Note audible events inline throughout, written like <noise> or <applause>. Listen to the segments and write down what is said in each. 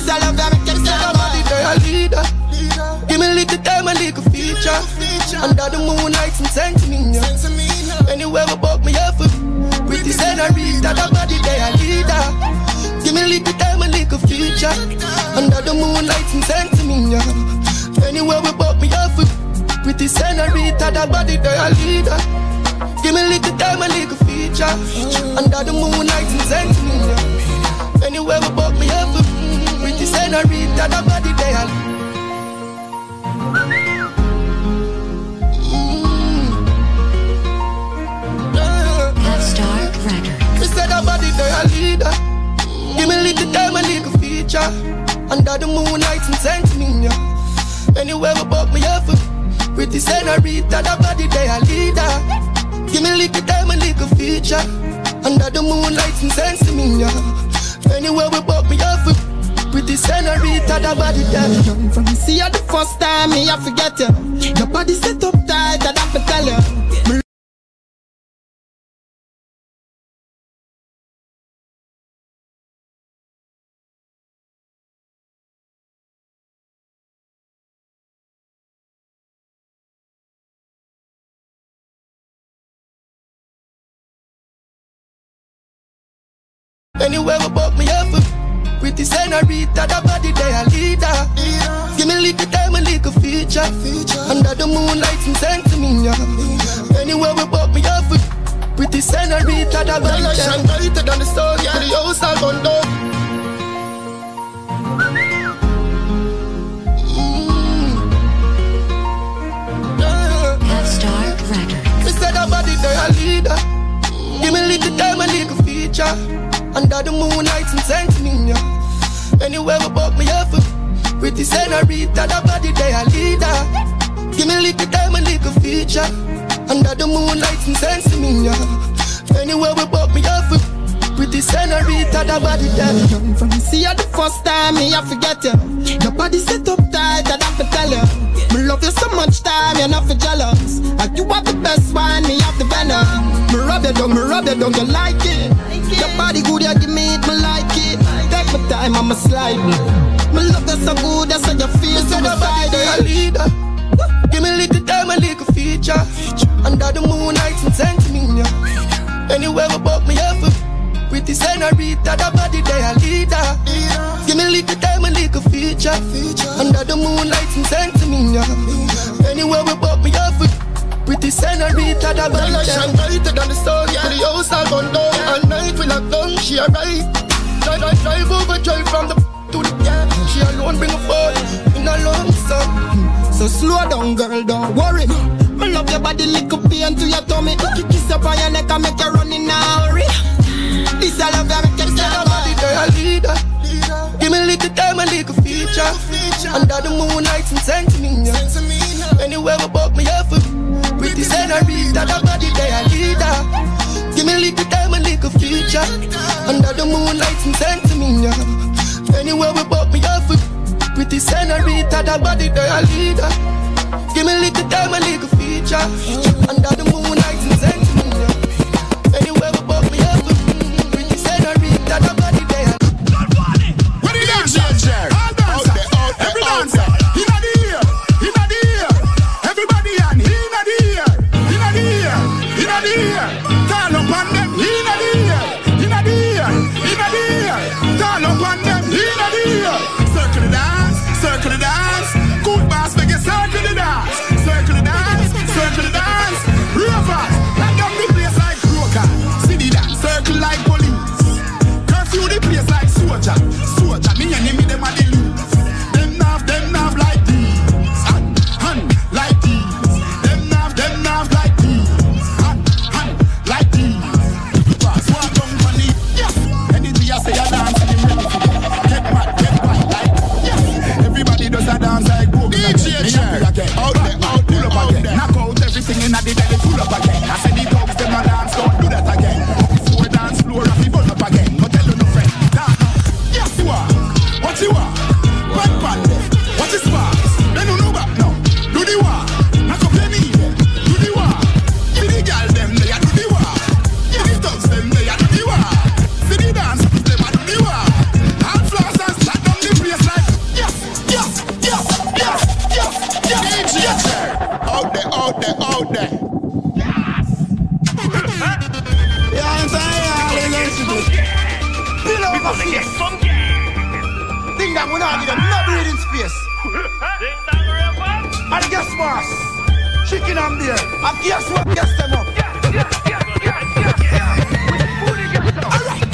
This that make them say Somebody they a leader. Give me a little time, a little feature. Under the moonlight, some sentiment. Yeah. Anywhere we buck me up, pretty senorita, that body they a leader. Give me a little time, a little feature. Under the moonlight, some sentiment. Yeah. Anywhere we buck me up, pretty senorita, that body they a leader. Give me a little time, a little feature. Under the moonlight, some sentiment. Yeah. Anywhere we buck me pretty senorita, that body they a mm. leader. Star Record. Me say that body a leader. Give me a little time, a little feature. Under the moonlight and sentiment, yeah. Anywhere we buck me up, pretty senorita, that body they a leader. Give me a little time, a little feature. Under the moonlight and sentiment, yeah. Anywhere we me up, pretty senorita, that body they. Young from see you the first time, me I forget you. Your body set up tight, I to tell you. Me Anywhere buck me up, pretty senorita, that body they a leader. Give me a little time, a little feature. Under the moonlight and sentiment, yeah. Anywhere we buck me up, pretty senorita, that body they shine brighter than the sun, yeah. The house all gone down. Mm. Yeah. Star Record. Me body they a leader. Give me a little time, a little feature. Under the moonlight and sentiment, yeah. Anywhere we buck me up, pretty senorita, that body they a leader. Give me a little time, a little feature. Under the moonlight and me, yeah. Anywhere we buck me up, pretty senorita, that body. Young from see you the first time, me I forget you. Your body set up tight, I have to tell you. Me love you so much time, you're not for jealous. And you are the best one, me have the venom. Me rub you down, me rub you down, you like it. Your body good, you give me my time, I'ma slide. Me love you so good, that's how you feel, so body they a leader. Give me a little time, a little feature. Under the moonlight and sentiment, yeah. Anywhere we buck me up, with pretty senorita, that body they a leader. Give me a little time, a little feature. Under the moonlight and sentiment, yeah. Anywhere we buck me with pretty senorita, that body they shine brighter than the sun, yeah. The house all gone down, all night we lock down, she. Drive, drive, drive over, drive from the to the yeah. She alone bring a phone in a lump sum. So slow down, girl, don't worry. Me love your body, lick up pain to your tummy. Kiss up on your neck and make you run in a hurry. This I love you, make you Say say nobody they a leader. Give me a little time, a little feature. Under the moonlight and sentiment, yeah. Anywhere we buck me up, pretty senorita, that my body a leader. Give me a little time, a little feature. Under the moonlight and send to me yeah. Anywhere we buck me up, pretty senorita, that body they a leader. Give me a little time, a little feature. Under the moonlight and sentiment, yeah. Anywhere we buck singing at the belly full up a I out there, out there, out there. Yes! yeah, I'm saying, yeah, Bill over face. Ding dong, we're not give them no breathing space. Ding dong, we're Raven. And guess what? Chicken and beer. And guess what? Guess them up. Yes, yes, yes, yes, yes, yes. With food, guess them up. All right.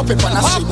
Mwen pe pa nasi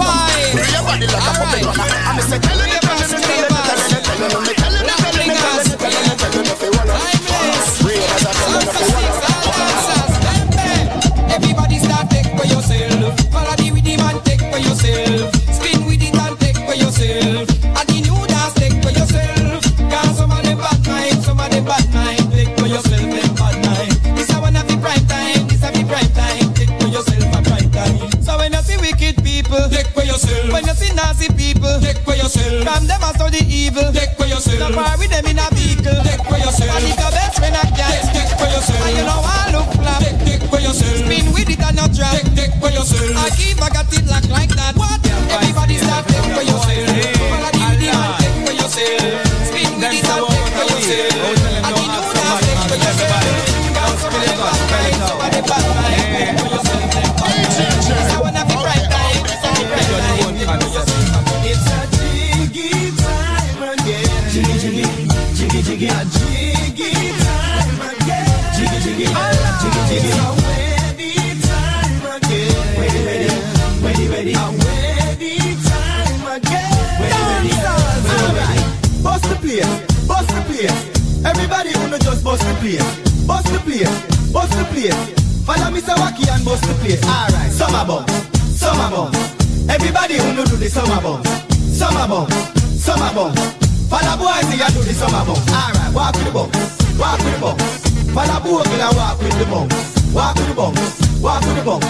bomb.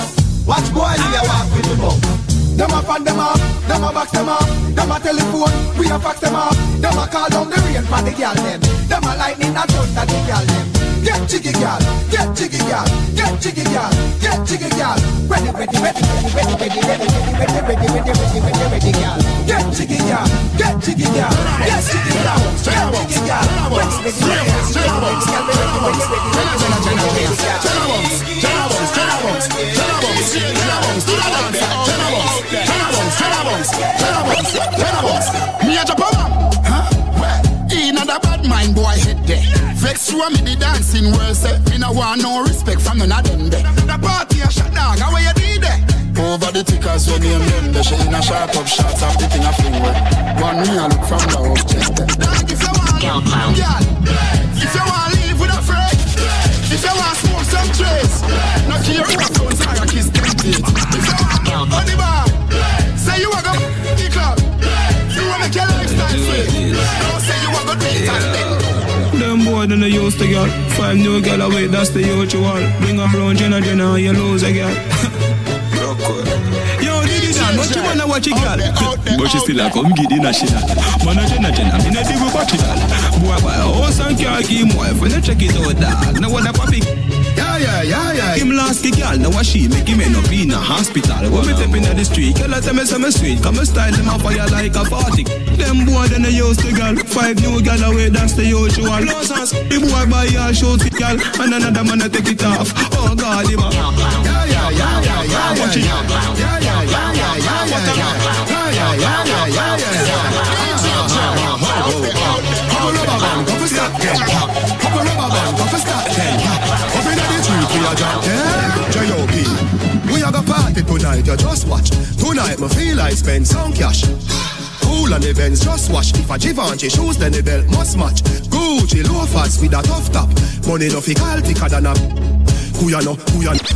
Watch boys, here walk with the bomb. Them a fan them up, them a box them up, them a telephone, we a fax them up, them a call down the rain for the girl them, them a lightning a thunder the girl them. Get jiggy girl, get jiggy girl, get jiggy girl, get jiggy girl. Ready, ready, ready, ready, ready, ready, ready, ready, ready, ready, ready, ready, ready, girl. Get jiggy girl, get jiggy girl, get jiggy girl, get jiggy girl. Ready, ready, ready, ready, ready, ready, ready. Me a? Where? In a the bad mind boy head there. Vex show me the dancing world say Me no want no respect from none of them there. The party a shut down, how you did there? Over the tickers when name them the She in a sharp up shots of the thing a fling with One me a look from the object Dog if you want Girl, if you want live with a friend If you want to smoke some trace No care who a phones or a kiss them date If you want on. the bar Say you a go Them boy they used to girl Five new girl away, that's the usual Bring her round Jenna Jenna you lose a girl <laughs> Yo, Diddy Dan, what you wanna watch a girl? But she still a come get the national. Man a Jenna Jenna, me no dig with watch it all Boy buy a house and car, give him wife. When check it out dog, now what a poppy Yeah, yeah, yeah, yeah. Him last kick girl, now what she make him end up in a hospital When me step inna the street, girl I tell me say me sweet Come me style them up fire like a party Them boy then they used to girl Five new girl away, that's the usual Close hands, the boy buy a shoot it girl And another man a take it off Oh God, him a Yeah, yeah, yeah, yeah, yeah, Watch it. yeah, yeah, yeah, yeah, yeah, yeah, yeah, yeah, yeah, yeah, yeah, yeah, yeah. Couple rubber band, go for stop, tonight, you just watch. Tonight, me feel I spend some cash. Cool the Benz, just wash. If a Givenchy shoes, then the belt must match. Gucci loafers with a tough top. Money no fi call thicker than a who ya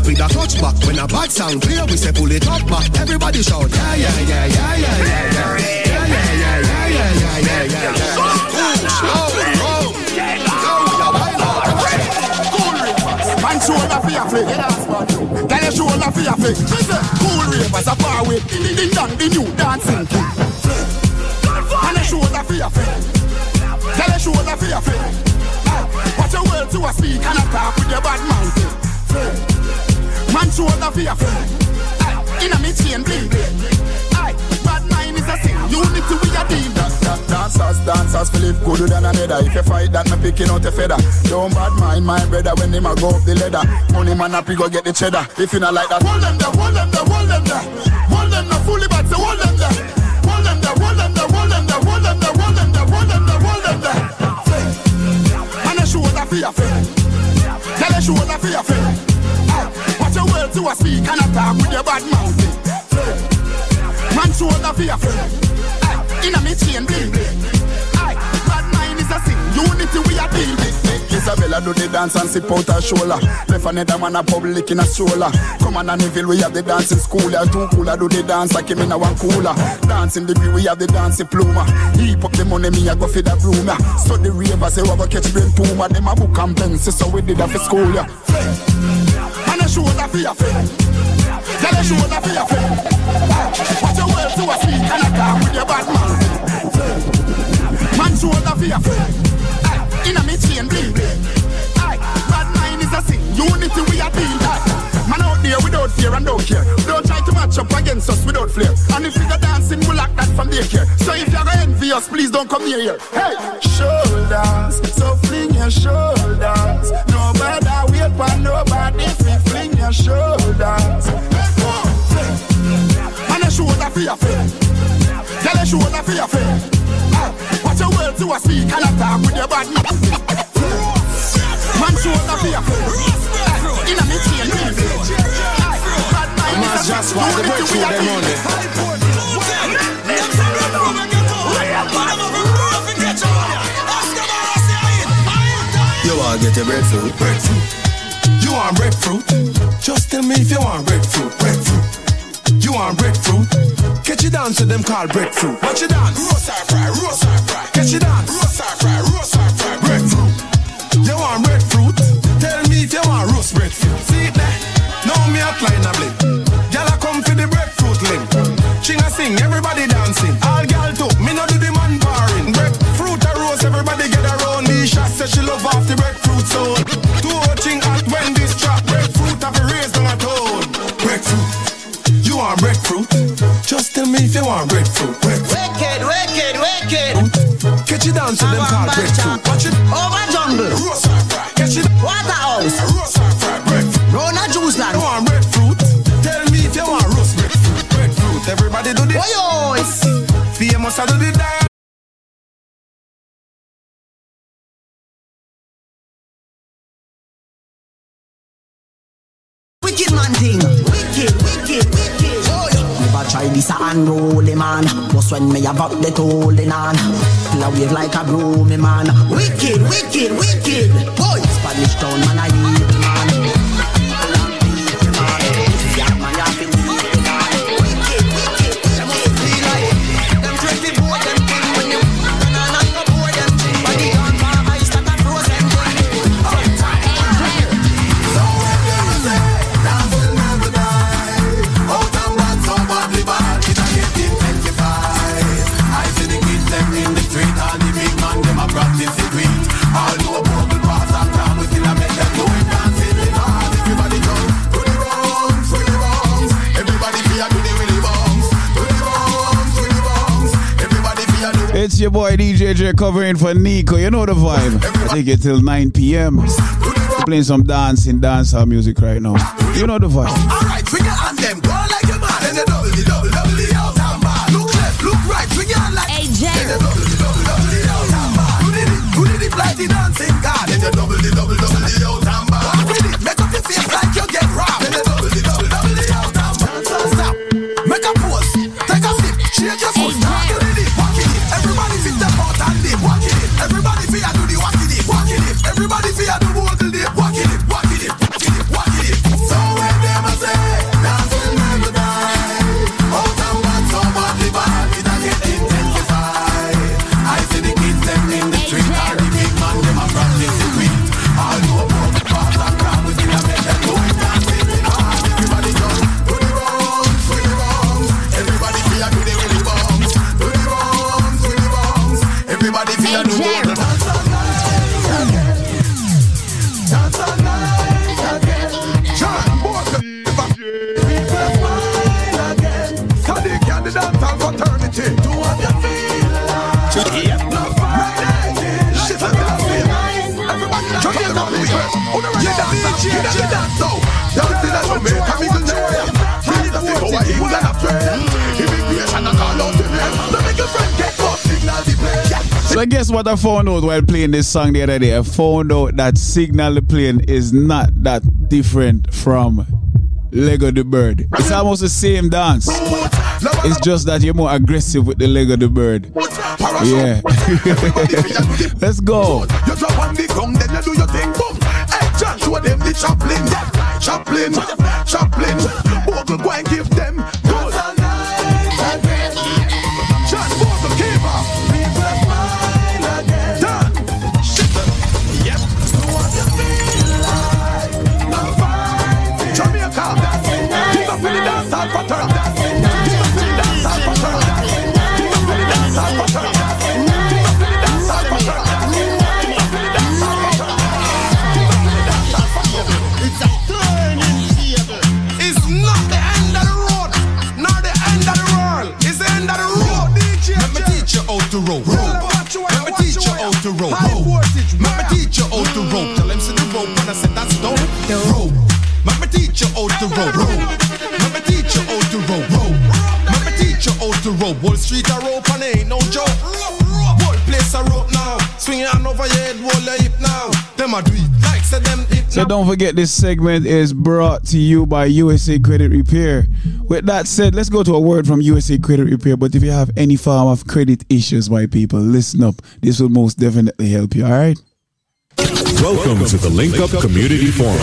with a touch back When a bad sound clear, we say pull it up back Everybody shout, yeah, yeah, yeah, yeah, yeah, yeah, yeah Yeah, yeah, yeah, yeah, yeah, yeah, yeah, yeah, yeah Push, man shoulder for your flick. Tell your shoulder for your flick. Say, cool ravers a far away. Ding ding ding dong, the new dancing king. And a shoulder for your flick. Tell your shoulder for your flick. Watch your words to a speak and a talk with your bad mouth. Man shoulder for your flick. Inna me chain bling bling. Bad mind is a sin. Unity we a deal. Dancers, dancers, Philip gooder than another. If you fight that, me picking out a feather. Don't bad mind my brother when him a go up the ladder. Money man up, he go get the cheddar. If you not like that, hold them there, hold them there, hold them there. Hold them there, fully bad, say hold them there. Hold them there, hold them there, hold them there, hold them there, hold them there, hold them there. And a shoulder for your friend. Tell a for your friend. Aye, Watch your words to a speak and a talk with your bad mouth. Man shoulder for your friend. Aye, Inna me chain bling bling. Aye, bad mind is a sin. Unity we a deal with. Isabella do the dance and sip out her shoulder. Left another man a public in a stroller. Come on and Neville, we have the dancing school. Yeah, two cooler do the dance like him in a one cooler. Dancing degree, we have the dancing pluma. Heap up the money, me a go for the room. Yeah. So the ravers say we go catch brain puma. Them a book and pencil, so we did that for school. Yeah. And a shoulder for your friend. Tell your shoulder for your friend. Ah, watch your words to a speak and attack with your bad man. Man shoulder for your friend. Ah, inna me chain bling bad mind is a sin. Unity we are being. Man out there without fear and don't care. Don't try to match up against us without flair. And if you go dancing, we'll lock that from daycare. So if you're gonna envy us, please don't come near here. Hey, shoulders, so fling your shoulders. Nobody wait for nobody, fi fling your shoulders. Hey, go. And a shoulder for your friend. Tell a shoulder for your friend. Ah, Watch your words to a speak and attack with your bad man. Shoulder for your friend. Ah, Inna me just want the we are them on. You want get your breadfruit? Breadfruit. You want breadfruit? Just tell me if you want breadfruit. Breadfruit. You want breadfruit? Catch it down to them called breadfruit. Watch it dance. Roast or fry, roast or fry. Catch it dance. Roast or fry, roast or fry. Breadfruit. You want breadfruit? Tell me if you want roast breadfruit. See there? Now me a line a blink. Come for the breadfruit limb. Ching a sing, everybody dancing. All gyal too. Me no do the man barring. Breadfruit a roast, everybody get around. Nisha say she love off the breadfruit so. Two ching at when this trap breadfruit have a raised on a tone. Breadfruit. You want breadfruit? Just tell me if you want breadfruit. Breadfruit. Wicked, wicked, wicked. Catch it down to them called breadfruit. Watch it. Over jungle. Roast. Catch it. Waterhouse. Roast Famous I do the dance. Wicked man thing. Wicked, wicked, wicked. Oh, yeah. Never try this a unruly man. Just when me have up the holding on. Play wave like a broomy man. Wicked, wicked, wicked. Boy, Spanish town man a your boy DJ J covering for Nicco. You know the vibe. I take it till 9 p.m. Playing some dancing, dancehall music right now. You know the vibe. Alright, them, Guess what I found out while playing this song the other day? I found out that Signal the Plane is not that different from Lego the Bird. It's almost the same dance. It's just that you're more aggressive with the Lego the Bird. Yeah. <laughs> Let's go. You drop on the ground, then you do your thing, boom. Hey, John, show them the Chaplin, Chaplin. Bogle, go and So don't forget this segment is brought to you by USA Credit Repair. With that said, let's go to a word from USA Credit Repair. But if you have any form of credit issues, my people, listen up. This will most definitely help you, alright? Welcome to the Link Up Community Forum.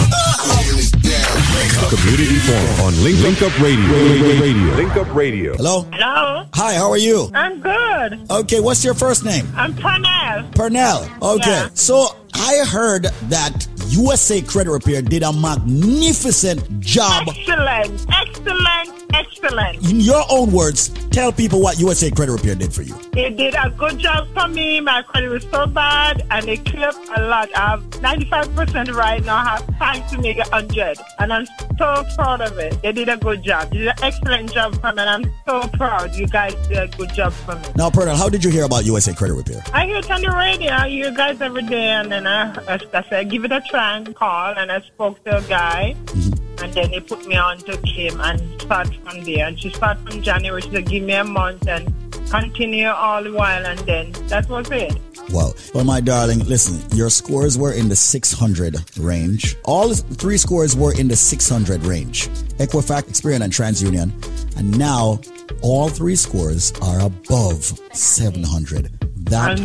Community Forum on Link, Link Up Radio. Radio. Link Up Radio. Hello? Hello. Hi, how are you? I'm good. Okay, what's your first name? I'm Pernell. Pernell. Okay. Yeah. So I heard that USA Credit Repair did a magnificent job. Excellent. Excellent. Excellent. In your own words, tell people what USA Credit Repair did for you. They did a good job for me. My credit was so bad and they clipped a lot. I have 95% right now. I have time to make it 100. And I'm so proud of it. They did a good job. They did an excellent job for me. And I'm so proud. You guys did a good job for me. Now, Pernell, how did you hear about USA Credit Repair? I hear it on the radio. I hear you guys every day, and then I, I, I said, give it a try and call. And I spoke to a guy, mm-hmm. And then they put me on to Kim and start from there. And she started from January. She said, give me a month and continue all the while, and then that was it. Well, well, my darling, listen, your scores were in the 600 range. All three scores were in the 600 range. Equifax, Experian, and TransUnion. And now all three scores are above 700. That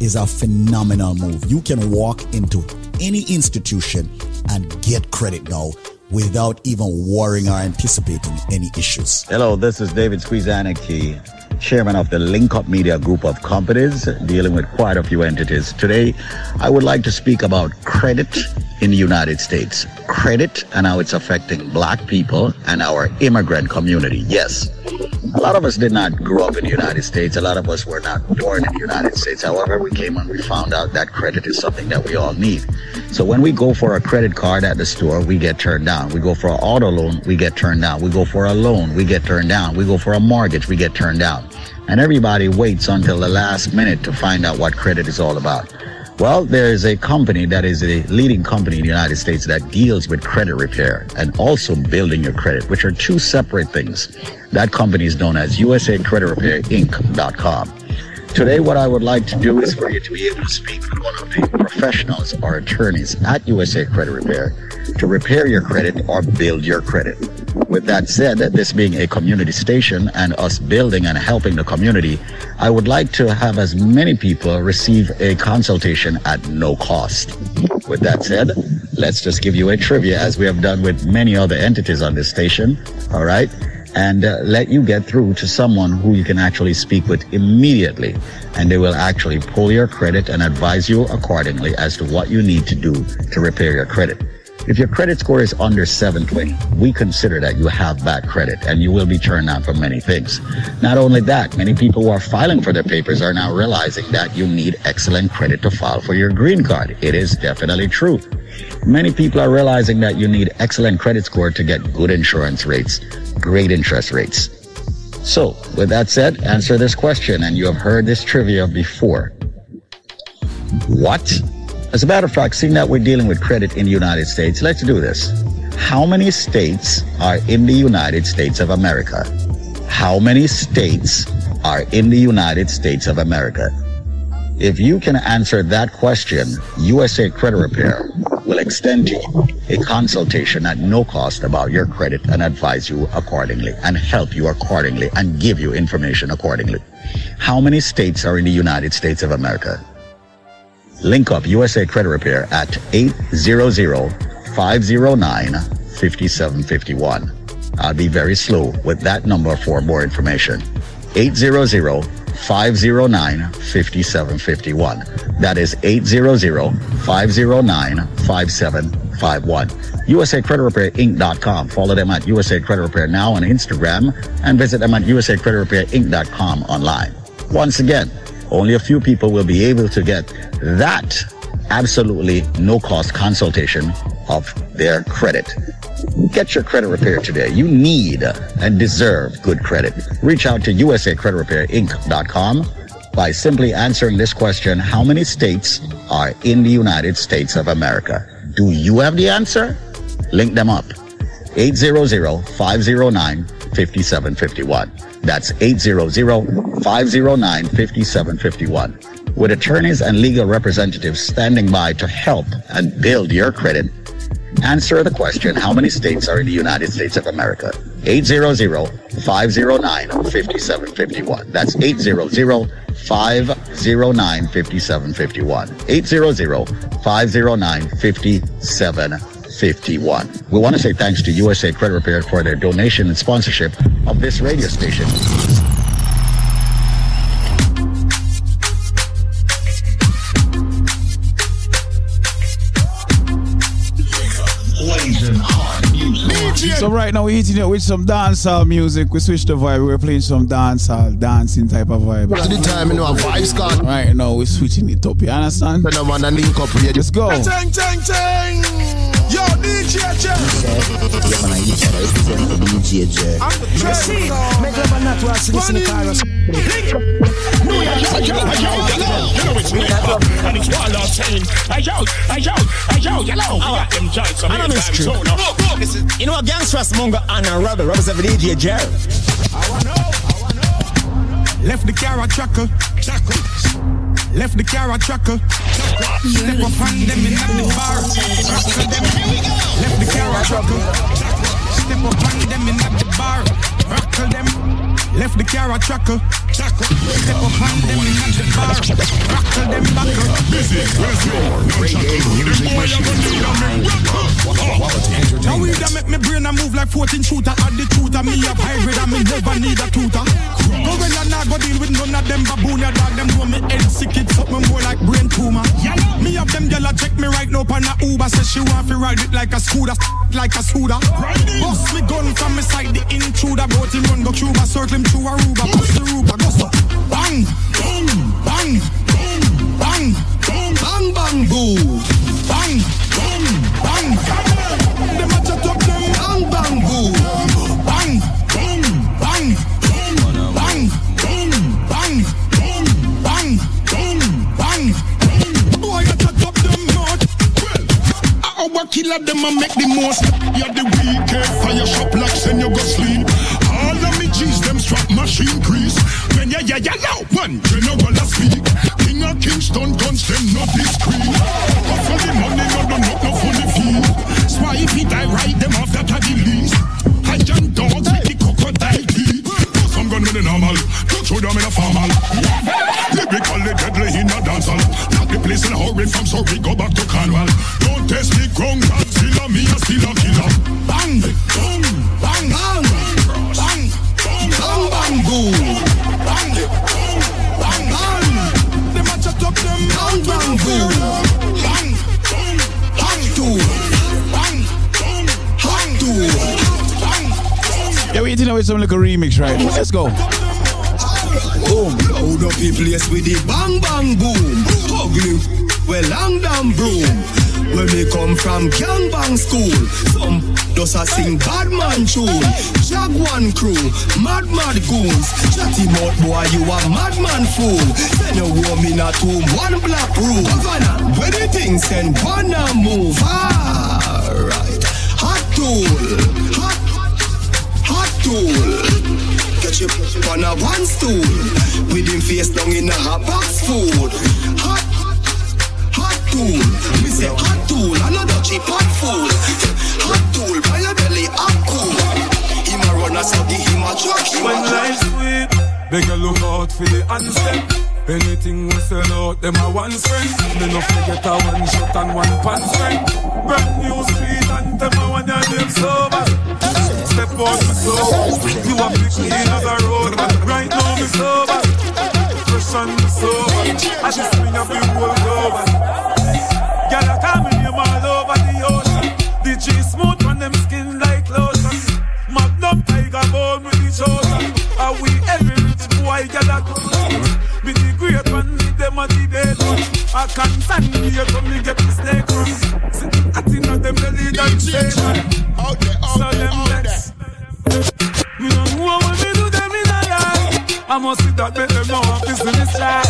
is a phenomenal move. You can walk into any institution and get credit now without even worrying or anticipating any issues. Hello, this is David Squeezaniki, chairman of the Link Up Media Group of companies, dealing with quite a few entities. Today, I would like to speak about credit in the United States. Credit and how it's affecting black people and our immigrant community. Yes. A lot of us did not grow up in the United States. A lot of us were not born in the United States. However, we came and we found out that credit is something that we all need. So when we go for a credit card at the store, we get turned down. We go for an auto loan, we get turned down. We go for a loan, we get turned down. We go for a mortgage, we get turned down. And everybody waits until the last minute to find out what credit is all about. Well, there is a company that is a leading company in the United States that deals with credit repair and also building your credit, which are two separate things. That company is known as USA Credit Repair Inc.com. Today, what I would like to do is for you to be able to speak with one of the professionals or attorneys at USA Credit Repair to repair your credit or build your credit. With that said, this being a community station and us building and helping the community, I would like to have as many people receive a consultation at no cost. With that said, let's just give you a trivia as we have done with many other entities on this station. All right and uh, let you get through to someone who you can actually speak with immediately. And they will actually pull your credit and advise you accordingly as to what you need to do to repair your credit. If your credit score is under 720, we consider that you have bad credit and you will be turned down for many things. Not only that, many people who are filing for their papers are now realizing that you need excellent credit to file for your green card. It is definitely true. Many people are realizing that you need excellent credit score to get good insurance rates, great interest rates. So, with that said, answer this question, and you have heard this trivia before. What? As a matter of fact, seeing that we're dealing with credit in the United States, let's do this. How many states are in the United States of America? How many states are in the United States of America? If you can answer that question, USA Credit Repair will extend you a consultation at no cost about your credit and advise you accordingly and help you accordingly and give you information accordingly. How many states are in the United States of America? Link up USA Credit Repair at 800-509-5751. I'll be very slow with that number for more information. 800 509 5751. That is 800 509 5751. USA Credit Repair Inc.com. Follow them at USA Credit Repair now on Instagram and visit them at USA Credit Repair Inc.com online. Once again, only a few people will be able to get that absolutely no cost consultation of their credit. Get your credit repair today. You need and deserve good credit. Reach out to USA Credit Repair Inc.com by simply answering this question How many states are in the United States of America? Do you have the answer? Link them up. 800-509-5751. That's 800-509-5751. With attorneys and legal representatives standing by to help and build your credit, answer the question, how many states are in the United States of America? 800-509-5751. That's 800-509-5751. 800-509-5751. We want to say thanks to USA Credit Repair for their donation and sponsorship of this radio station. So right now we're hitting it with some dancehall music. We switched the vibe. We're playing some dancehall, dancing type of vibe. To the time, you know, vibes gone. Right now we're switching it up. You understand? When I want link up with Let's go. Chang, chang, chang. Yo, DJ Jeff. Yeah, man, I. I used to I'm the DJ Jerry. I'm the train. Make love and not watch this in the chorus. And it's wild out saying, hey yo, hey yo, hey yo, yellow. I got them giants on I know this true. You know, a gangster's mongo and a rebel. Rebel say for DJ Jerry. Left the car a tracker. Left the car a tracker. Step up on them in the bar. Left the car a tracker. Step up on them in the bar. Rock them. Left the car a tracker. Step up on them in the bar. Rock them back up. Busy. Now we that make me brain a move like 14 shooter at the tutor. Me a hybrid and me never need a tutor. Go when I not go deal with none of them baboon. Ya dog them know me head sick. It's something more like brain tumor. Me have them gyal a check me right now on a Uber. Say she want to ride it like a scooter, like a scooter. Bust me gun from me side the intruder. Boat him run go Cuba, circle him through Aruba. Bust the Aruba, go so bang, bang, bang, bang, bang, bang, bang, bang, boo, bang, bang, bang. Them a chat up them bang, bang, boo, bang, bang, bang, bang, bang, bang, bang. Bang, bang, bang, bang. Boy, I chat up them mouth. Our killer them a make the most. You're the weekend fire shop locks and you go sleep. Machine grease. When ya ya ya now one general speak. King of Kingston guns them not discreet. Some little remix right. Let's go. Boom. Load up the place with the bang bang boom. Ugly, well long down broom. When we come from gang bang school, some does a sing bad man tune. Jaguan crew, mad mad goons. Chatty mouth boy, you a madman fool. Send a woman in a tomb, one black room. Governor, where the things send one move. Alright, hot tool, tool. Catch you on a one stool With him face down in a hot box food Hot, hot tool We say hot tool, another cheap hot fool Hot tool, by your belly up cool Him a run a study, him a truck, When a life's sweet, beg you look out for the answer. Anything we sell out, them a one friend. Me no forget a one shot and one pan strength. Brand new speed and them a one of them sober. Step out me sober. You a big clean as a road, but right now me sober. Fresh and me sober. I just bring up the world over. Girl, I call me name all over the ocean. The G smooth on them skin like lotion. Magnum tiger bone with the chosen. Are we every rich boy girl a Me the great one, me them a the dead one. I can't stand here to me get the snake. See, I think of them belly than station. Them let's. Me no know I must sit that make them know I'm pissing this track.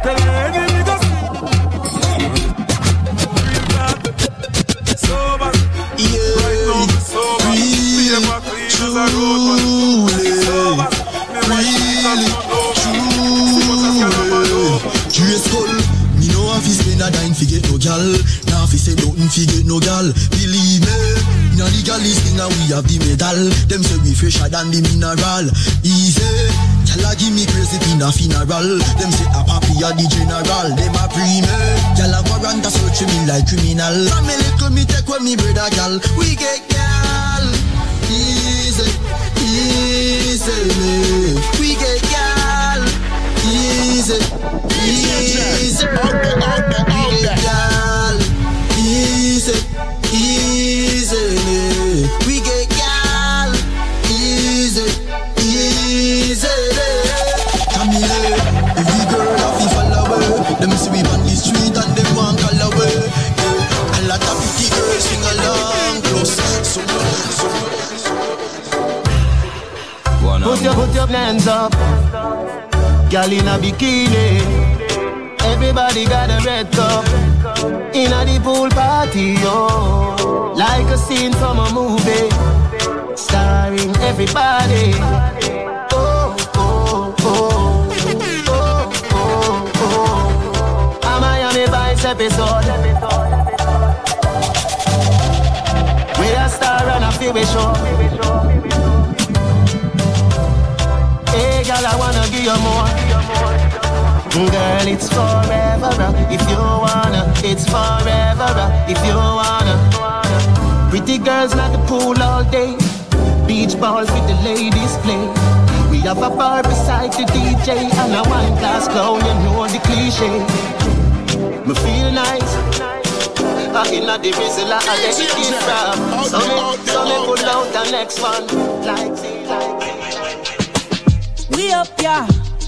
Tell the enemy go sober. Yeah, right now me sober. Me ever clean as a road man. Sober. Me watch it and not Dress skull, me no have to spend a dime fi get no gal. Nah fi say nothing fi get no gal. Believe me, inna the gal this thing and we have the medal. Them say we fresher than the mineral. Easy, gal a give me crazy pin a funeral. Them say a papi a the general. Them a pre me, gal a warrant a search me like criminal. From me little me take with me brother gal. We get gal. Easy, easy, we get gal. Easy, easy, out there, out there, out there. Your, hands up. Girl in a bikini. Everybody got a red cup. In a the pool party, yo. Like a scene from a movie. Starring everybody. Oh, oh, oh. Oh, oh, oh. A Miami episode. We a star and a feel we show. Girl, I wanna give you more. Girl, it's forever. uh, If you wanna, it's forever. uh, If you wanna. Pretty girls like the pool all day. Beach balls with the ladies play. We have a bar beside the DJ and a wine glass clown. You know the cliche. Me feel nice. I inna the whistle, I let it keep from. So me, so me pull out the next one. Like. We up, yeah,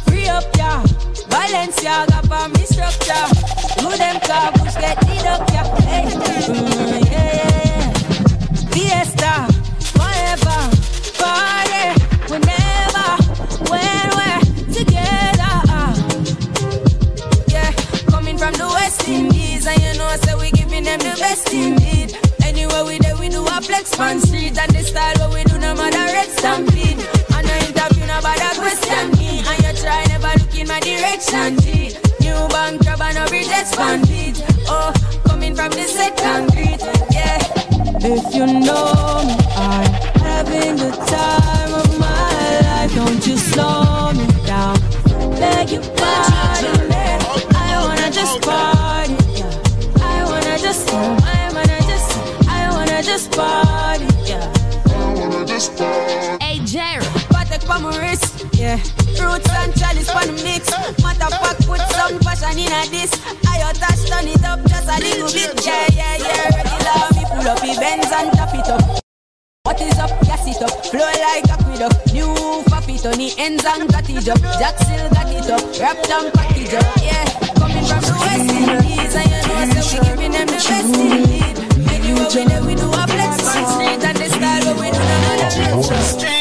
free up, yeah. Balenciaga for me structure. Do them cabos get lit up, yeah. Hey, mm, yeah, yeah. Fiesta, forever, party, whenever, when we're together. ah. Yeah, coming from the West Indies, and you know, so we giving them the best indeed. Anywhere we there, we do a flex on street, and the style what we do, no matter red stampede. Never look in my direction. G. New bank job and no reject bandit. Oh, coming from the set concrete, yeah. If you know me, I'm having the time of my life. Don't you slow me down. Beg you pardon me. I wanna just party. Yeah. I wanna just, I wanna just, I wanna just party. Yeah. I wanna just party. Hey Jerry, Patek for my wrist. Yeah. Roots and chalice for the mix. Matter fact, put some passion in a this. I touch turn it up just a little bit. Yeah, yeah, yeah. Regular me pull up the Benz and tap it up. What is up? Gas it up. Flow like aqueduct. New faffy on the ends and got it up. Jack still got it up. Wrapped and package up. Yeah. Coming from the West Indies. And you know, so we giving them the best indeed. Anywhere we there, we do a flex on street. And the style what we do, none of the flex.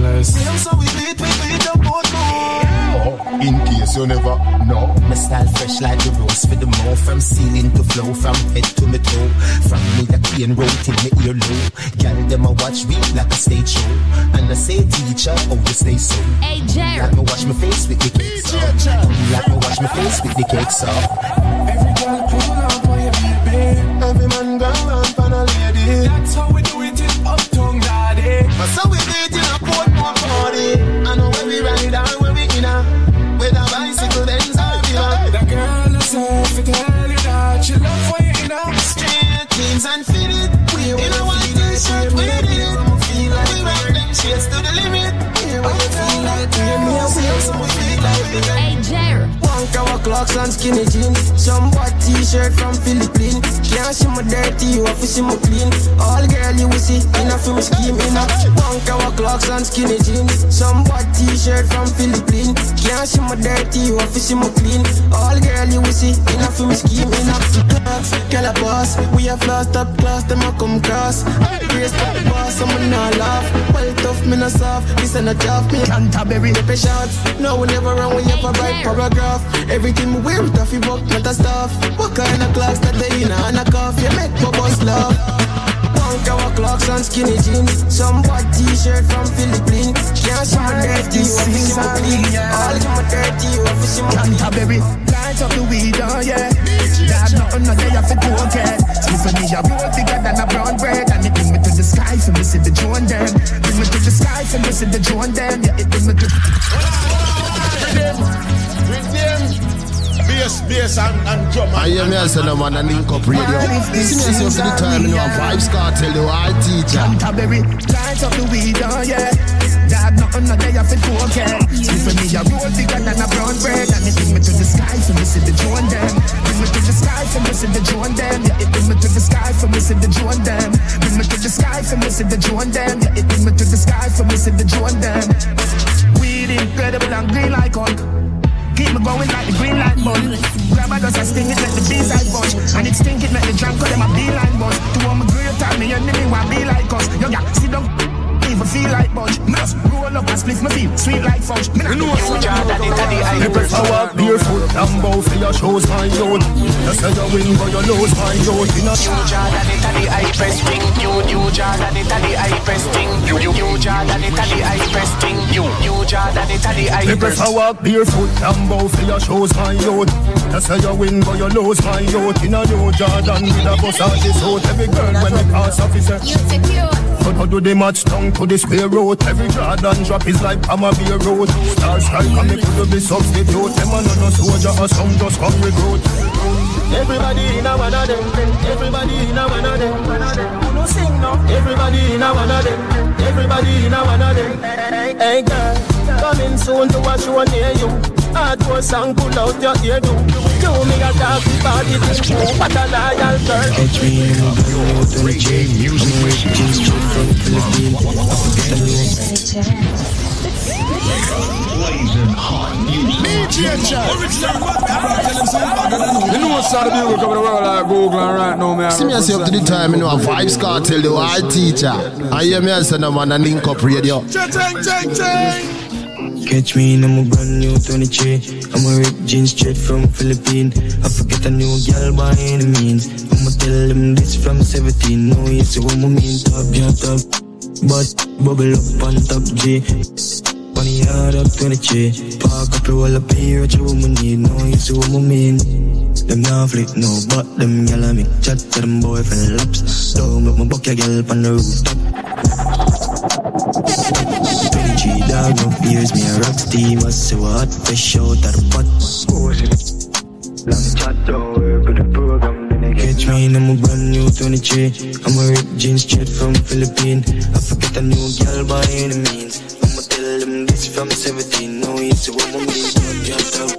Timeless. See them so we in case you never know. My style fresh like the rose for the mouth. From ceiling to flow, from head to my toe. From me a cane road till me ear low. Girl, them a watch me like a stage show. And I say teacher, oh you stay so. Hey Jerry. Like me wash my face with the cakes off. Uh. Like me wash my face with the cakes off. Every girl pull up on your baby. Every man go round for a lady. That's how we do it in Uptown, daddy. But so we do it in a Portmore party. I know when we a white t-shirt, we did it. We rock them shades to the limit. When you feel like you know, so we feel like Hey Jerry. Clocks and skinny jeans. Some white t-shirt from Philippines. Can't see my dirty, you have to see my clean. All girl you will see, enough for me scheme, enough. One cover clocks and skinny jeans. Some white t-shirt from Philippines. Can't see my dirty, you have to see my clean. All girl you will see, enough for me scheme, enough. Girl a boss, we have lost up class, them a come cross. Grace up the boss, I'm not laugh. Well tough, me not soft. This ain't a job, me Canterbury. Take a shot. No, we never run, we have a right paragraph. Everything we wear, tough, you book, not a stuff. What kind of clocks that they in and a cuff? You make my boss love. Punk our clocks and skinny jeans. Some white t-shirt from Philippines. Can't see my dirty, you to see my clean. All of my dirty, you to see my clean. Canterbury, light up the weed, oh yeah. There's nothing no day off it to okay. Sleep for me, a road bigger than a brown bread. And it bring me to the sky for see the drone them. Bring me to the sky for see the drone them. Yeah, it bring me to Bass, bass and, and drum. I hear me as a man and link up radio. See me as you for the time, you know, Vybz Kartel, the white teacher. Canterbury, light up the weed, oh yeah. Dad, nothing no day off it to okay. Sleep for me, a road bigger than a brown bread. And it bring me to the sky for me, see the drone them. Bring me to the sky for me, see the drone them. Yeah, it bring me to the sky for me, see the drone them. Bring me to the sky for me, see the drone them. Yeah, it bring me to the sky for me, see the drone them. Weed incredible and green like Hulk. Keep me going like the green light bun. Grab a dust and sting it, let the B-side bunch. And it stink it, let the drunk call them a B-line bus. To all my great time, me enemy want be like us. Yo, yeah, sit down, even feel like bunch. Just roll up and split my feel, sweet like fudge. Me not know you Jordan into the eye. People I walk barefoot and bow for your shows, my youth. You say you win, but you lose, my youth. You know, New Jordan into the high press thing. New New Jordan into the high press thing. New New New Jordan into the high press thing. New New Jordan into the high People press. I walk barefoot and bow for your shows, my youth. You say you win, but you lose, my youth. You know, New Jordan with a bus on this road. Every girl when they pass officer. But how do they match down to the square road? Every Jordan drop is like Pama Beer Road. Star strike and me could be substitute. Them a no no soldier or some just come recruit. Everybody in a one of them. Everybody in a one of them. Who no sing now? Everybody in a one of them. Everybody in a one of them. Hey, hey girl, coming soon to watch you near you. Hardcore song, pull out your ear do. Do me a dog, party thing. What a loyal girl. Catch me in the blue to the J music with jeans straight from Philippines. Forget the name. DJ Chad. You know what's out of the music world like Google right now, man. See me as you up to the time, you know, a Vybz Kartel, the white teacher. I hear me as a man and link up radio. Catch me in a brand new 23. I'm a ripped jeans straight from Philippines. I forget a new girl by any means. I'ma tell them this from 17. No, you see what I mean. Top, yeah, top. But bubble up on top G. Money hard up 23. Park up wall up here, what you woman need. No, you see what I mean. Them now flick no, but them gyal a make chat to them boyfriend laps. Don't make my buck your gyal on the rooftop. 23 dog, no fears, me a rock steam. I say what, fish out of the pot. Catch me in a brand new 23. I'm a ripped jeans straight from Philippines. I forget a new girl by any means. I'ma tell them this from 17. No, you see what I mean. Don't jump up,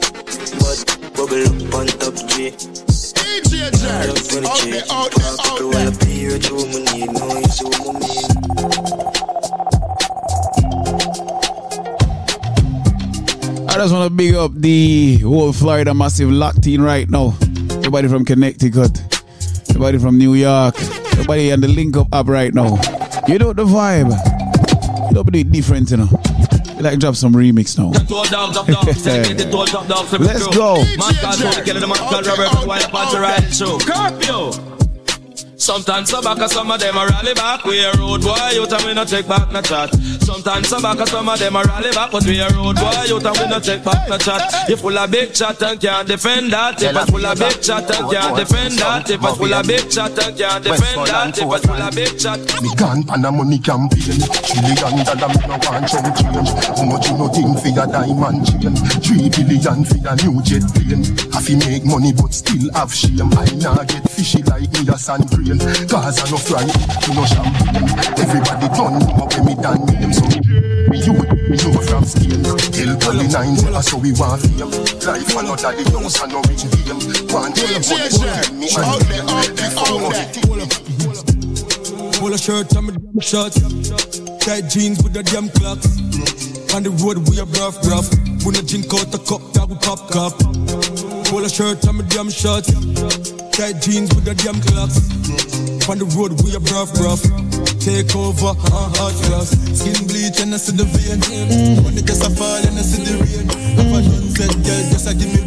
but bubble up on top G. DJ Chad. Out there, out there, out woman need. No, you see what I mean. I just want to big up the whole Florida massive locked in right now. Everybody from Connecticut, everybody from New York, everybody on the link up app right now. You know the vibe. You know, but it different, you know. You like drop some remix now. <laughs> Let's go. Sometimes some back, some of them a rally back. We a road boy, you tell me no take back no chat. Sometimes some back, some of them a rally back, but we a road boy, you tell me no take back no chat. You full of big chat and can't defend that. If I full of big chat and can't defend that. If I full of big chat and can't defend that. If I full of big chat. Me gone pan a money campaign Trillion dollar me no want chunk change How much you no think for your diamond chain Three billion for your new jet plane Have to make money but still have shame I nah get fishy like me a sand grain Cause I no fry, you no champagne Everybody done know when me done name So me you You from Spain, Hill Pally Nines, that's how we want fame. Life another the house and no rich game. One day, money will me and Out there, out there, out there. Polo shirt and my damn shorts. Tight jeans with the damn clocks. On the road we a rough, rough. When I drink out the cup, that we pop cup. Polo shirt and my damn shirt. Tight jeans with the damn clocks. On the road we a rough, rough. Take over, uh, hot glass. Skin bleach and I see the vein. Mm. When it just a fall and I see the rain. Have a done said, girl, just a give me.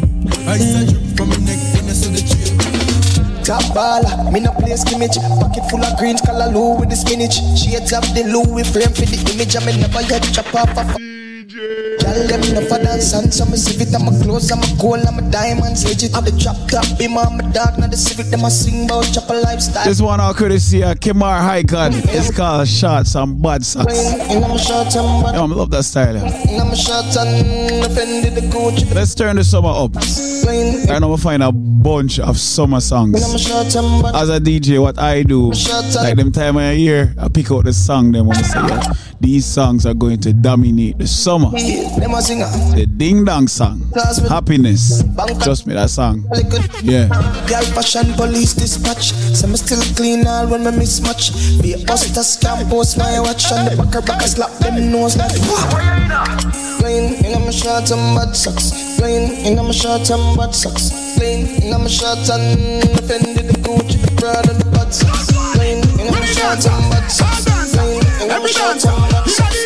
I said drip from my neck and I see the chain. Top baller, me no play skimmage Pocket full of greens, color low with the spinach Shades of the Louis frame for the image I me never yet chop off a f- Girl, them no for dance and so me civic I'm a clothes, I'm a gold, I'm a diamonds Legit, I'm the drop top, be my, my dog Now the civic, them a sing about chop a lifestyle This one all courtesy of Kimar High God. It's called Shots and Bad Socks. And I'm a short and bad Yeah, I love that style. yeah. And I'm a short and offended the Gucci Let's turn the summer up. Right now we find a bunch of summer songs. And I'm a short and bad As a DJ, what I do, like them time of year, I pick out the song them when I say, yeah, these songs are going to dominate the summer. Them a singer. The Ding Dong song, Happiness. Trust me, that song. Yeah. Girl fashion police dispatch. Say me still clean all when me mismatch. Be a buster scam post my watch. And the backer backer slap them nose. Like Plain ah? in my short and bad socks. Plain in my short and bad socks. Plain in my short and offended the Gucci, the Prada, the bad socks. Plain in my short and bad socks. Plain in my short and bad socks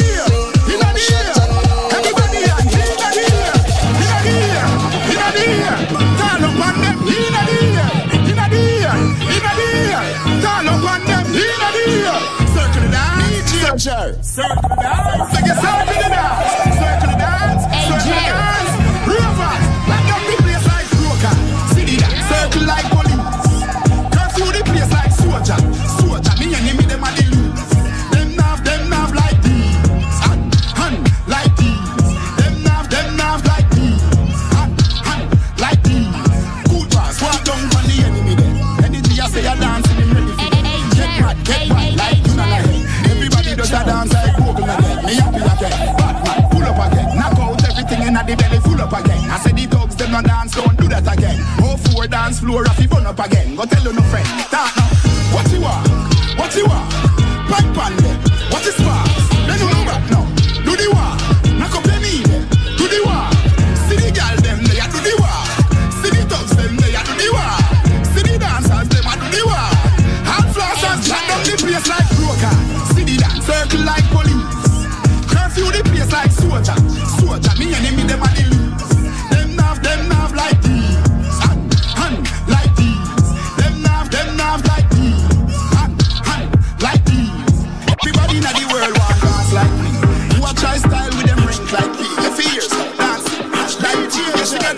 circle the the belly, full up again. I say the dogs them no dance, don't do that again. Oh, four dance floor, you burn up again. Go tell you no friend, talk now. What you want? What you want? Pipe on them. What is sparks? They don't know right now. Do the war. Knock up them. Do the war. See the girl them, they do the war. See the dogs them, they do the war. See the dancers them a do the war. Hot flossers shut down the place like broker. See the dance circle like police. Curfew the place like soldier.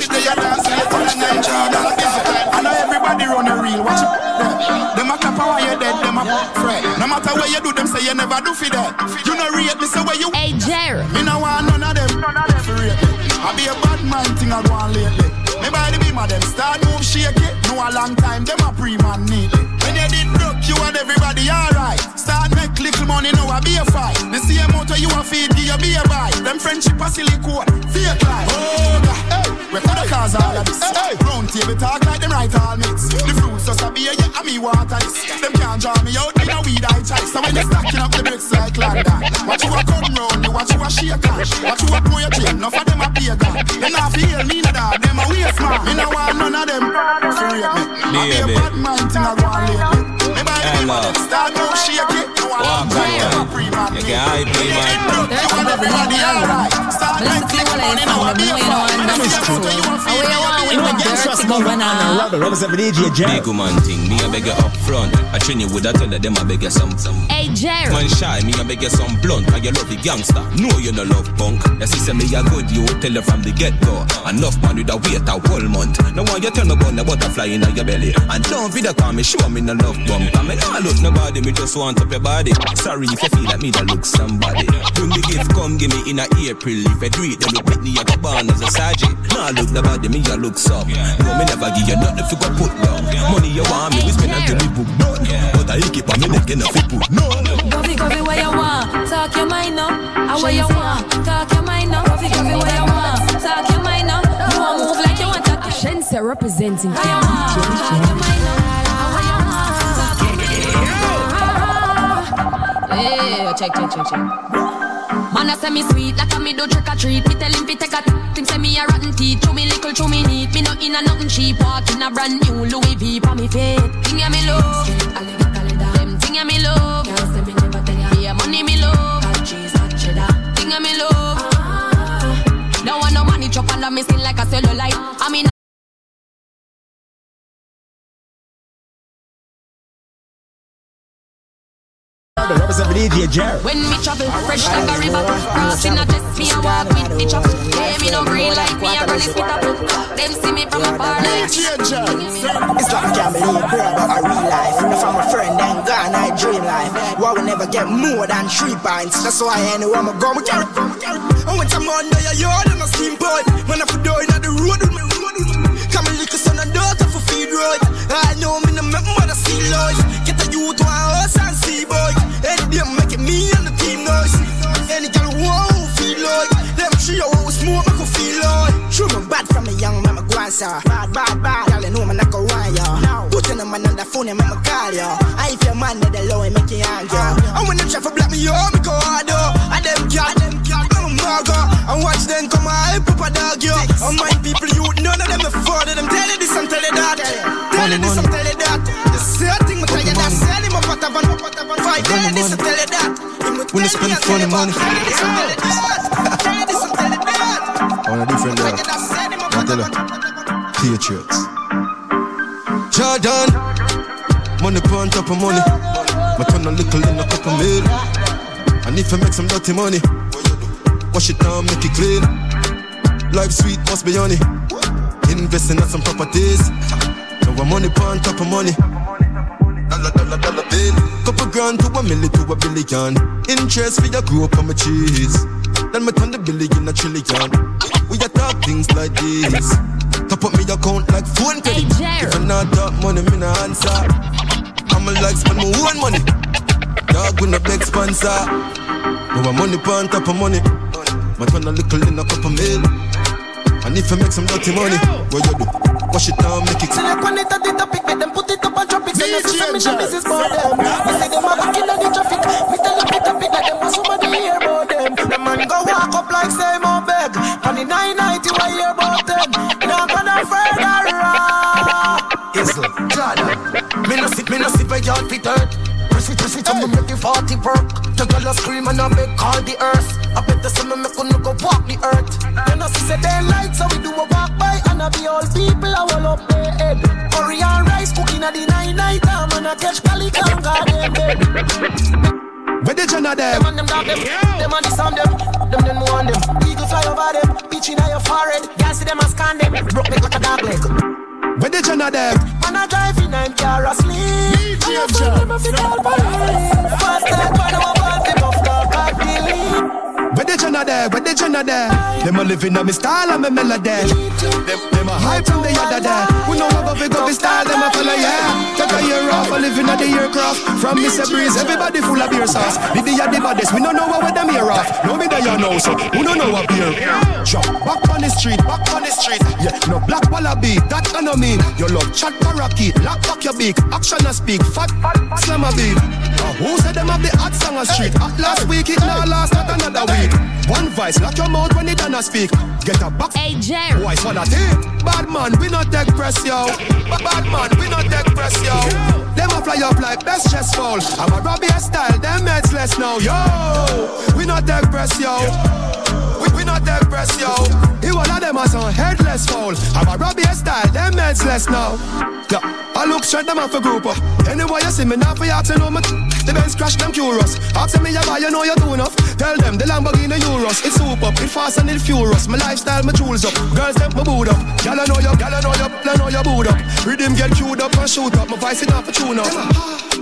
Change. She got it there, you dance like on a night Jordan. I know everybody run a reel. Watch it. Them, them a clap while you dead. Them a fret. No matter what you do, them say you never do for that. You know rate me, say where you. Hey Jerry. Me no want none of them. None of them for rate. I be a bad man thing I go on lately. Me by the beam of them start move shake it. No a long time, them a pre-man neatly. When you did broke, you and everybody alright. Start make little money, now I be a fight. The same motor you a feed, give you be a buy. Them friendship a silicone, fake life. Oh God, hey, we coulda cause all of this. Hey, round table talk like them right all mates. The fruits just a beer, yeah, and me water this. Them can't draw me out, me no weed I try. So when you stacking up the bricks like London, watch you a come round, me watch you a shake on. Watch you a blow your chin, enough of them a pagan. They not feel me dog, them a waste man. Me no want none of them. Rate me, I be a bad man thing I go on lately. Me buy the start move shake it. No one Walk on yeah. You can hype me, man. you and everybody alright. Start make little money, now I be a fight. Big woman thing, me a beg you up front. I train you with a tell them I beg you some some. Hey, Jerry. Man shy, me a beg you some blunt. Cause you love the gangster, know you no love punk. The sister me a good, you tell her from the get go. Enough man with a wait a whole month. No one you tell me about the butterfly in your belly. And don't be the call me, show me no love bump. Cause me nah look nobody, me just want up your body. Sorry if you feel like me that look somebody. Bring the gift, come give me in a April. If I do it, then look with me, I go born as a sergeant. Nah look nobody, me a look some. No, me never give you nothing if you go put down. Money you want me, we spend until we book done. But I keep on me neck and if you put no. Govy, govy, what you want? Talk your mind now. How you want? Talk your mind now. Coffee, coffee, what you want? Talk your mind now. You want move like you want to. Shense representing How you want? Talk your mind now. Hey, check, check, check, check. Man, I say me sweet like a me do trick or treat. Me tell him fi take a him say me a rotten teeth. Chew me little, chew me neat. Me no in a nothing cheap. Walk in a brand new Louis V for me feet. Thing ya me love, them thing ya me love. Can't say me never tell ya. Yeah, money me love, thing ya me love. Don't want no money chop under me skin like a cellulite. I mean. Represent the DJ Jerry. When me travel, fresh like a river Crossing a test, me a walk with the chop Hey, me no green like me, a granny spit up Them see me from afar like It's like I can't believe bro about a real life. If I'm a friend then gone I dream life. Why we never get more than three pints? That's why anywhere I go, we carry I went to Monday, a yard and a steam pipe Man, I for door in the road with me Come and lick a son and daughter for feed right? I know me no make mother see life. Get a youth one horse and see boy Any day making me and the team noise Any girl who who feel like. Them she always smoke make her feel like. True me bad from a young mama go answer. Bad, bad, bad, y'all know me not go want ya Put in a man on the phone and make me call ya. I if your man need the low and make you hang ya oh, And when them try for black me up, me go hard oh And them cat, them cat, I'm a maga And watch them come hype up a dog yo. And my people you, none of them afford Them tell you this and tell you that. Tell you this and Sell him up at a van, up at a van Fight, tell you this tell you that When you spend funny money this and tell you that this and tell you that on a different level. I tell you, Patriots. Jordan, money on top of money. My turn a little in a couple mil. And if I make some dirty money, wash it down, make it clean. Life sweet, must be honey. Investing in some properties. Now I'm money on top of money. Dollar, dollar, dollar bill. Couple grand to a milli to a billion. Interest for your grow up on my cheese. Then me turn the billion a trillion. We a talk things like this. Top up me account like phone credit. If I not talk money, me no answer. I'ma like spend my own money. Dog with no big sponsor. But my money on top of money. My turn a little in a couple mil. And if I make some dirty money, what you do? Wash it down, make it. Select one it at the topic, make them put it up on traffic. Say this is me no business for them. Me say them a back in the traffic. Me tell them it topic like them want somebody hear about them. The man go walk up like say more beg. On the 990 why hear about them? Now gonna further. Isle, Jordan. Me no sit, me no sit where y'all hurt. Press it, I'ma make the 40 work. The girl a scream and I make call the earth. I bet the sun make you go walk the earth. You know see the like so we do a walk by and I be all people I will up their head. Curry and rice cooking at the night night time and I catch and garden bed. Where the Jenna there? Them and them dog them, them and the sound them, them them want them. Eagle fly over them, bitch in your forehead. Girl see them and scan them, broke neck like a dog leg. Where the Jenna there? Man I drive in and car asleep. And I find them if it all police. Fast like when I'm about Where the Jenna there? Where the Jenna there? Them a living on me style and me melody. Them, them a hype from the other day. We know how about we go we style, them a follow yeah. Take a year off, a living on the aircraft. From Mr. Breeze, everybody full of beer sauce. Did the the baddest, we don't know what them here off. No me there you know, so who don't know what beer. Jump back on the street, back on the street. Yeah, no black wallaby, that I know mean. You love chat parakeet, lock back your beak, action and speak, fat, fat, slam a beat. Uh, who said them have the hot song a street? At last week, it now last, not another week. One voice, lock your mouth when it done speak. Get a box. Hey, Jerry. Voice, what a thing. Bad man, we not take press, yo. Ba- Bad man, we not take press, yo. Them a fly up like best chest fall. I'm a Robbie style, them heads less now, yo. We not take press, yo. We, we not take press, yo. He one of them as on headless fall. I'm a Robbie style, them heads less now. Yeah, I look straight them off a group up. Anyway, you see me now for y'all to know me. The Benz crash them curious. Ask me you buy, you know you do enough. Tell them the Lamborghini Euros. It's soup up, it fast and it furious. My lifestyle, my jewels up. Girls them my boot up. Y'all know you, y'all know you, y'all know you boot up. Rhythm get queued up and shoot up. My voice it off a tune up.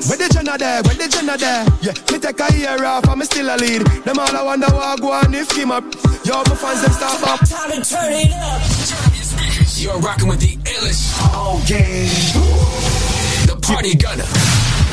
Where the Jenna there? Where the Jenna there? Yeah, me take a year off and me still a lead. Them all I wonder what I go on if him up. Yo, my fans them stop up. Time to turn it up. You're rocking with the illest. Oh, yeah. The party gunner.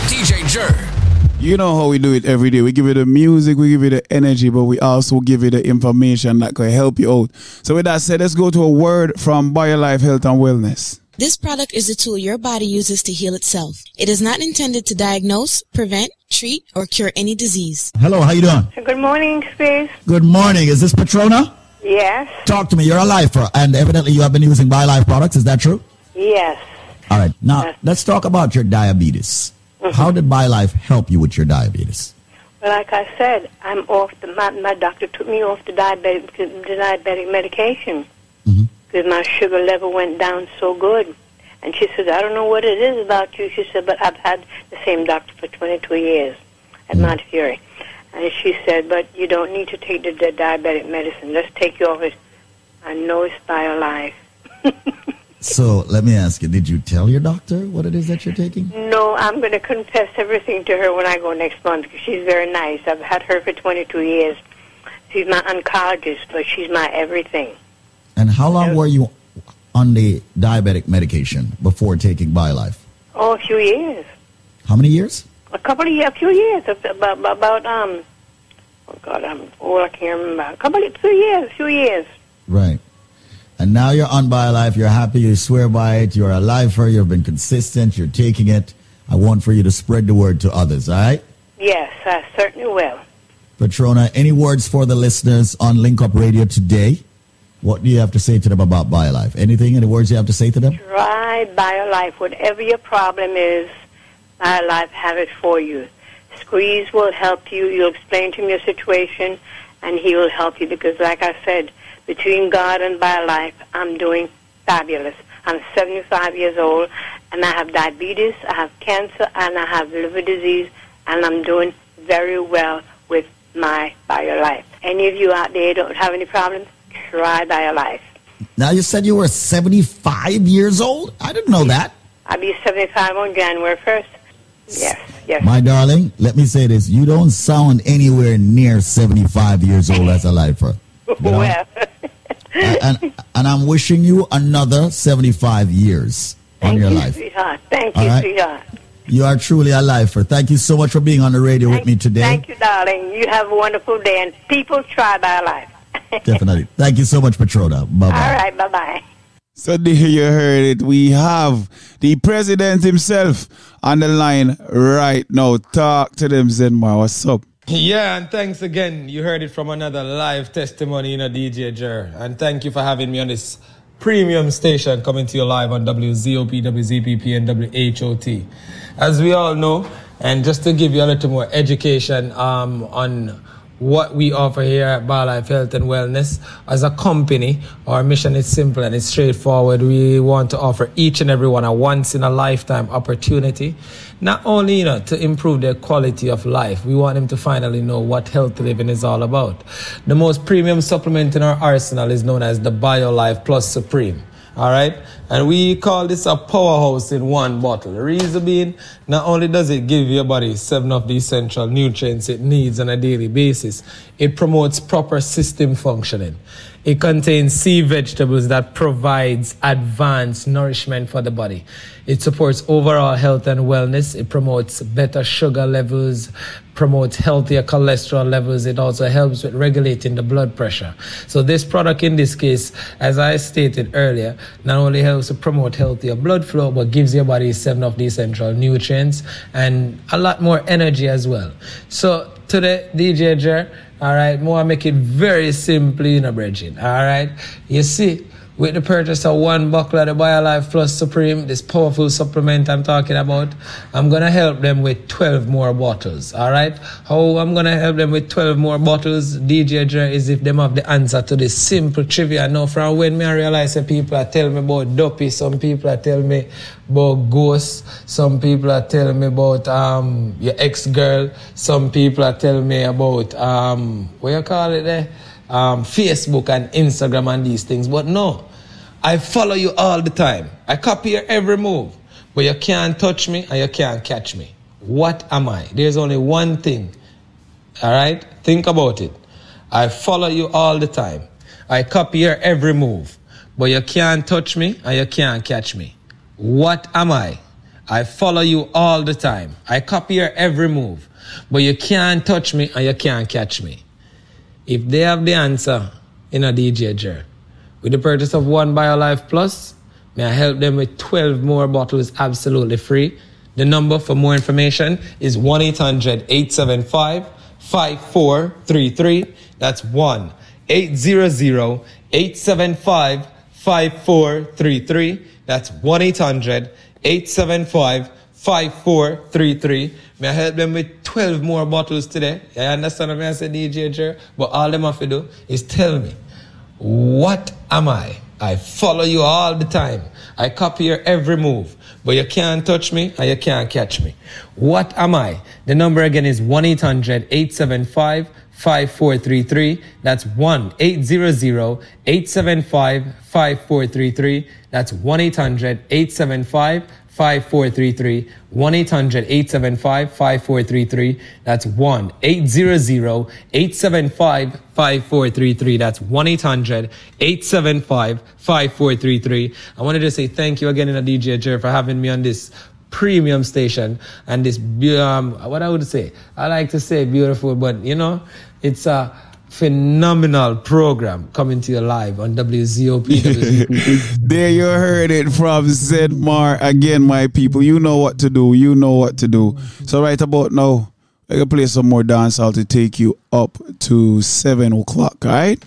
DJ Jer. You know how we do it every day. We give you the music, we give you the energy, but we also give you the information that can help you out. So with that said, let's go to a word from BioLife Health and Wellness. This product is a tool your body uses to heal itself. It is not intended to diagnose, prevent, treat, or cure any disease. Hello, how you doing? Good morning, Space. Good morning. Is this Patrona? Yes. Talk to me. You're a lifer, and evidently you have been using BioLife products. Is that true? Yes. All right. Now let's talk about your diabetes. How did BioLife help you with your diabetes? Well, like I said, I'm off the. My, my doctor took me off the diabetic the diabetic medication mm-hmm. because my sugar level went down so good. And she said, I don't know what it is about you. She said, but I've had the same doctor for 22 years at mm-hmm. Mount Fury. And she said, but you don't need to take the, the diabetic medicine. Let's take you off it. I know it's BioLife. <laughs> So let me ask you: Did you tell your doctor what it is that you're taking? No, I'm going to confess everything to her when I go next month because she's very nice. I've had her for 22 years. She's my oncologist, but she's my everything. And how long were you on the diabetic medication before taking BioLife? Oh, a few years. How many years? A couple of years, a few years. About, about, um, oh God, I'm old, I can't remember. A couple of, few years, few years. Right. And now you're on BioLife. You're happy. You swear by it. You're a lifer. You've been consistent. You're taking it. I want for you to spread the word to others. All right. Yes, I certainly will. Patrona, any words for the listeners on Link Up Radio today? What do you have to say to them about BioLife? Anything? Any words you have to say to them? Try BioLife. Whatever your problem is, BioLife have it for you. Squeeze will help you. You'll explain to him your situation, and he will help you because, like I said, between God and BioLife, I'm doing fabulous. I'm 75 years old, and I have diabetes, I have cancer, and I have liver disease, and I'm doing very well with my BioLife. Any of you out there don't have any problems? Try BioLife. Now you said you were 75 years old. I didn't know that. I'll be 75 on January 1st. Yes, yes. My darling, let me say this: you don't sound anywhere near 75 years old as a lifer. You know? <laughs> Well, and, and I'm wishing you another 75 years on your you, life. sweetheart. Thank All you, right. sweetheart. You are truly a lifer. Thank you so much for being on the radio with me today. Thank you, darling. You have a wonderful day, and people try life <laughs> Definitely. Thank you so much, Patrona. Bye All bye. right, bye-bye. So there you heard it. We have the president himself on the line right now. Talk to them, Zenmar. What's up? Yeah, and thanks again. You heard it from another live testimony in a DJ Jer. And thank you for having me on this premium station coming to you live on WZOP, WZPP, and WHOT. As we all know, and just to give you a little more education um, on what we offer here at BioLife Health and Wellness. As a company, our mission is simple and it's straightforward. We want to offer each and everyone a once in a lifetime opportunity, not only you know to improve their quality of life. We want them to finally know what healthy living is all about. The most premium supplement in our arsenal is known as the BioLife Plus Supreme. All right. And we call this a powerhouse in one bottle. The reason being, not only does it give your body seven of the essential nutrients it needs on a daily basis, it promotes proper system functioning. It contains sea vegetables that provides advanced nourishment for the body. It supports overall health and wellness. It promotes better sugar levels, promotes healthier cholesterol levels. It also helps with regulating the blood pressure. So this product in this case, as I stated earlier, not only helps to promote healthier blood flow, but gives your body seven of the essential nutrients and a lot more energy as well. So today, DJ Jer, all right, more make it very simply, you know, Bridget. All right, you see, with the purchase of one buckle of the BioLife Plus Supreme, this powerful supplement I'm talking about, I'm gonna help them with 12 more bottles. All right, how I'm gonna help them with 12 more bottles, DJ Jer, is if them have the answer to this simple trivia. Now, from when me I realize that people are telling me about dopey, some people are telling me about ghosts, some people are telling me about um your ex girl, some people are telling me about um what you call it there, um Facebook and Instagram and these things. But no, I follow you all the time. I copy your every move, but you can't touch me and you can't catch me. What am I? There's only one thing. All right, think about it. I follow you all the time. I copy your every move, but you can't touch me and you can't catch me. What am I? I follow you all the time. I copy your every move, But you can't touch me and you can't catch me. If they have the answer in a DJ Jer, with the purchase of one BioLife Plus, may I help them with 12 more bottles absolutely free. The number for more information is 1 800 875 5433. That's 1 800 875 5433. That's 1 800 875 5433. May I help them with 12 more bottles today? I understand what I say, DJ Jer, but all them have to do is tell me, what am I? I follow you all the time. I copy your every move, but you can't touch me and you can't catch me. What am I? The number again is 1 800 875 5433. That's 1 800 875 5433. That's 1 800 875 5433. 1 800 875 5433. That's 1 800 875 5433. That's 1 800 875 5433. I wanted to say thank you again in a DJ Jer for having me on this premium station and this um, what I would say I like to say beautiful but you know it's a phenomenal program coming to you live on WZOP. <laughs> There you heard it from Zedmar again, my people. You know what to do. You know what to do. So right about now, I can play some more dancehall to take you up to seven o'clock. All right.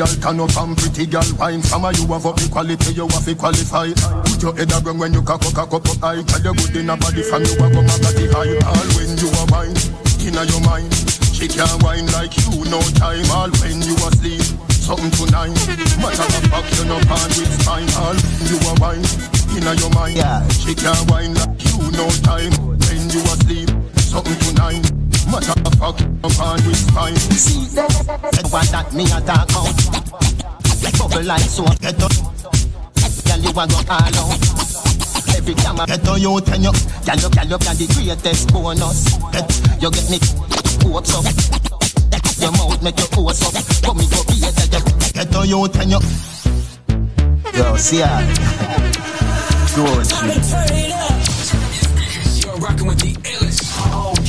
Girl can up and pretty girl wine. Some of you have up the quality, you have to qualify. Put your head around when you cock up, cock up, high. Tell you good in a body from you have a body high. All when you are wine, inna your mind She can't wine like you, no time. All when you asleep, something to nine. Matter of fact, you no pan with spine. All when you are wine, inna your mind She can't wine like you, no time. When you asleep, something to no pan with spine See, said what that me a talk out. Like bubble like soap, get up. Girl, you a go all out. Every time I get on you, ten you. Girl, you, girl, you got the greatest bonus. You get me hopes up. Your mouth make your hopes up. Come me go be a Get on you, ten you. Yo, see ya. Doji. You're rocking with the.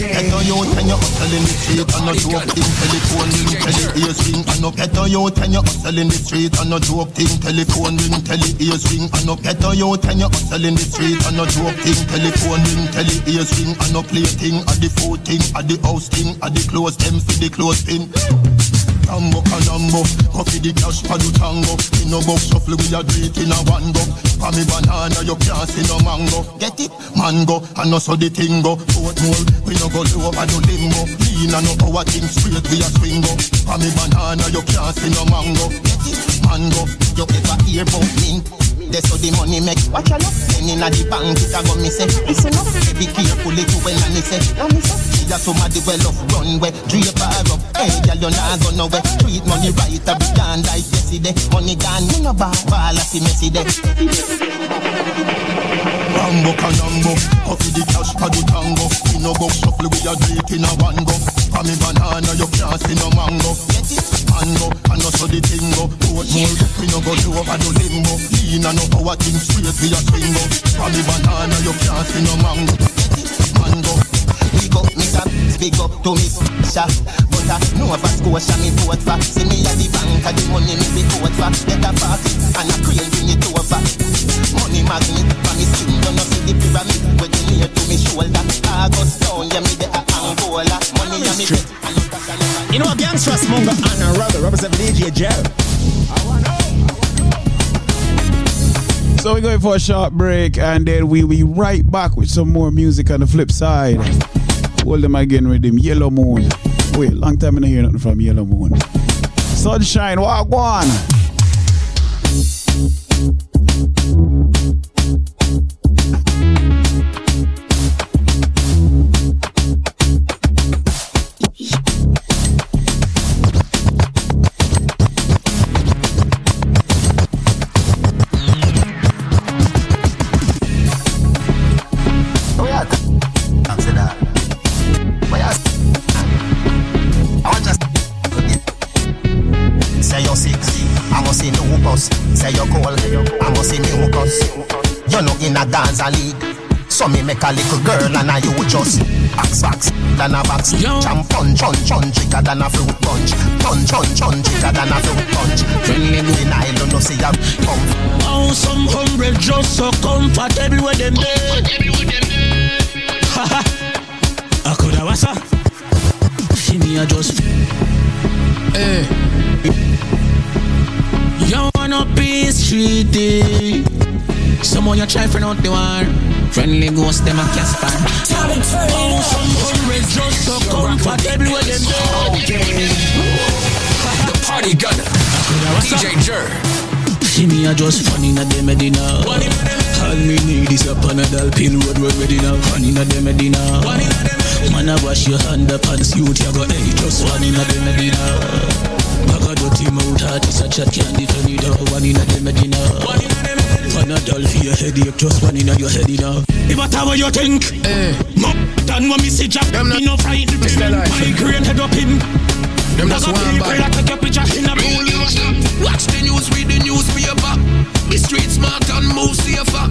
Get on you, ten you hustle in the street and no joke thing. Telephone ring, tele ears ring and no get on you, ten you hustle in the street and no joke thing. Telephone ring, tele ears ring and no get on you, ten you hustle in the street and no joke thing. Telephone ring, tele ears ring and no play thing. At the food thing, at the house thing, at the clothes them for the clothes thing. Tambo canambo, coffee the cash for the tango. In no box shuffle we a it in a one go. For me banana you can't see no mango. Get it, mango, and also the tingo. Oatmeal, we no go low over the limbo. Lean and no power thing straight we a swing go. For me banana you can't see no mango. Get it, mango, you ever hear about mint? That's how the money make. Watch out, then inna the bank it a go me say. Listen up, be careful it when I me say, see that somebody well off runway, drape her up. Hey, girl you nah go nowhere. Treat money right, a be gone like yesterday. Money gone, me no ball, ball a see messy day. Rambo canambo, coffee the cash for the tango. We no box shuffle, we a it in a one go. For me banana, you can't see no mango. Get it, mango, and also the thing go. tingo. Oatmeal, we no go to over the limbo. Lean and no power thing straight, we a swingo. For me banana, you can't see no mango. Mango. Big up, Mr. Big up to Miss Sha. But I know Nova Scotia me vote for. See me at the bank, the money me be vote for. Get a party and a crane bring it over. Money magnet from me skin, don't know see the pyramid. With the near to me shoulder. August down, yeah me the Angola. Money yeah me bet. You know, Gangsters Mongo and a represent DJ. So we're going for a short break and then we'll be right back with some more music on the flip side. Hold them again with them Yellow Moon. Wait, long time I don't hear nothing from Yellow Moon. Sunshine, walk on. You know in a dance league. So me make a little girl and I you just box box than a box. Jump punch punch punch thicker than a fruit punch. Punch punch punch thicker than a fruit punch. Friendly good in I don't know see ya come. Oh, some hungry just so comfortable with them there. I could have wasa. See me a just. Hey. You wanna peace treaty? Someone you try for out the war. Friendly ghost them a Casper. Oh, some hungry just so comfortable with them there. The party gunner. DJ Jer. See me a just fun inna the Medina. All me need is a Panadol pill road road ready now. Fun inna the Medina. Man a wash your hand up and suit you go hey just one inna the Medina. Bag a dirty mouth heart is a chat candy turn it up. One inna the Medina. Panadol for your headache just one inna your head inna. If I tell what you think, eh? More than what me see Jack. Them no frightened him. Migraine head up him. Them just Bag a one people bad. that take your picture in a Roll your stop. Watch the news, read the newspaper. Be street smart and move safer.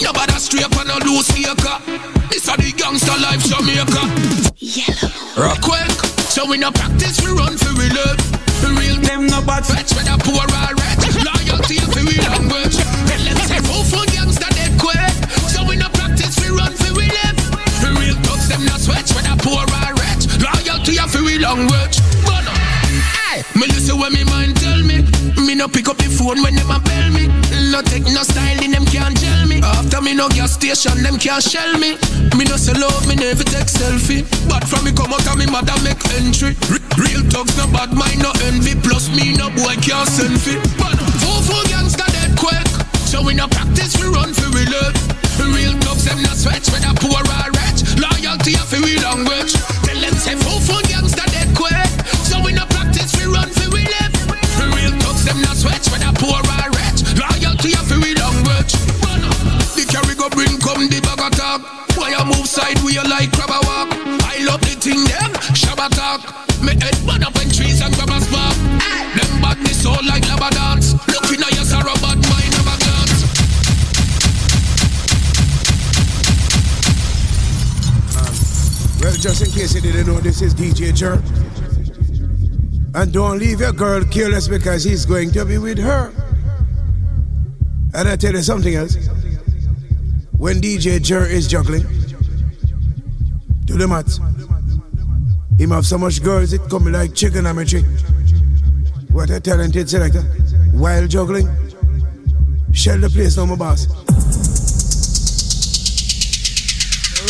Nobody straight and no loose acre. This are the gangster life Jamaica. Yellow. Rock quick. So we no practice, we run for we live. We real them no bad fetch, whether poor no gas station, them can't shell me. Me no sell out, me never take selfie. But from me come out me mother make entry. Real thugs no bad mind no envy. Plus me no boy can't send fi. But four four gangster dead quick. So we no practice, we run for we live. Real thugs them no sweat, whether poor or rich. Loyalty for we language. Tell them say four four gangster dead I move side we you like crab a walk. I love the thing them shabba attack. Me head burn up in trees and grab a spark. Them badness all like lava dance. Looking at your sorrow, but mine never glance. Well, just in case you didn't know, this is DJ Jer. And don't leave your girl careless because he's going to be with her. And I tell you something else. When DJ Jer is juggling, do the maths. Him have so much girls, it come like trigonometry. What a talented selector. While juggling, shell the place, no more boss.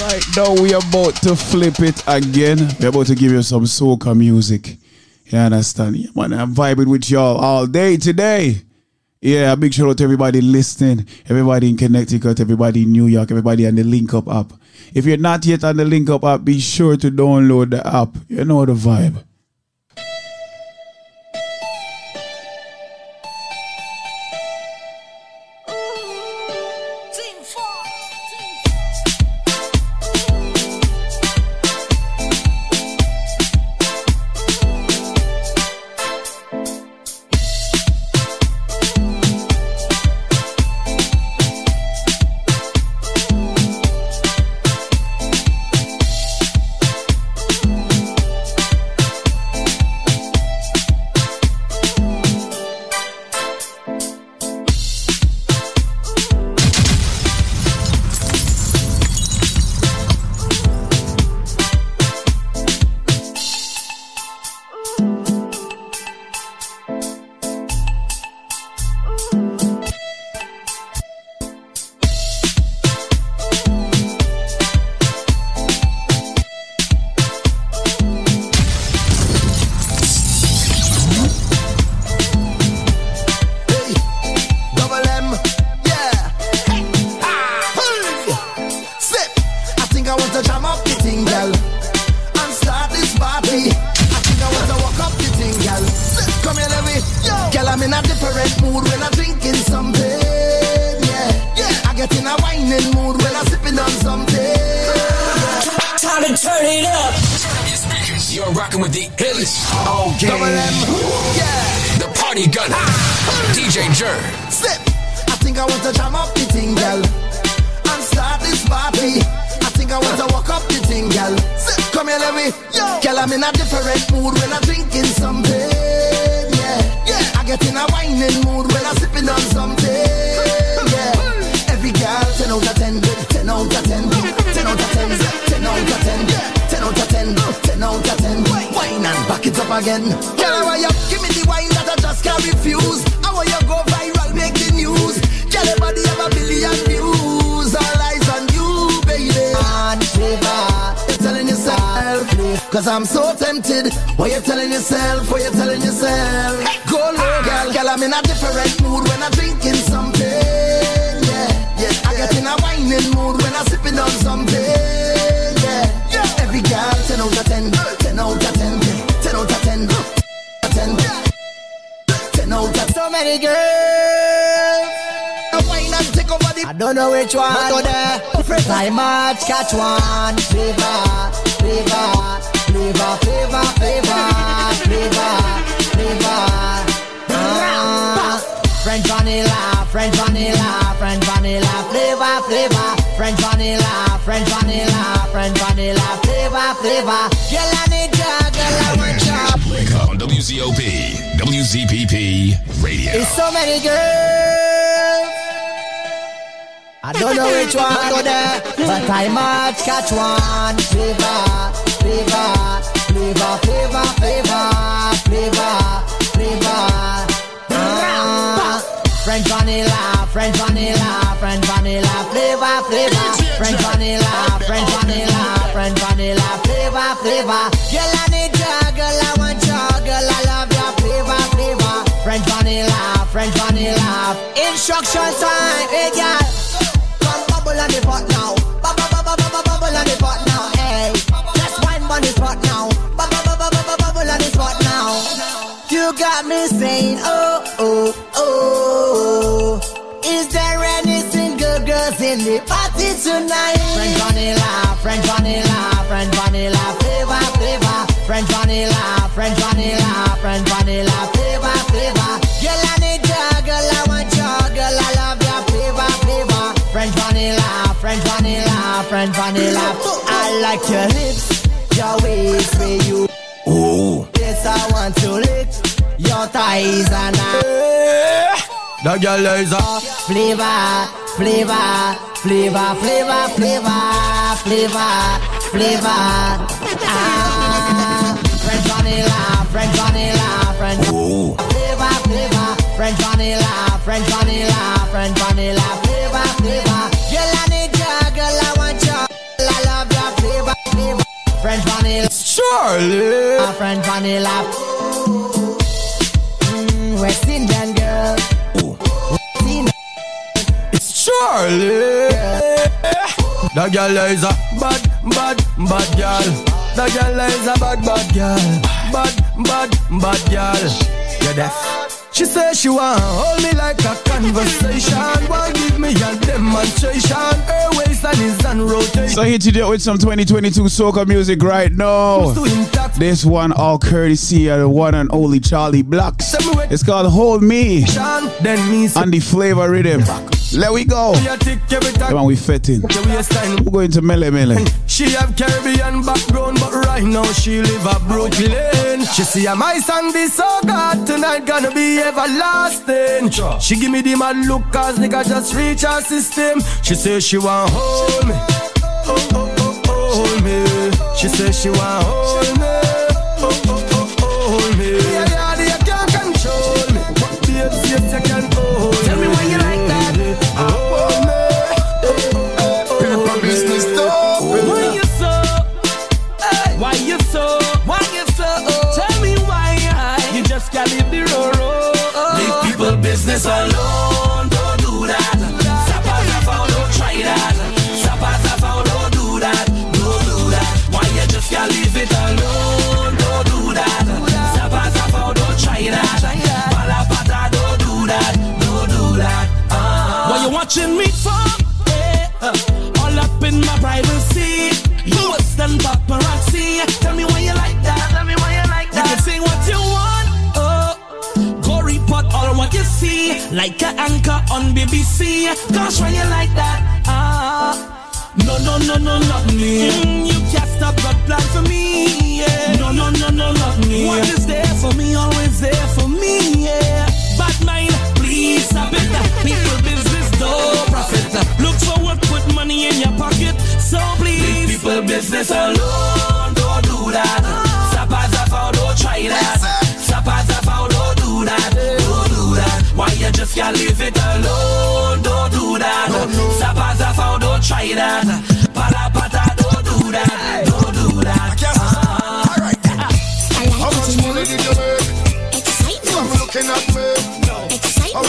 Right now we are about to flip it again. We're about to give you some soca music. You understand? Yeah, man, I'm vibing with y'all all day today. Yeah, a big shout out to everybody listening, everybody in Connecticut, everybody in New York, everybody on the Link Up app. If you're not yet on the Link Up app, be sure to download the app. You know the vibe. Might one. Flavor, flavor, flavor, flavor, flavor, flavor, flavor. Ah. French vanilla, French vanilla, French vanilla, flavor, flavor. French vanilla, French vanilla, French vanilla, flavor, flavor. Girl, I need ya, girl, I want ya, girl, I love ya, flavor, flavor. French vanilla, French vanilla. Instruction time, hey girl. Come bubble on the pot the party tonight? French vanilla, French vanilla, French vanilla, flavor, flavor. French vanilla, French vanilla, French vanilla, flavor, flavor. Girl, I need ya, girl, I want ya, girl, I love ya, flavor, flavor. French vanilla, French vanilla, French vanilla. I like your lips, your waist, where you. Oh. Yes, I want to lick your thighs and I. Eh. That girl is a Flavor, flavor, flavor, flavor, flavor, flavor, flavor. Ah, French vanilla, French vanilla, French flavor, flavor, French vanilla, French vanilla, French vanilla, flavor, flavor. Girl, I need ya, girl, I want ya, girl, I love ya, flavor, flavor. French vanilla, Charlie. French vanilla. Mm, West Indian girl. Charlie. That girl is a bad, bad, bad girl. That girl is a bad, bad girl. Bad, bad, bad girl. You're deaf? She says she want hold me like a conversation. Want give me a demonstration. Her waistline is on rotation. So here today with some 2022 soca music right now. This one all courtesy of the one and only Charly Blacks. It's called Hold Me Then me on the flavor rhythm. Let we go. you tick every time. Come on, we fitting. We're going to Mele Mele. She have Caribbean background, but right now she live a Brooklyn. She see a my be so good tonight, gonna be everlasting. She give me the mad look, cause nigga just reach her system. She say she want hold me, hold me. She say she want hold me, watching me for? Eh, uh, all up in my privacy. You a stand paparazzi. Tell me why you like that. Tell me why you like that. You can say what you want. Oh, go report all what you see. like an anchor on BBC. Gosh, when you like that, ah. No, no, no, no, not me. Mm, you can't stop God plan for me. Yeah. No, no, no, no, not me. What is there for me, always there for in your pocket. So please, people business alone, don't do that. Sapa, sapa, don't try that. Sapa, sapa, don't do that. Don't do that. Why you just can't leave it alone? Don't do that. Sapa, sapa, don't try that. Pata, pata, don't do that. Don't do that. How much money did you make? Excitement. I'm looking at me. No. How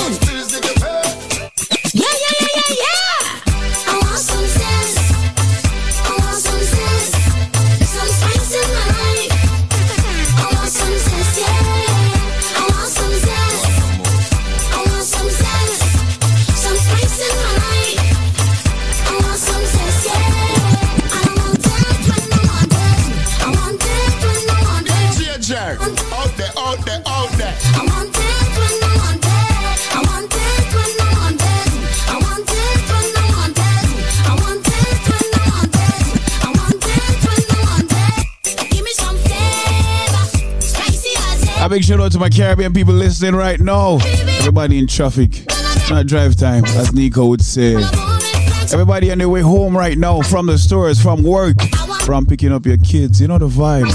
big shout out to my Caribbean people listening right now. Everybody in traffic. It's not drive time, as Nicco would say. Everybody on their way home right now from the stores, from work, from picking up your kids. You know the vibe.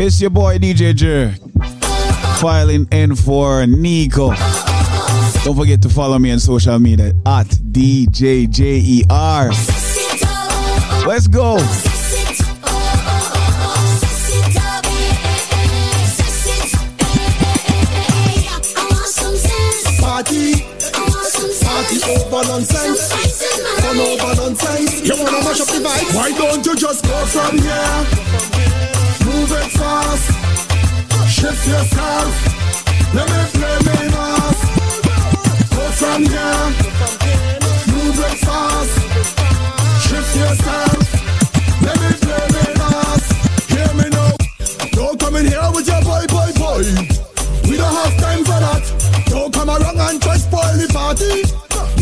It's your boy DJ Jer. Filing in for Nicco. Don't forget to follow me on social media at DJJER. Let's go. Party, party over nonsense. Fun over nonsense. You wanna mash up the vibe? Why don't you just go from here? Move it fast. Shift yourself. Let me play me mass. Go from here. Move it fast. Shift yourself. Let me play me mass. Hear me now. Don't come in here with your boy, boy, boy. And try spoil the party.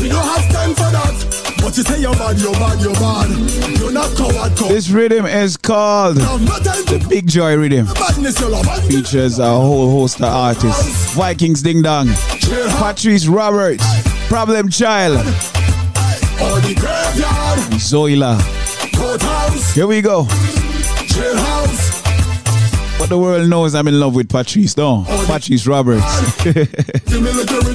We don't have time for that. But you say you're bad, you're bad, you're bad. You're not coward, coward. This rhythm is called the Big Joy Rhythm. Features a whole host of artists. Vikings Ding Dong, Patrice Roberts, Problem Child. Zoelah. Here we go. But the world knows I'm in love with Patrice, though. Patrice Roberts. <laughs>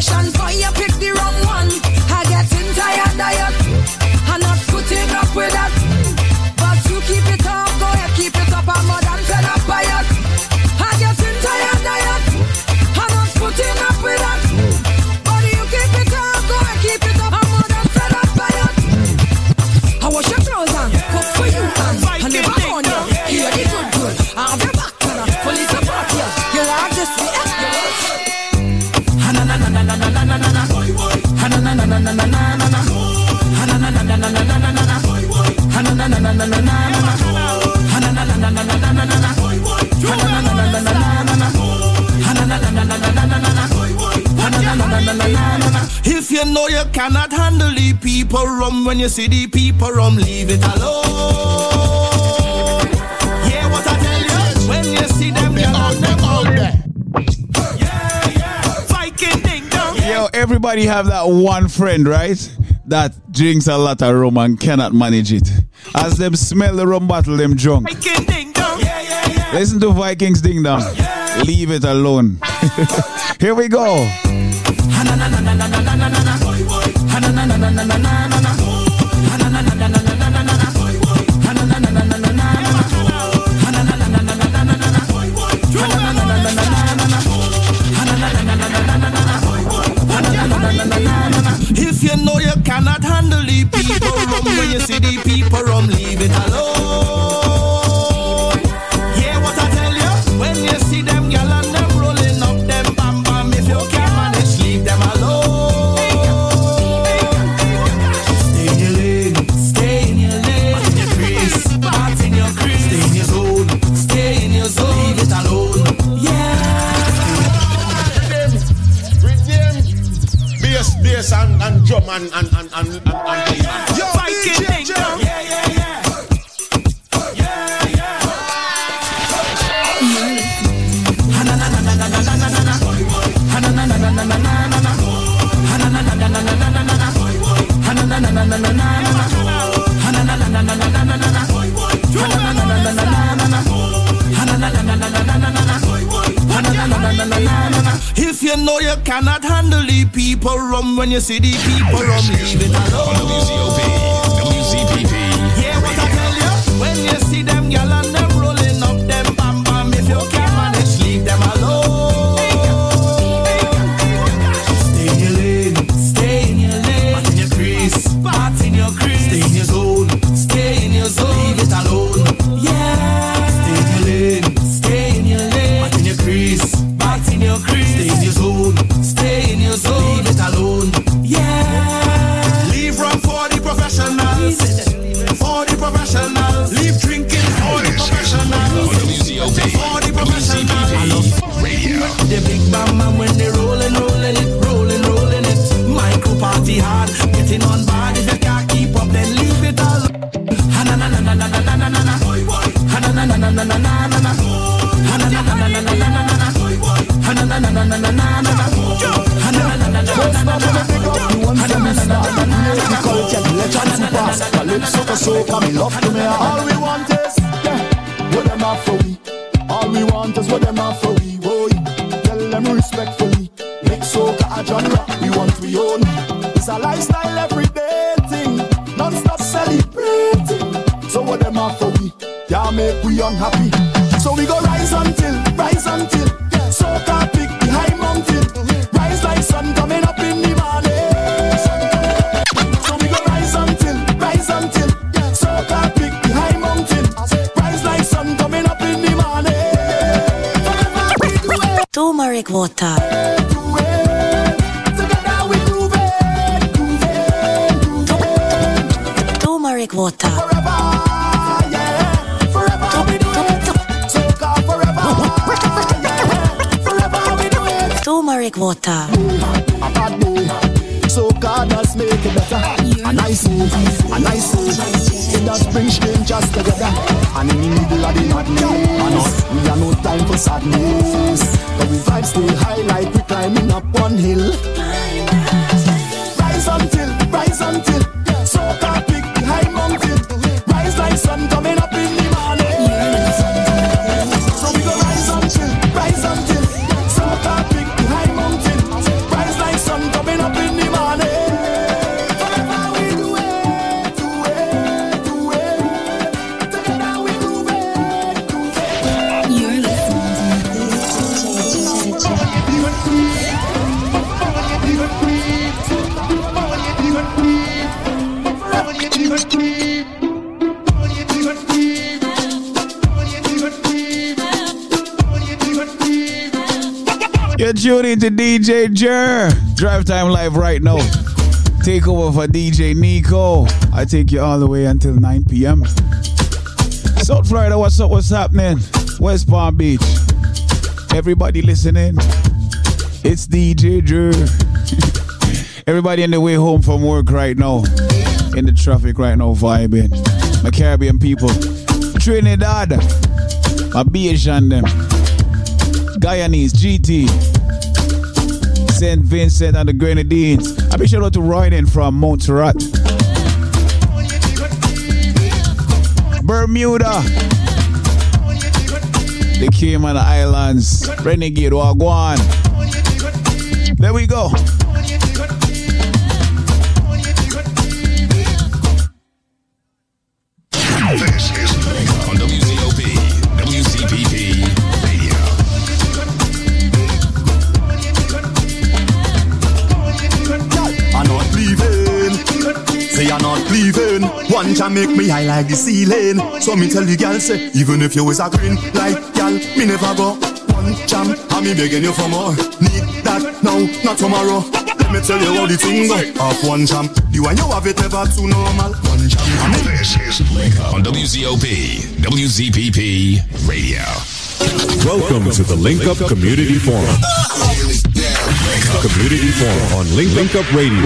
expression for your you know you cannot handle the people rum when you see the people rum, leave it alone. Yeah, what I tell you when you see them, you know them out there. Viking ding dong. yo, everybody have that one friend, right? That drinks a lot of rum and cannot manage it. As them smell the rum bottle, them drunk. Viking ding dong. Yeah, yeah, yeah. Listen to Vikings Ding Dong. Yeah, Leave it alone. <laughs> Here we go. If you know you cannot handle the people rum when you see the people rum, leave it alone. man and and and and, and yeah, yeah, Yo, Viking thing. Yeah, yeah, yeah. Yeah, yeah. If you know you cannot people rum when you see the people rum, leave it alone. Calypso for soca, me love to me. All we want is, yeah, what them have for we. All we want is what them have for we. Boy, tell them respectfully. Make soca a genre, we want we own. It's a lifestyle everyday thing, non-stop celebrating. So what them have for we, yeah, make we unhappy. So we go rise until, rise until, water. Turmeric water. Forever. turmeric water. So God does make it better. A nice move, a nice move. It does bring strangers together. And in the middle of the madness, and us, we have no time for sadness. But we vibe stay high like we climbing up one hill. Rise until, rise until, DJ Jer. Drive Time Live right now. Take over for DJ Nicco. I take you all the way until 9 p.m. South Florida, what's up? What's happening? West Palm Beach. Everybody listening. It's DJ Jer. <laughs> Everybody on the way home from work right now. In the traffic right now, vibing. My Caribbean people. Trinidad. My Bajan them. Guyanese, GT, St. Vincent and the Grenadines. A big shout out to Royden from Montserrat. Bermuda. the Cayman Islands. Renegade Wagwan. There we go. One jam make me high like the ceiling. So me tell the girl say, even if you was a green like gal, me never go. One jam, and me begging you for more. Need that now, not tomorrow. Let me tell you how the thing go. Off one jam, the one you have it never too normal. One jam, and me This is Link Up on WZOP, WZPP Radio. Welcome to the Link Up Community Forum. Community Forum on Link, Link Up Radio.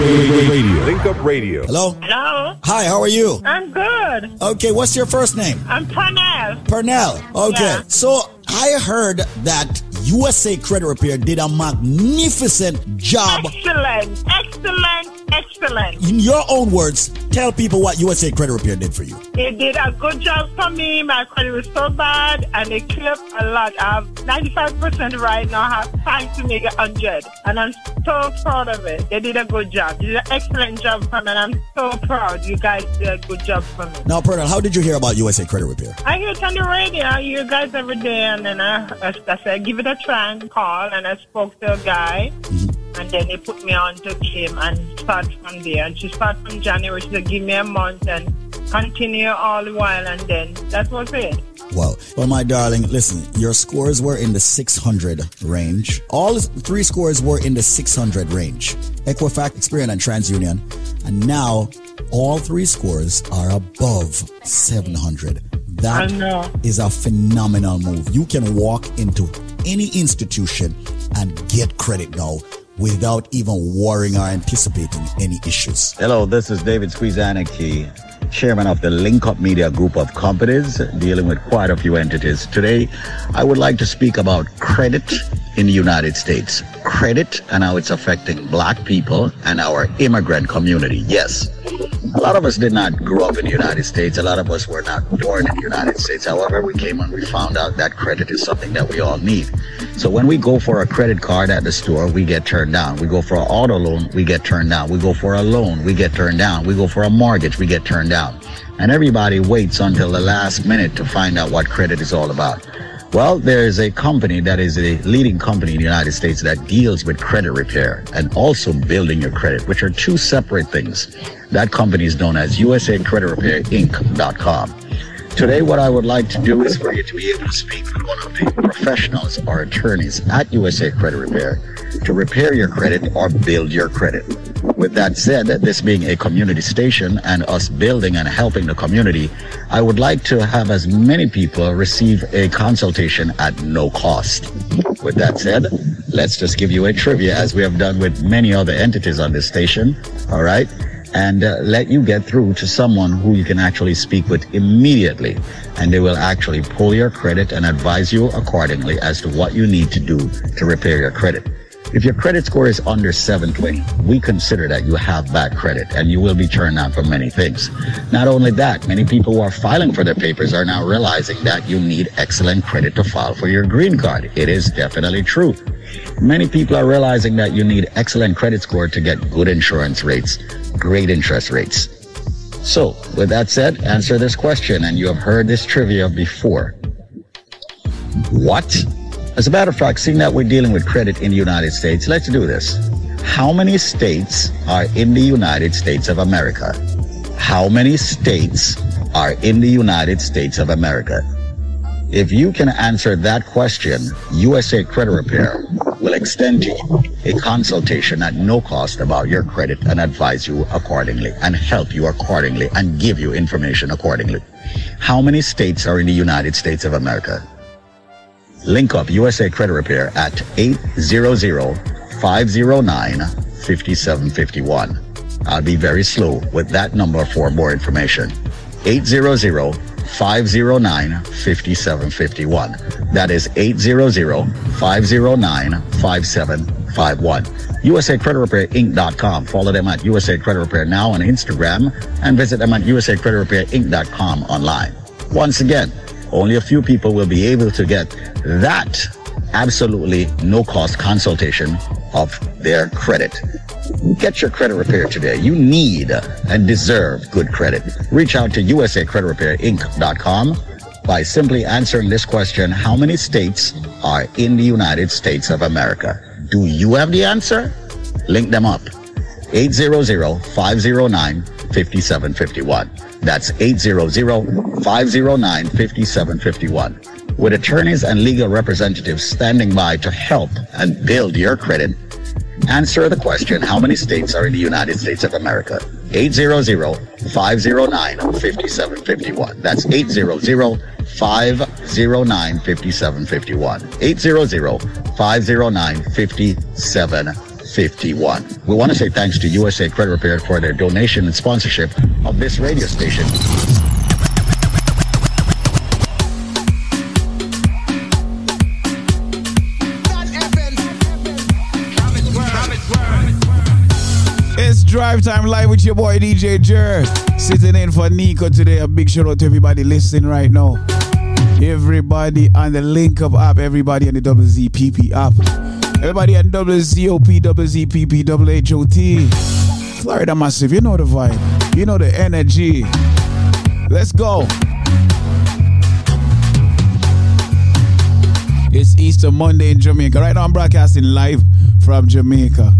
Radio. Link Up Radio. Hello? Hello. Hi, how are you? I'm good. Okay, what's your first name? I'm Pernell. Pernell. Okay. Yeah. So I heard that USA Credit Repair did a magnificent job. Excellent. Excellent. Excellent. In your own words, tell people what USA Credit Repair did for you. They did a good job for me. My credit was so bad and they cleared a lot. I have 95% right now. I have time to make it 100. And I'm so proud of it. They did a good job. They did an excellent job for me and I'm so proud. You guys did a good job for me. Now, Pernell, how did you hear about USA Credit Repair? I hear it on the radio. I hear you guys every day, and then I, I, I said, give it a try and call. And I spoke to a guy, mm-hmm. And then they put me on to Kim and start from there. And she start from January. She said, give me a month and continue all the while, and then that was it. Wow. Well, my darling, listen, your scores were in the 600 range. All three scores were in the 600 range Equifax, Experian, and TransUnion. And now all three scores are above 700. That is a phenomenal move. You can walk into any institution and get credit now without even worrying or anticipating any issues. Hello, this is David Squeezaniki, chairman of the Link Up Media Group of companies dealing with quite a few entities. Today, I would like to speak about credit in the United States. Credit and how it's affecting black people and our immigrant community. Yes, a lot of us did not grow up in the United States. A lot of us were not born in the United States. However, we came and we found out that credit is something that we all need. So when we go for a credit card at the store, we get turned down. We go for an auto loan, we get turned down. We go for a loan, we get turned down. We go for a mortgage, we get turned down. And everybody waits until the last minute to find out what credit is all about. Well, there's a company that is a leading company in the United States that deals with credit repair and also building your credit, which are two separate things. That company is known as USA Credit Repair Inc.com. Today, what I would like to do is for you to be able to speak with one of the professionals or attorneys at USA Credit Repair to repair your credit or build your credit. With that said, this being a community station and us building and helping the community, I would like to have as many people receive a consultation at no cost. With that said, let's just give you a trivia as we have done with many other entities on this station. All right and uh, let you get through to someone who you can actually speak with immediately. And they will actually pull your credit and advise you accordingly as to what you need to do to repair your credit. If your credit score is under 720, we consider that you have bad credit and you will be turned down for many things. Not only that, many people who are filing for their papers are now realizing that you need excellent credit to file for your green card. It is definitely true. Many people are realizing that you need excellent credit score to get good insurance rates, great interest rates. So, with that said, answer this question, and you have heard this trivia before. What? As a matter of fact, seeing that we're dealing with credit in the United States, let's do this. How many states are in the United States of America? How many states are in the United States of America? If you can answer that question, USA Credit Repair will extend you a consultation at no cost about your credit and advise you accordingly and help you accordingly and give you information accordingly. How many states are in the United States of America? Link up USA Credit Repair at 800-509-5751. I'll be very slow with that number for more information. 800-509-5751. That is 800-509-5751. USA Credit Repair Inc.com. Follow them at USA Credit Repair now on Instagram and visit them at USA Credit Repair Inc.com online. Once again, Only a few people will be able to get that absolutely no cost consultation of their credit. Get your credit repaired today. You need and deserve good credit. Reach out to usacreditrepairinc.com by simply answering this question How many states are in the United States of America? Do you have the answer? Link them up. 800-509-5751. That's 800-509-5751. With attorneys and legal representatives standing by to help and build your credit, answer the question, how many states are in the United States of America? 800-509-5751. That's 800-509-5751. 800-509-5751. We want to say thanks to USA Credit Repair for their donation and sponsorship of this radio station. It's drive time live with your boy DJ Jer. Sitting in for Nicco today. A big shout out to everybody listening right now. Everybody on the Link Up app, everybody on the WZPP app. Everybody at Double ZOP, Double ZPP, Double HOT. Florida Massive, you know the vibe. You know the energy. Let's go. It's Easter Monday in Jamaica. Right now I'm broadcasting live from Jamaica.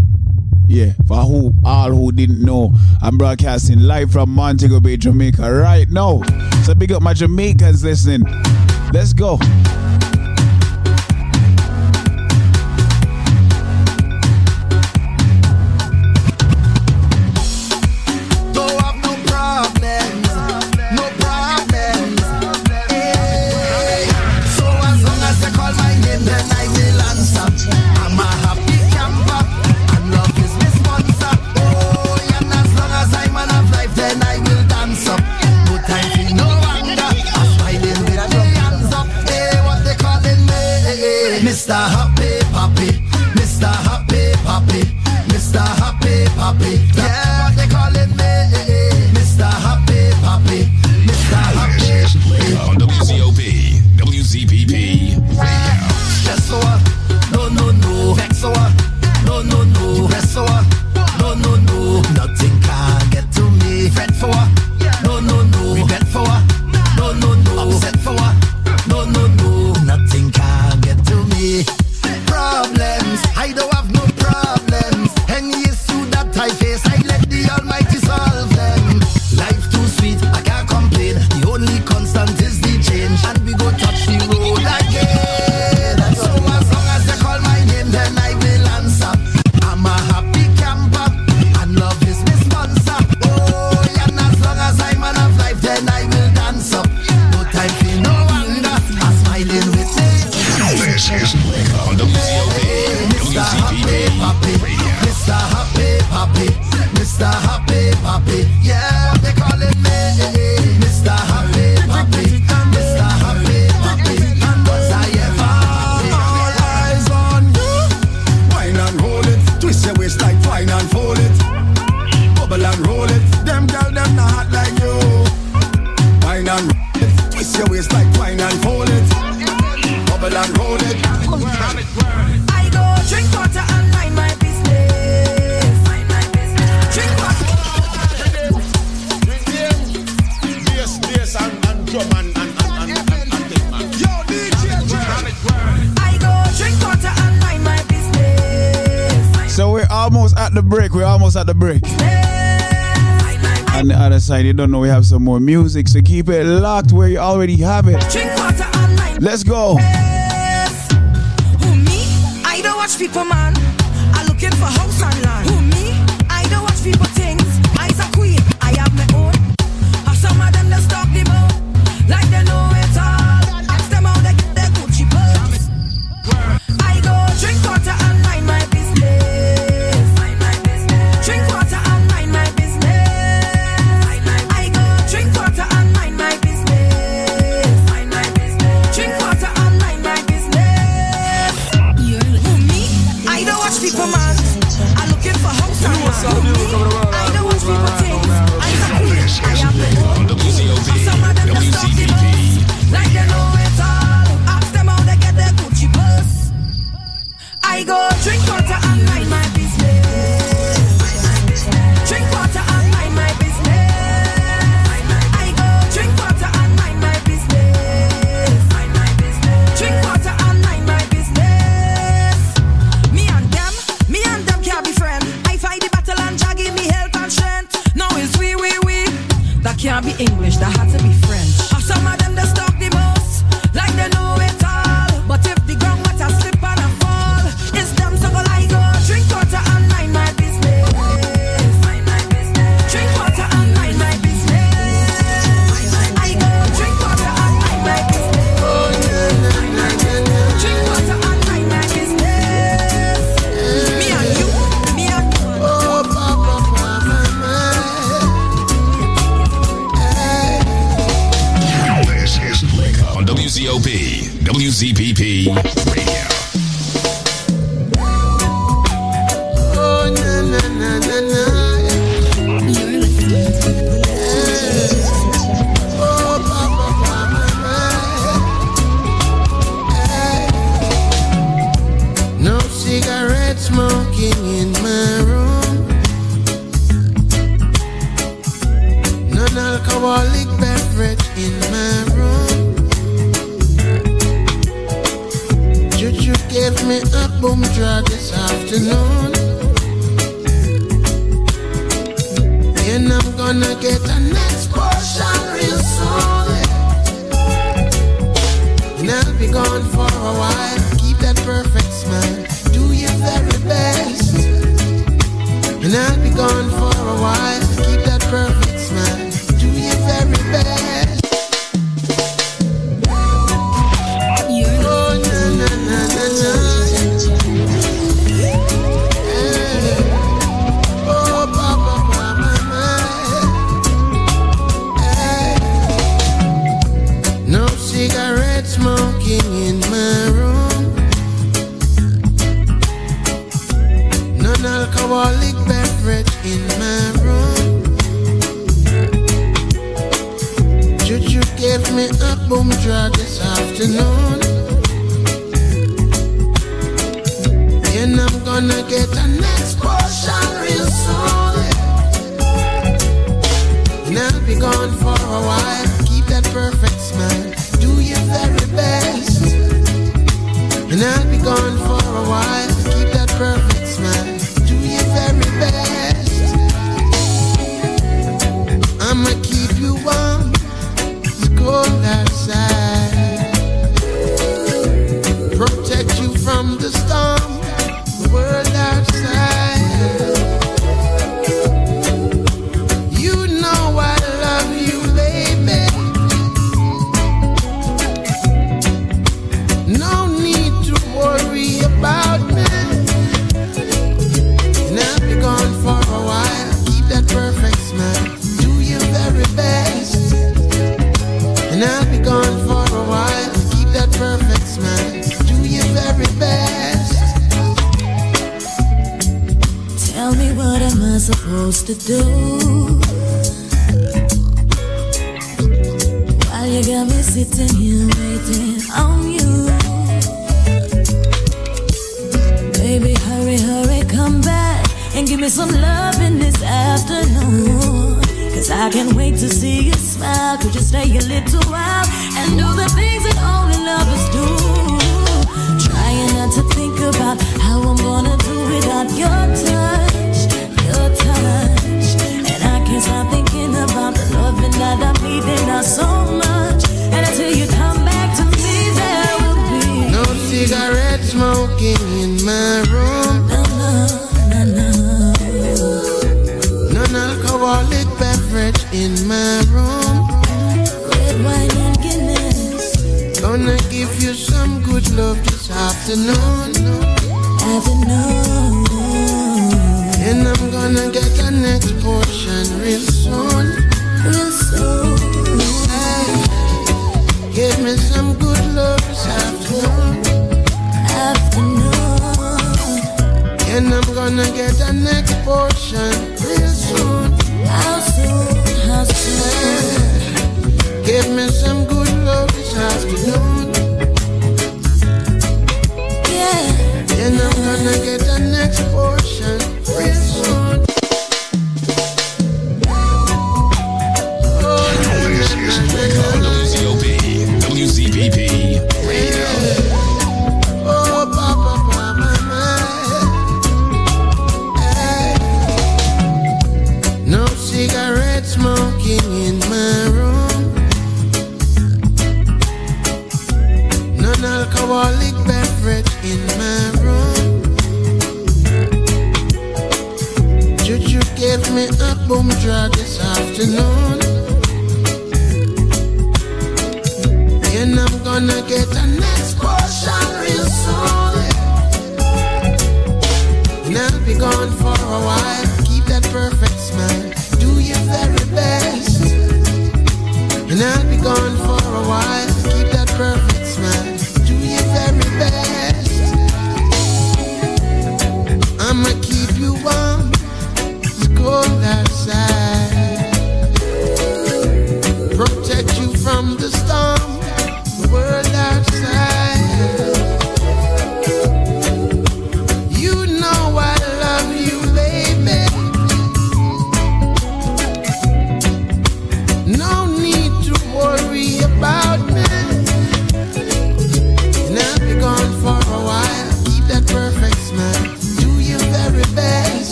Yeah, for who all who didn't know, I'm broadcasting live from Montego Bay, Jamaica right now. So big up my Jamaicans listening. Let's go. Side, you don't know we have some more music, so keep it locked where you already have it. Drink water and Let's go. Who me? I don't watch people, man.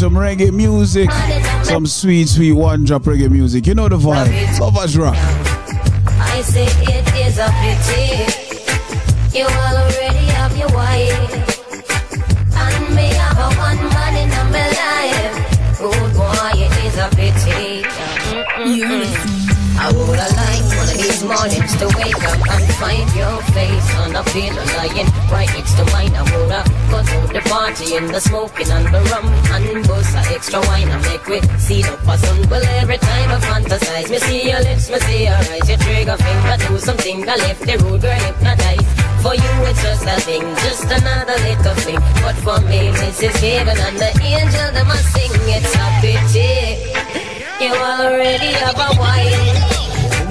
Some reggae music. Some sweet, sweet one drop reggae music. You know the vibe. Lovers rock. I say it is a pity. You already have your wife. And me have a one man in my life. Good boy, it is a pity. I would have liked one of these mornings to wake up and find your face on a pillow lying right next to mine. I would have got out the party and the smoking and the rum and bust a extra wine and make we see the person. Well, every time I fantasize, me see your lips, me see your eyes, your trigger finger do something. I left the road girl hypnotized. For you it's just a thing, just another little thing. But for me this is heaven and the angel that must sing. It's a pity you already have a wife.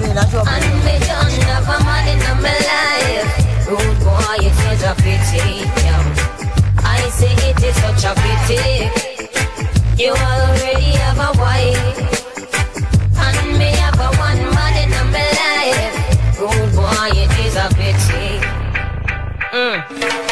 And me don't have a man in my life. Rude boy, it is a pity. yeah. Say it is such a pity. You already have a wife. And me have a one man in my life. Rude boy, it is a pity. Mm.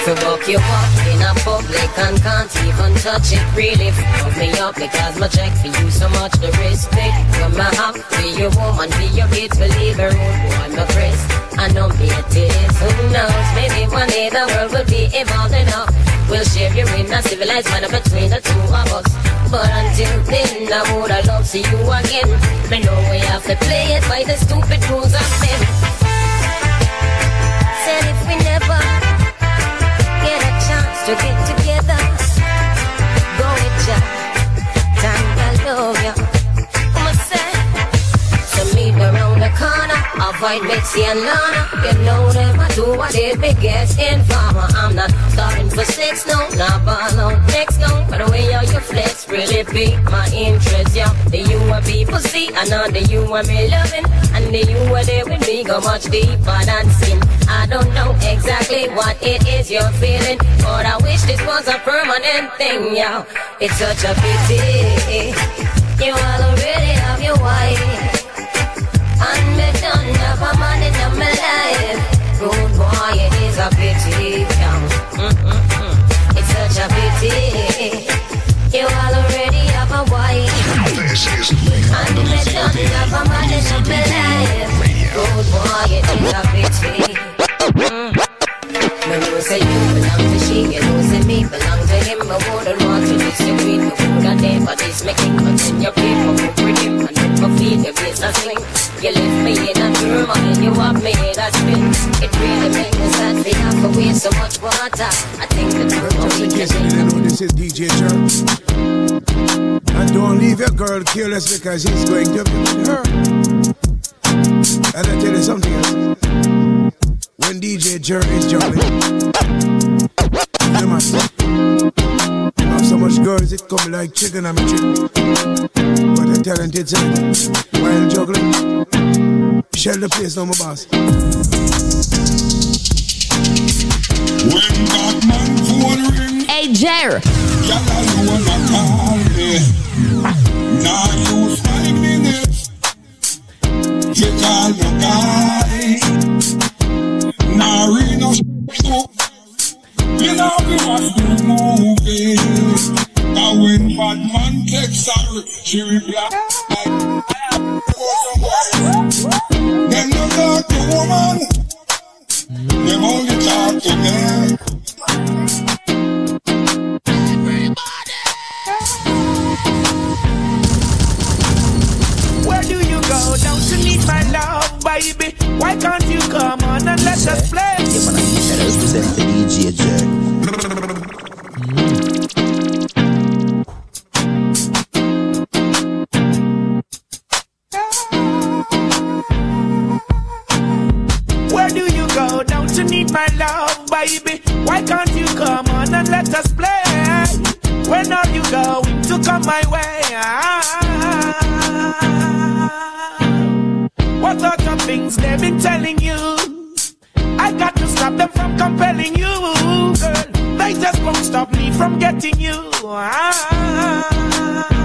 To buck you up in a public and can't even touch it really fuck me up because my check for you so much the respect from my have for your woman for your kids believe her own boy my breast I know me it is who knows maybe one day the world will be evolved enough we'll share you in a civilized manner between the two of us but until then I would have loved to see you again me know we have to play it by the stupid rules of men said if we never get a chance to get together. Go with ya, time I love ya. I'ma say, so meet me around the corner. Avoid Betsy and Lana. You know them, I do what they biggest informer. I'm not starting for sex, no, not ball out next, no. But the way how you flex really pique my interest, yeah. The you and people see, I know the you and me loving. And the you are there with me go much deeper than sin. I don't know exactly what it is you're feeling, but I wish this was a permanent thing, yeah. It's such a pity. You all already made spin. It really makes me sad for have to waste so much water. I think the turbo Just in case you didn't know, this is DJ Jerk. And don't leave your girl careless because he's going to be with her. And I tell you something else. When DJ Jerk is juggling, much girls it come like chicken on my trip. But a talented side while juggling. Shell the place, no my boss. When Batman phone ring, Hey, Jer. y'all you wanna call me. Now use five minutes to call your guy. Now read no book. You know we watch the movie. Now when Batman texts her, she reply. Them no talk to woman. Them only talk to men. Where do you go? Don't you need my love, baby? Why can't you come on and let us play? Yeah, man, I represent DJ Jerk. Baby? Why can't you come on and let us play? When are you going to come my way? What sort of things they've been telling you? I got to stop them from compelling you, girl. They just won't stop me from getting you. Give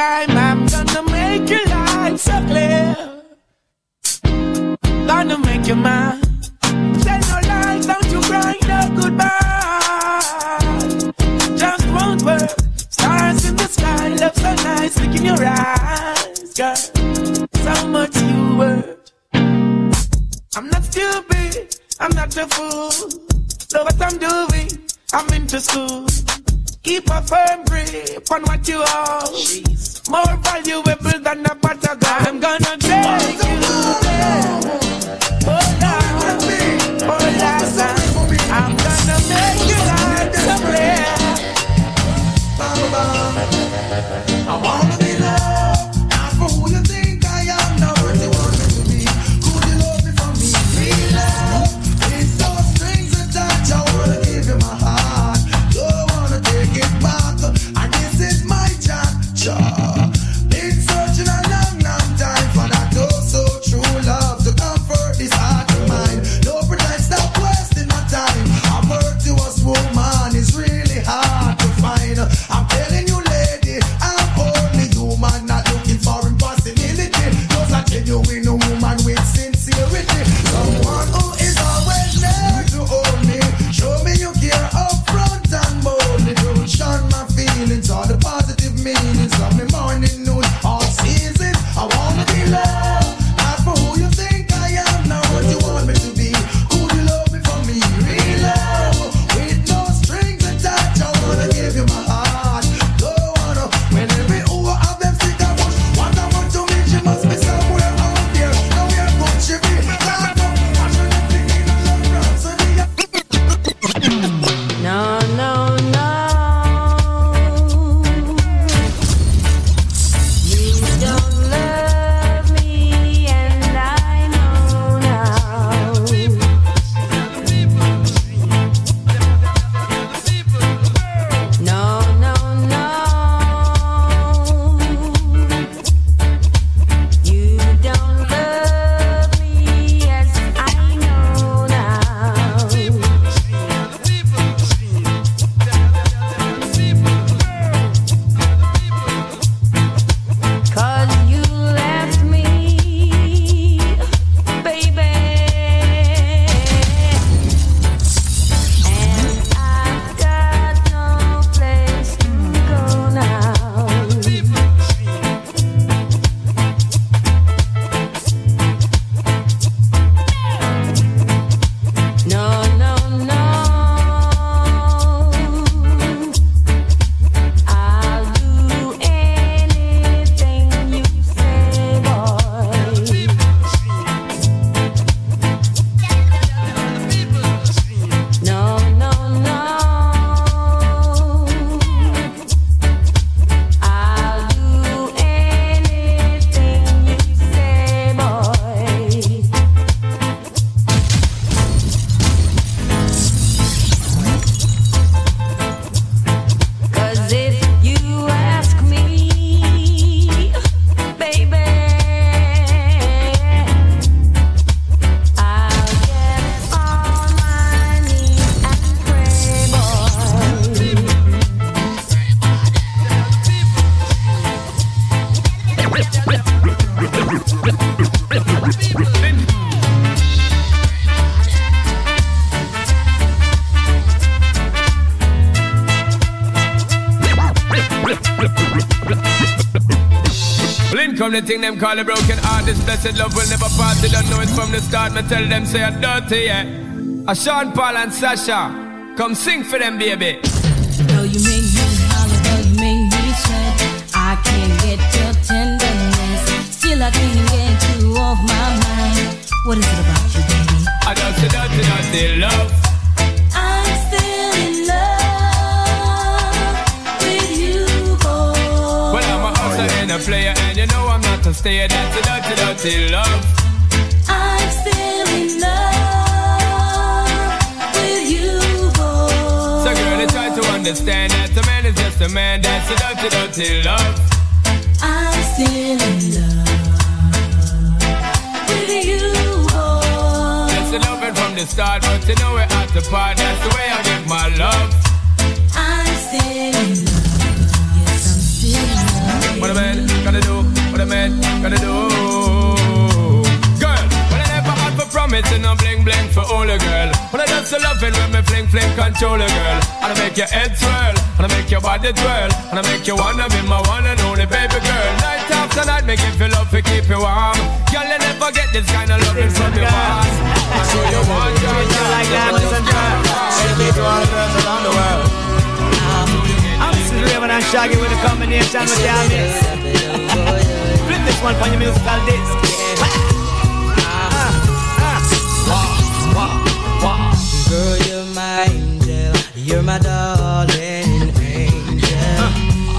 lifetime. I'm gonna make your life so clear. Gonna make you mine. Say no lies, don't you cry, no goodbye. Just won't work. Stars in the sky, love so nice, look in your eyes, girl. So much you worth. I'm not stupid, I'm not a fool. Know what I'm doing, I'm into school. Keep a firm grip on what you own. More valuable than a gold. I'm gonna take you come the thing them call a broken heart. This blessed love will never part. They don't know it from the start. Me tell them say I'm dirty, yeah. A Sean Paul and Sasha, come sing for them, baby. I'm not. That's a dirty, dirty love. I'm still in love with you, boy. So, girl, I try to understand that a man is just a man. That's a dirty, dirty love. I'm still in love with you, boy. That's the loving from the start, but you know we're at the part. That's the way I give my love. Gotta do. Girl, when I never had for promising, no bling bling for all a girl. When I just love it when me fling fling control a girl. And I make your head swirl, and I make your body twirl, and I make you wanna be my one and only baby girl. Night after night, make you feel love to keep you warm. Girl, you never get this kind of loving from your boss. I show you one girl, you like that, listen to to all the girls around the world. I'm Rayvon and shaggy with a combination with Yami. Flip this one on your musical disc. Girl, you're my angel. You're my darling angel.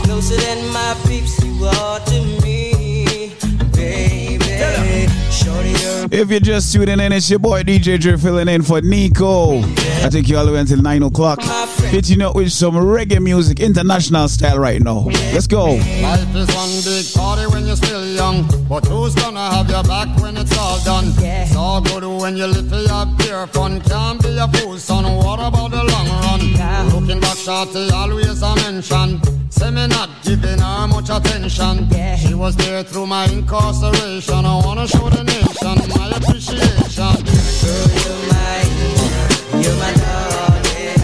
Closer than my peeps, you are to me, baby. Shorty, If you're just tuning in, it's your boy DJ Dre filling in for Nicco. I take you all the way until 9 o'clock. Hitting up with some reggae music, international style right now. Let's go. Young, but who's gonna have your back when it's all done? It's all good when you live for your pure fun. Can't be a fool, son. What about the long run? Looking back, shorty always a mention. Say me not giving her much attention. She was there through my incarceration. I wanna show the nation my appreciation. Girl, you're my, you're my darling.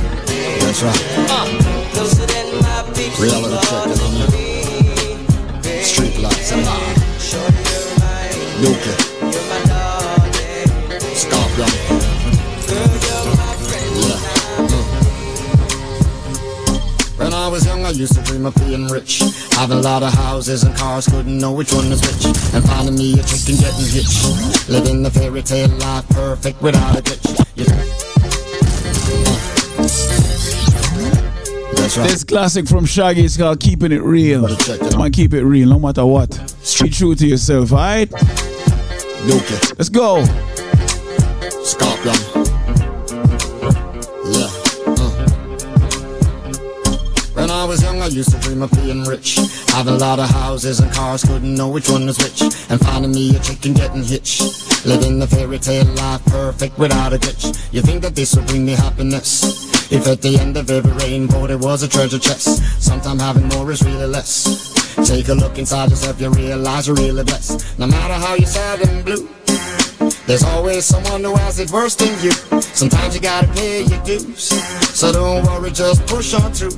That's right. Ah. Closer than my peeps, Reality used to dream of being rich. Having a lot of houses and cars, couldn't know which one was which. And finding me a chick and getting hitched. Living the fairy tale life, perfect without a glitch. Right. This classic from Shaggy is called Keeping It Real. Come on, keep it real no matter what. Be true to yourself, alright? Okay. Let's go. Scorpion. Used to dream of being rich. Having a lot of houses and cars, couldn't know which one was which. And finding me a chick and getting hitched. Living the fairy tale life, perfect without a glitch. You think that this would bring me happiness? If at the end of every rainbow there was a treasure chest. Sometimes having more is really less. Take a look inside yourself, you realize you're really blessed. No matter how you're sad and blue. There's always someone who has it worse than you. Sometimes you gotta pay your dues. So don't worry, just push on through.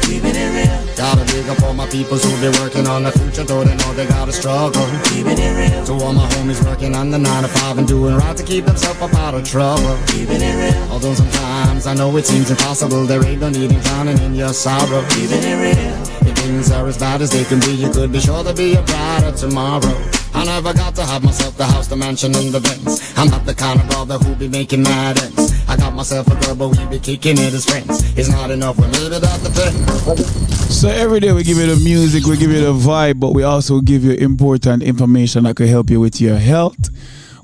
Keeping it real. Gotta big up all my peoples who be working on the future, though they know they gotta struggle. Keeping it real. To all my homies working on the 9 to 5 and doing right to keep themselves up out of trouble. Keeping it real. Although sometimes I know it seems impossible, there ain't no need in drowning in your sorrow. Keeping it real. If things are as bad as they can be, you could be sure to be a brighter tomorrow. I never got to have myself the house, the mansion, and the Benz. I'm not the kind of brother who be making mad ends. I got myself a girl, but we be kicking it as friends. It's not enough, well, maybe that depends. So every day we give you the music, we give you the vibe, but we also give you important information that could help you with your health.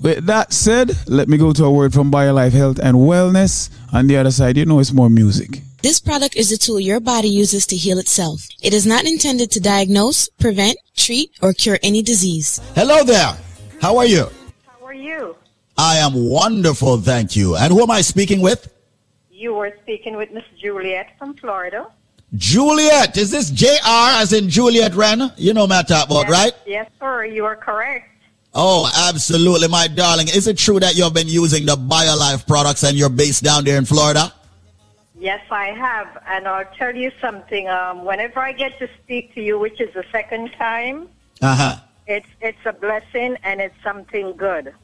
With that said, let me go to a word from BioLife Health and Wellness. On the other side, you know it's more music. This product is a tool your body uses to heal itself. It is not intended to diagnose, prevent, treat, or cure any disease. Hello there. How are you? How are you? I am wonderful, thank you. And who am I speaking with? You were speaking with Miss Juliet from Florida. Juliet. Is this JR as in Juliet Wren? You know my I talk about, yes, right? Yes, sir. You are correct. Oh, absolutely, my darling. Is it true that you've been using the BioLife products and you're based down there in Florida? Yes, I have. And I'll tell you something. Um, whenever I get to speak to you, which is the second time, Uh huh. it's it's a blessing and it's something good.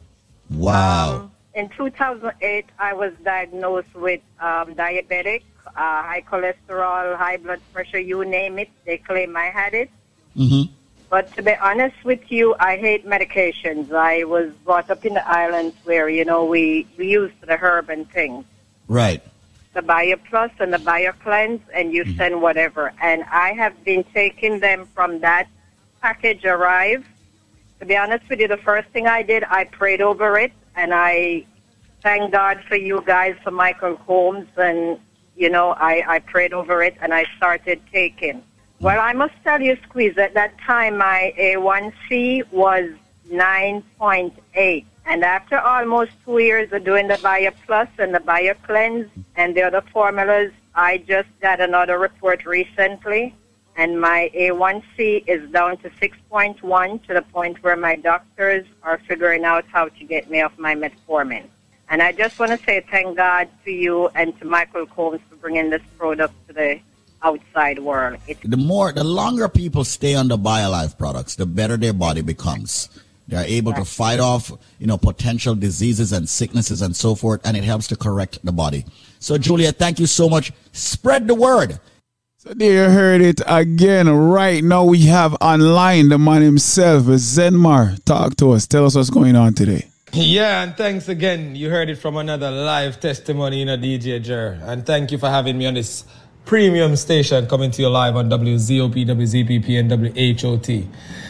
Wow. In 2008, I was diagnosed with um, diabetic, uh, high cholesterol, high blood pressure, you name it. They claim I had it. Mm-hmm. But to be honest with you, I hate medications. I was brought up in the islands where, you know, we, we used the herb and things. Right. The Bio Plus and the Bio Cleanse, and you mm-hmm. send whatever. And I have been taking them from that package arrive. To be honest with you, the first thing I did, I prayed over it, and I thank God for you guys, for Michael Holmes, and, you know, I, I prayed over it, and I started taking. Mm-hmm. Well, I must tell you, Squeeze, at that time my A1C was 9.8. And after almost two years of doing the Bio Plus and the Bio Cleanse and the other formulas, I just got another report recently. And my A1C is down to 6.1 to the point where my doctors are figuring out how to get me off my metformin. And I just want to say thank God to you and to Michael Combs for bringing this product to the outside world. It's The more, the longer people stay on the BioLife products, the better their body becomes. They are able to fight off, you know, potential diseases and sicknesses and so forth, and it helps to correct the body. So, Julia, thank you so much. Spread the word. So there you heard it again. Right now we have online the man himself, Zenmar. Talk to us. Tell us what's going on today. Yeah, and thanks again. You heard it from another live testimony you know, DJ Jer. And thank you for having me on this premium station coming to you live on WZOP, WZPP, and WHOT.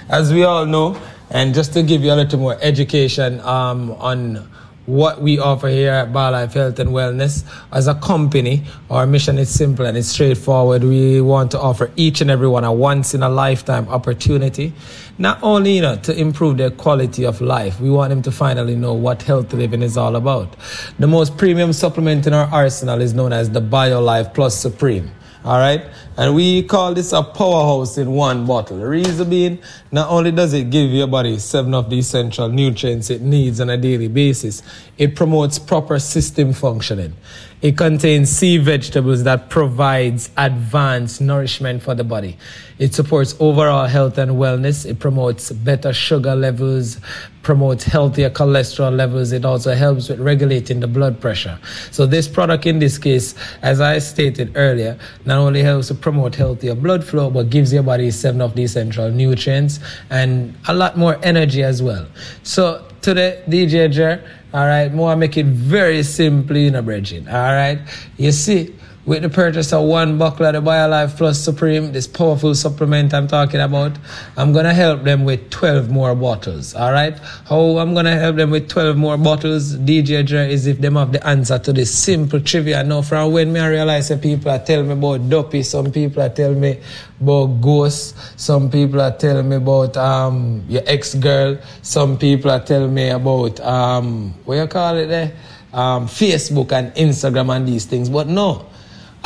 As we all know, and just to give you a little more education um, on what we offer here at BioLife Health and Wellness. As a company, our mission is simple and it's straightforward. We want to offer each and everyone a once in a lifetime opportunity, not only you know to improve their quality of life. We want them to finally know what healthy living is all about. The most premium supplement in our arsenal is known as the BioLife Plus Supreme. All right, and we call this a powerhouse in one bottle. The reason being, not only does it give your body seven of the essential nutrients it needs on a daily basis, it promotes proper system functioning. It contains sea vegetables that provides advanced nourishment for the body. It supports overall health and wellness. It promotes better sugar levels, promotes healthier cholesterol levels. It also helps with regulating the blood pressure. So this product in this case, as I stated earlier, not only helps to promote healthier blood flow, but gives your body seven of the essential nutrients and a lot more energy as well. So today, DJ Jer, all right, more make it very simply in a bridging. All right, you see, with the purchase of one bottle of the BioLife Plus Supreme, this powerful supplement I'm talking about, I'm gonna help them with 12 more bottles. All right, how I'm gonna help them with 12 more bottles, DJ Jer, is if them have the answer to this simple trivia. Now, from when me I realize that people are telling me about dopey, some people are telling me about ghosts, some people are telling me about um your ex girl, some people are telling me about um what you call it there, um Facebook and Instagram and these things. But no,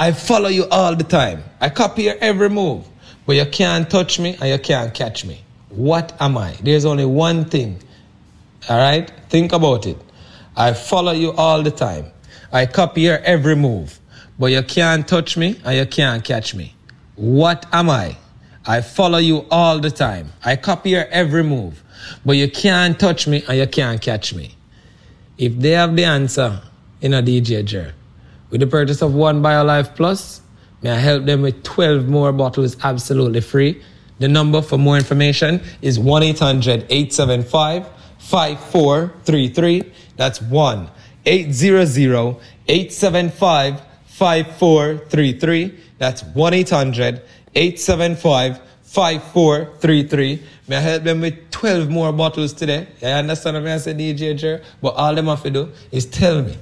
I follow you all the time. I copy your every move, but you can't touch me and you can't catch me. What am I? There's only one thing. All right, think about it. I follow you all the time. I copy your every move, but you can't touch me and you can't catch me. What am I? I follow you all the time. I copy your every move, but you can't touch me and you can't catch me. If they have the answer in a DJ Jer, with the purchase of one BioLife Plus, may I help them with 12 more bottles absolutely free. The number for more information is 1 800 875 5433. That's 1 800 875 5433. That's 1 800 875 5433. May I help them with 12 more bottles today? I understand what I say, DJ Jer, but all them have to do is tell me,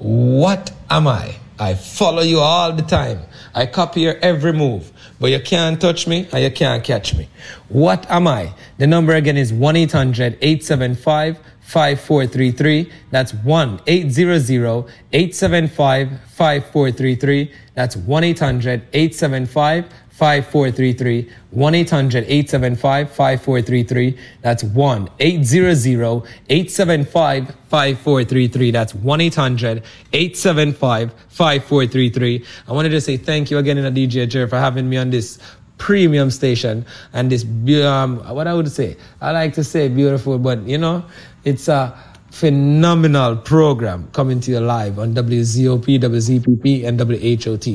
what am I? I follow you all the time. I copy your every move, but you can't touch me and you can't catch me. What am I? The number again is 1 800 875 5433. That's 1 800 875 5433. That's 1 800 875 5433. 1 800 875 5433. That's 1 800 875 5433. That's 1 800 875 5433. I wanted to say thank you again in a DJ Jer for having me on this premium station and this um, what I would say I like to say beautiful but you know it's a phenomenal program coming to you live on WZOP, WZPP, and WHOT.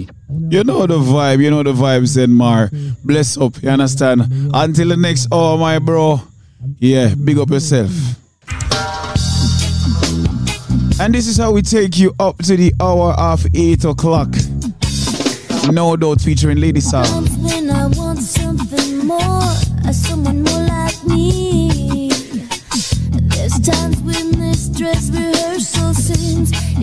You know the vibe, you know the vibes, Zenmar. Bless up, you understand? Until the next hour, my bro. Yeah, big up yourself. And this is how we take you up to the hour of 8 o'clock. No doubt featuring Lady Song.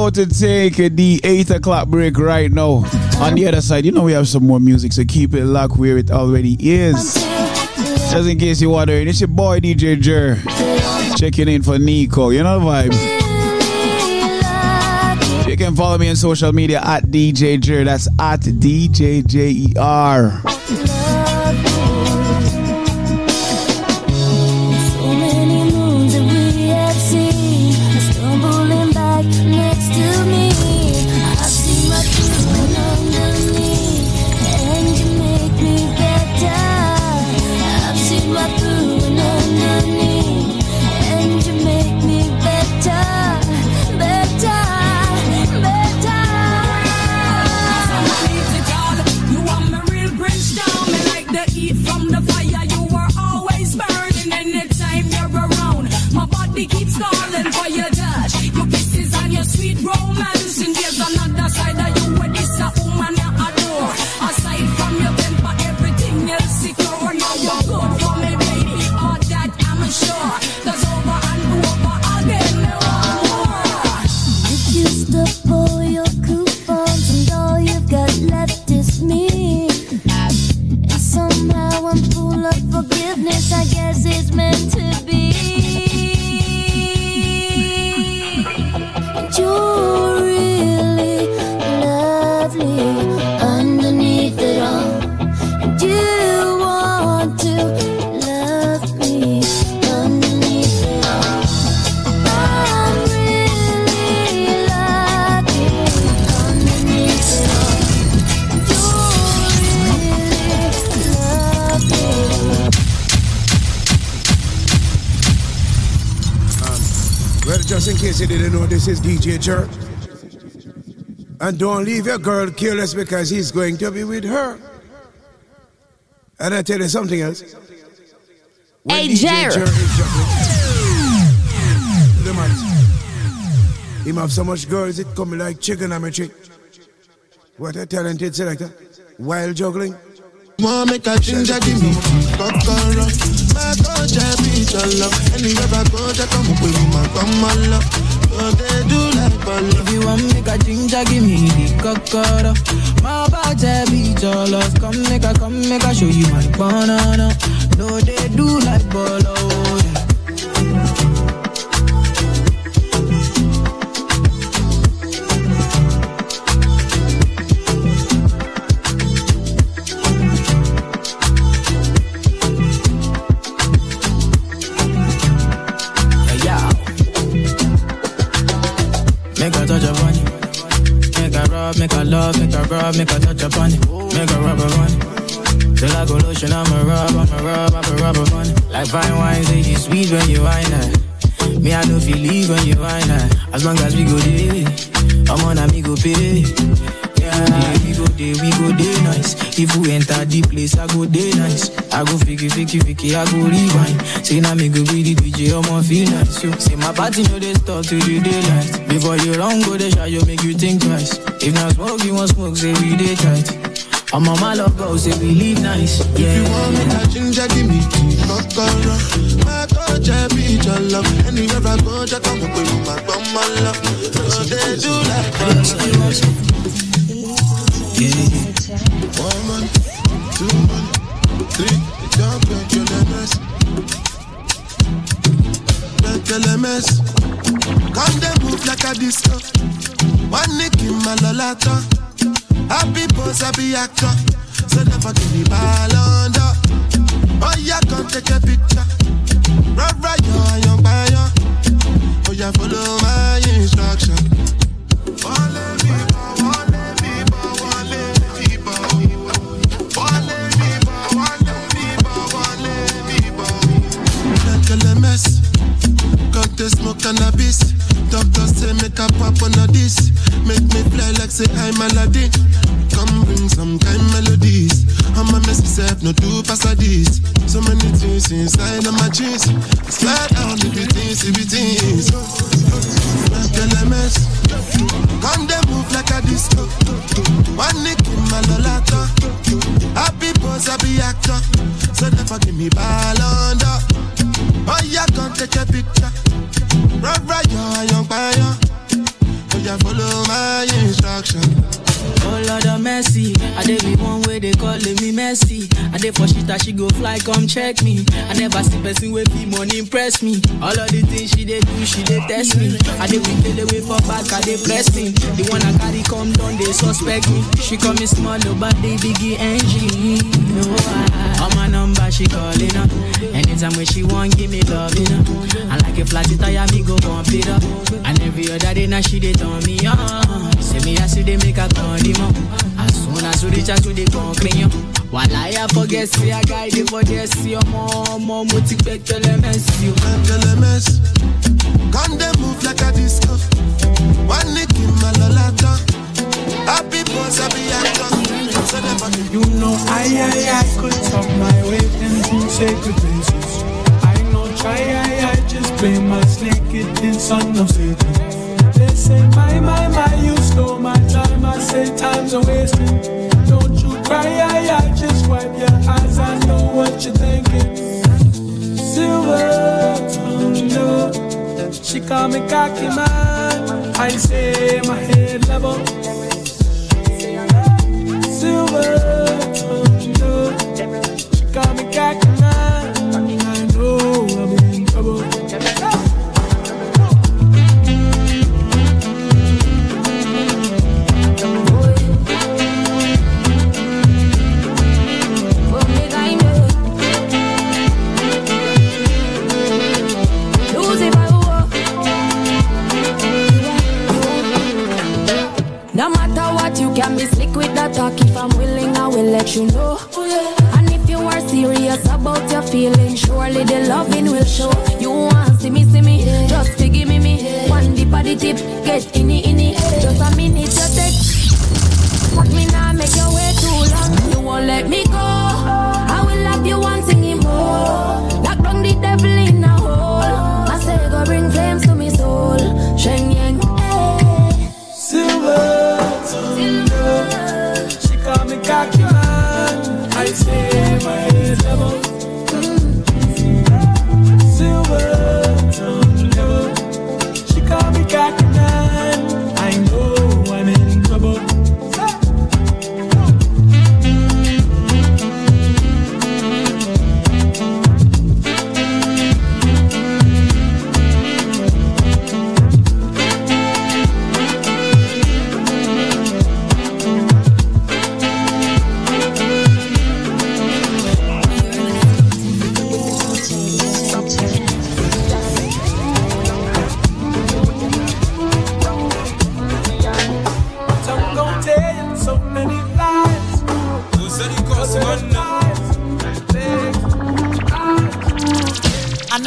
about to take the 8 o'clock break right now. On the other side, you know we have some more music, so keep it locked where it already is. Just in case you're wondering, it's your boy DJ Jer. Checking in for Nicco. You know the vibes. You can follow me on social media at DJ Jer. That's at DJ J E R. just didn't know, this is DJ Jerk. And don't leave your girl careless because he's going to be with her. And I tell you something else. When Hey, DJ Jer. Jerk is juggling, the man, him have so much girls, it come like chicken on my chick. What a talented selector. While juggling. Want make a ginger give me kokoro My coach I be your love Anywhere I go they come up with my come on love They do like ball If you want make a ginger, give me the cocoa. My body your love. Come make a, come make a show you my banana. No, they do like bolo. Love, make a rub, make a touch upon it. Make a rub upon it. Till I go lotion, I'm a rub, I'm a rub, I'm a rub upon it. Like fine wine, say you sweet when you wine it. Me, I know feel leave when you whine. uh, As long as we go there, I'm on a me go pay. Yeah, we go there, we go there nice. If we enter the place, I go there nice. I go fiki, fiki, fiki, I go rewind. Say now me go be the DJ, I'ma feel nice. So, say my party know they start to the daylight. Before you run, go the shot, you make you think twice. If not smoke, you want smoke, say we day tight. I'm on my love, go, say we live nice. Yeah. If you want me, that ginger, give me tea, kokoro. My touch, I be your love. Anywhere I go, just come up with my bum, my love. So they do like that. One man, two man, three. Don't get your lemons. Get your lemons. Come they move like a disco. One nick in my lolata. Happy boss, happy actor. So never give me ball under. Oh yeah, come take a picture. Right, right, yo, young buyer. Oh yeah, follow my instruction. Wale The smoke cannabis. Doctor say make a pop on a this. Make me fly like say I'm Aladdin. Come bring some kind melodies. I'm a mess myself, no do pass a this. So many things inside of my jeans. Slide down the things, the things. Like a mess. Come they move like a disco. One nick in my lolata. Happy boss, happy actor. So never give me ball under. Oh yeah, come take a picture. Right, right, yo, young fire. Oh yeah, follow my instruction. Oh Lord of mercy, I dey be one way they calling me messy. I dey for shit that she go fly, come check me. I never see person with fee money impress me. All of the things she dey do, she dey test me. I dey weak the way for back, I dey press me. The one I carry come down, they suspect me. She call me small, oh, but they biggie NG. No, I, on my number she calling up. Anytime when she want, give me love, you. I like a flat tire, me go bump it up. And every other day now she dey turn me on. Say me I see they make a turn him up. As soon as we reach out to the concrete, while I forget, see a guy dey for there, see your mom, mom, mo ti pẹ́ tẹ́lẹ̀ mẹ́sì o. Tell mess. Come they move like a disco. One nick in my lolata. Happy boss, happy actor. So You know I, I, I could talk my way into sacred places. I know try, I, I just play my snake, it in son of Satan. Say, my, my, my, you stole my time. I say, time's a waste. Don't you cry, I, I just wipe your eyes. I know what you're thinking. Silver tongue, no. She call me cocky man. I say, my head level. Silver tongue, no. She call me cocky man. I know I'm in trouble. Can be slick with the talk. If I'm willing, I will let you know. And if you are serious about your feelings, surely the loving will show. You want see me, see me, just forgive me, me. One dip at the tip, get inni, inni. Just a minute to take. Me now make your way too long. You won't let me go.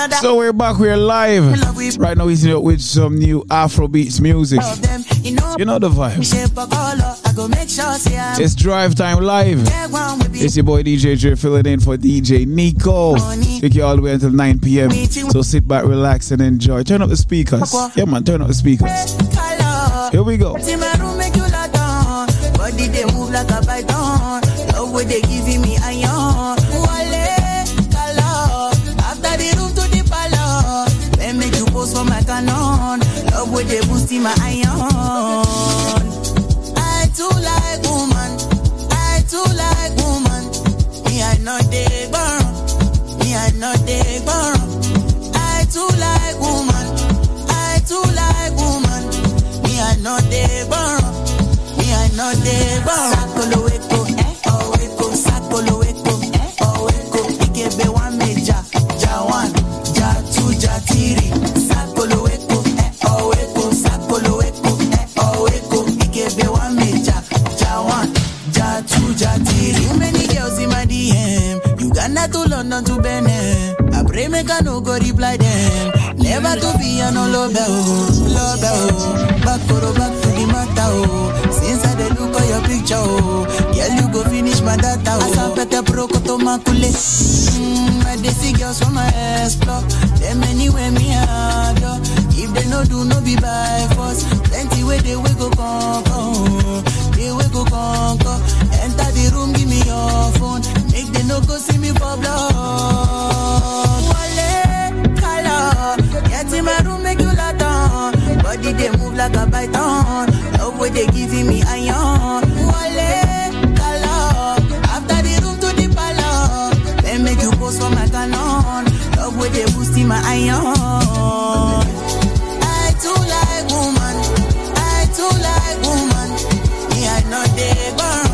Another. So we're back, we're live. Right now, we're with some new Afrobeats music. you know. The vibe. Me shape a color, I go make sure say I'm. It's Drive Time Live. Take one with me. It's your boy DJ J filling in for DJ Nicco. Take you all the way until 9 p.m. So sit back, relax, and enjoy. Turn up the speakers. Yeah, man, turn up the speakers. Here we go. Way my iron. I too like woman. I too like woman. Me I know they burn. Me I know they burn. I too like woman. I too like woman. Me I know they burn. Me I know they burn. Make I no go reply them. Never to be an all love love Back for back to the matter oh. Since I dey look at your picture oh, girl you go finish my data oh. Asapete pro koto makule. Mm, I dey see girls from my explore. Them anywhere me yo. If they no do no be by force. Plenty way they we go conquer. They we go conquer. Enter the room, give me your phone. Make they no go see me for blood. Wale color. Get in my room, make you lot on. Body they move like a python. Love way they giving me iron. Wale color. After the room to the palace. Then make you pose for my canon. Love way they boosting my iron. I too like woman. I too like woman. Me I know they burn.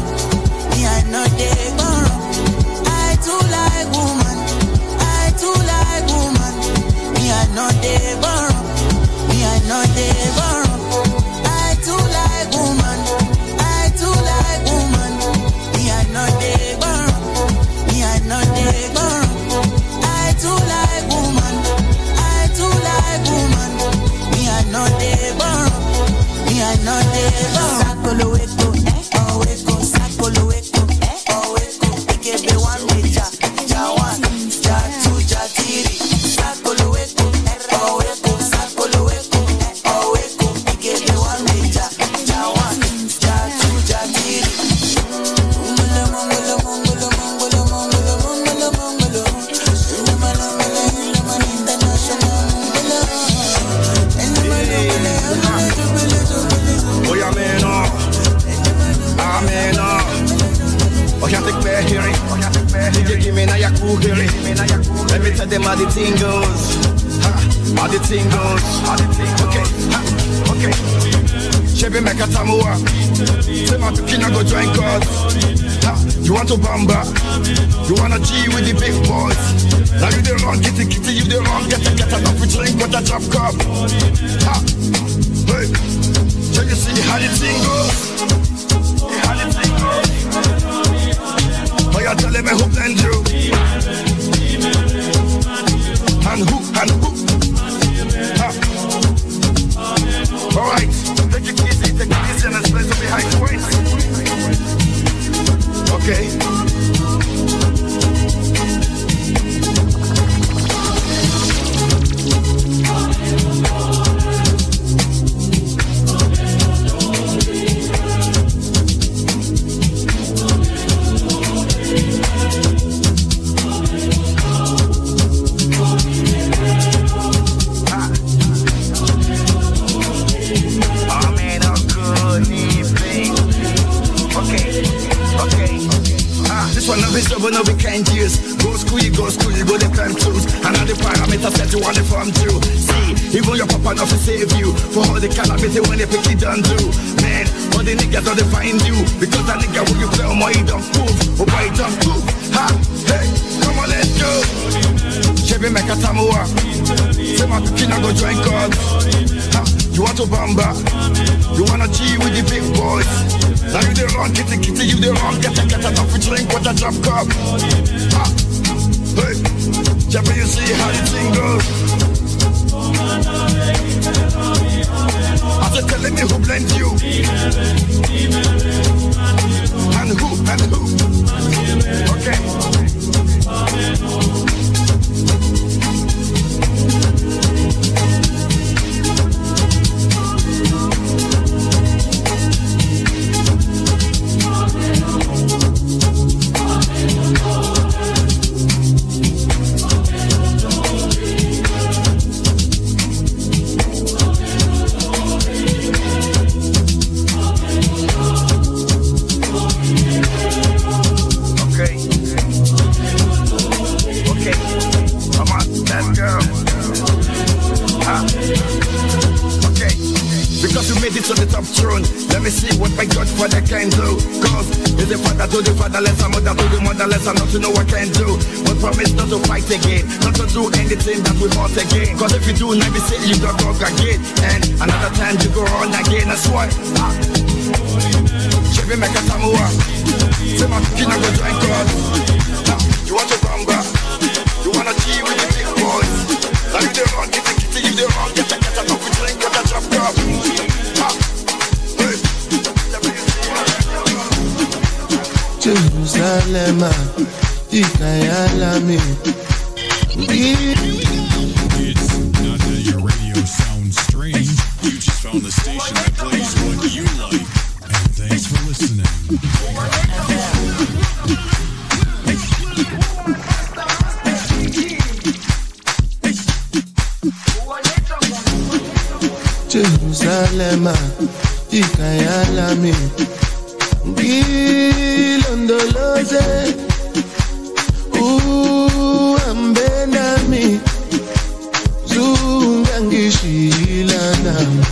dilemma ikayala mi. Ngilondoloze uhambe nami. Zungangishila nami.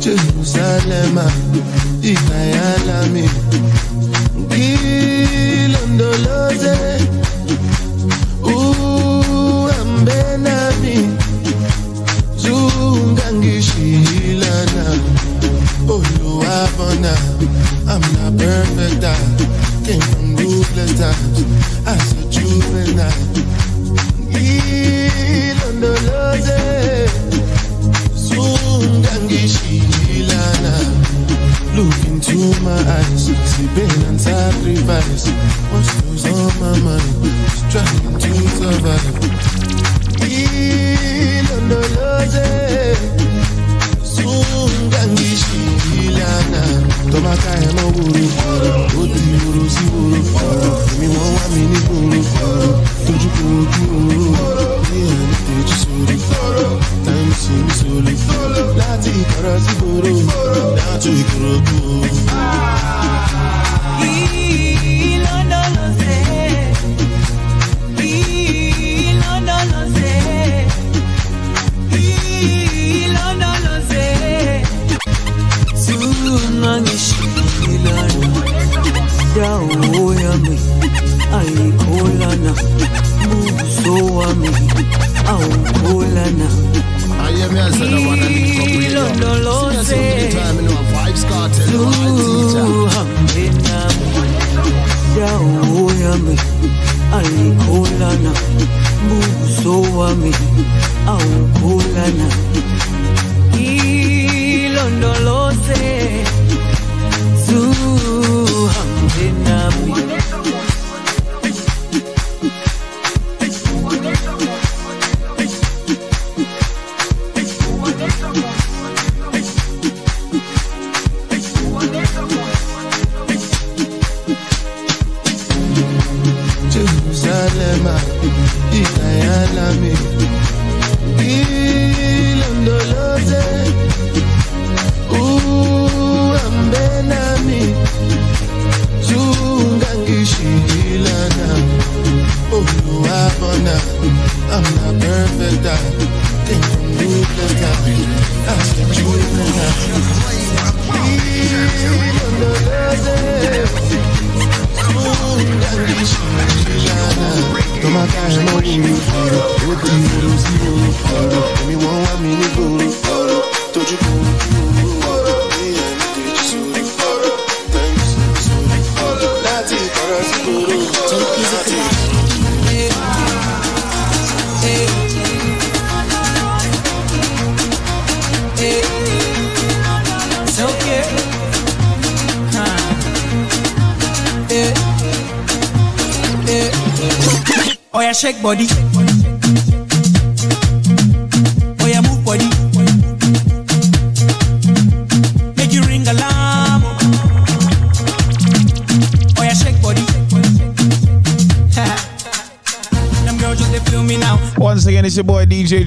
Jerusalema ikayala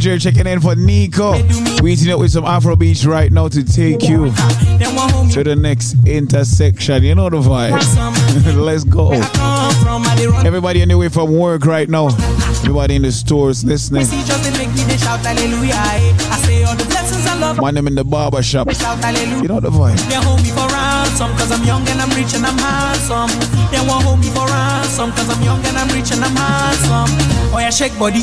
boy checking in for Nicco. We eating up with some Afrobeats right now to take you to the next intersection. You know the vibe. <laughs> Let's go. Everybody on the way from work right now. Everybody in the stores listening. My name in the barber shop. You know the vibe. They hold me for ransom cause I'm young and I'm rich and I'm handsome. They won't hold me for ransom cause I'm young and I'm rich and I'm handsome. Oh yeah, shake body.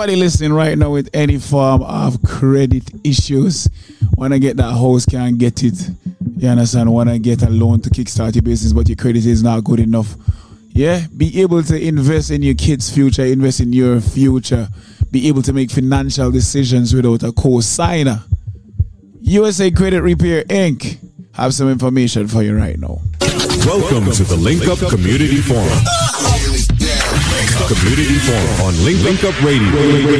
Everybody listening right now with any form of credit issues, wanna get that house, can't get it. You understand? Wanna get a loan to kickstart your business, but your credit is not good enough. Yeah, be able to invest in your kids' future, invest in your future, be able to make financial decisions without a co-signer. USA Credit Repair Inc. have some information for you right now. Welcome to the Link Up Community Forum. Community Forum on Link, Link Up Radio.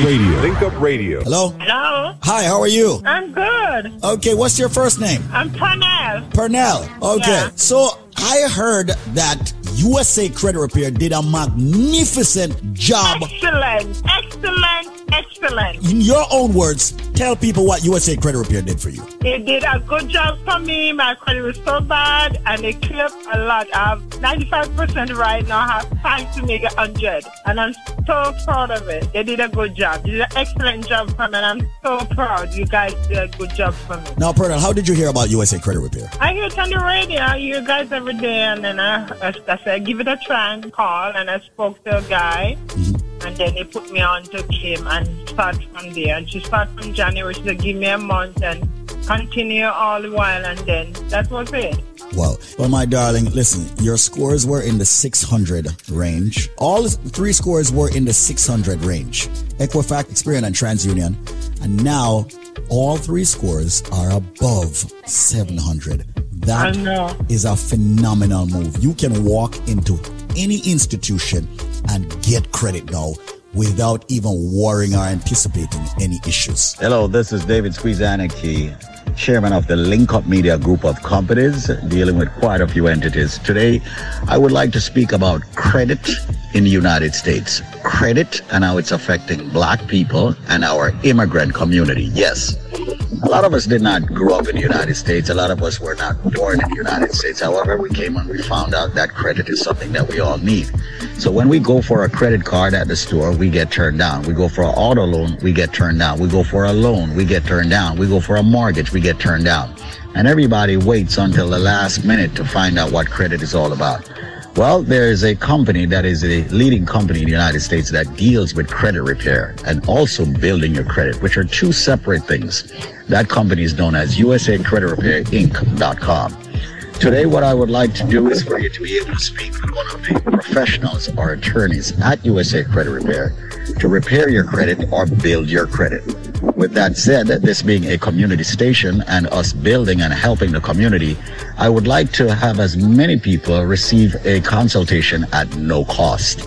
Radio. Link Up Radio. Hello? Hello. Hi, how are you? I'm good. Okay, what's your first name? I'm Pernell. Pernell. Okay, Yeah. so I heard that USA Credit Repair did a magnificent job. Excellent. Excellent. Excellent. In your own words, tell people what USA Credit Repair did for you. They did a good job for me. My credit was so bad, and they cleared a lot. I have 95% right now. I have time to make it 100. And I'm so proud of it. They did a good job. They did an excellent job for me, and I'm so proud. You guys did a good job for me. Now, Pernell, how did you hear about USA Credit Repair? I hear it on the radio. I hear you guys every day, and then I, I, I said, give it a try and call. And I spoke to a guy, mm-hmm. And then they put me on to Kim and start from there. And she started from January. She said, give me a month and continue all the while, and then that was it. Wow. Well, my darling, listen, your scores were in the 600 range. All three scores were in the 600 range. Equifax, Experian, and TransUnion. And now all three scores are above 700. That is a phenomenal move. You can walk into any institution and get credit now without even worrying or anticipating any issues. Hello, this is David Squeezaniki, chairman of the Link Up Media Group of companies, dealing with quite a few entities. Today, I would like to speak about credit in the United States. Credit and how it's affecting black people and our immigrant community. Yes. A lot of us did not grow up in the United States. A lot of us were not born in the United States. However, we came and we found out that credit is something that we all need. So when we go for a credit card at the store, we get turned down. We go for an auto loan, we get turned down. We go for a loan, we get turned down. We go for a mortgage, we get turned down. And everybody waits until the last minute to find out what credit is all about. Well, there is a company that is a leading company in the United States that deals with credit repair and also building your credit, which are two separate things. That company is known as USA Credit Repair Inc.com. Today, what I would like to do is for you to be able to speak with one of the professionals or attorneys at USA Credit Repair to repair your credit or build your credit. With that said, this being a community station and us building and helping the community, I would like to have as many people receive a consultation at no cost.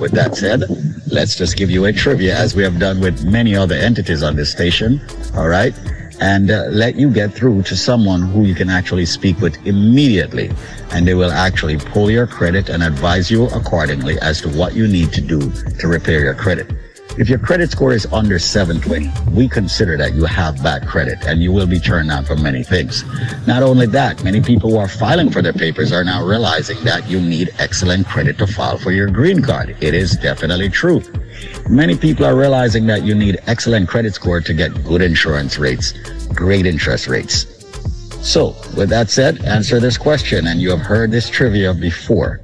With that said, let's just give you a trivia as we have done with many other entities on this station. All right and uh, let you get through to someone who you can actually speak with immediately. And they will actually pull your credit and advise you accordingly as to what you need to do to repair your credit. If your credit score is under 720, we consider that you have bad credit and you will be turned down for many things. Not only that, many people who are filing for their papers are now realizing that you need excellent credit to file for your green card. It is definitely true. Many people are realizing that you need excellent credit score to get good insurance rates, great interest rates. So, with that said, answer this question, and you have heard this trivia before.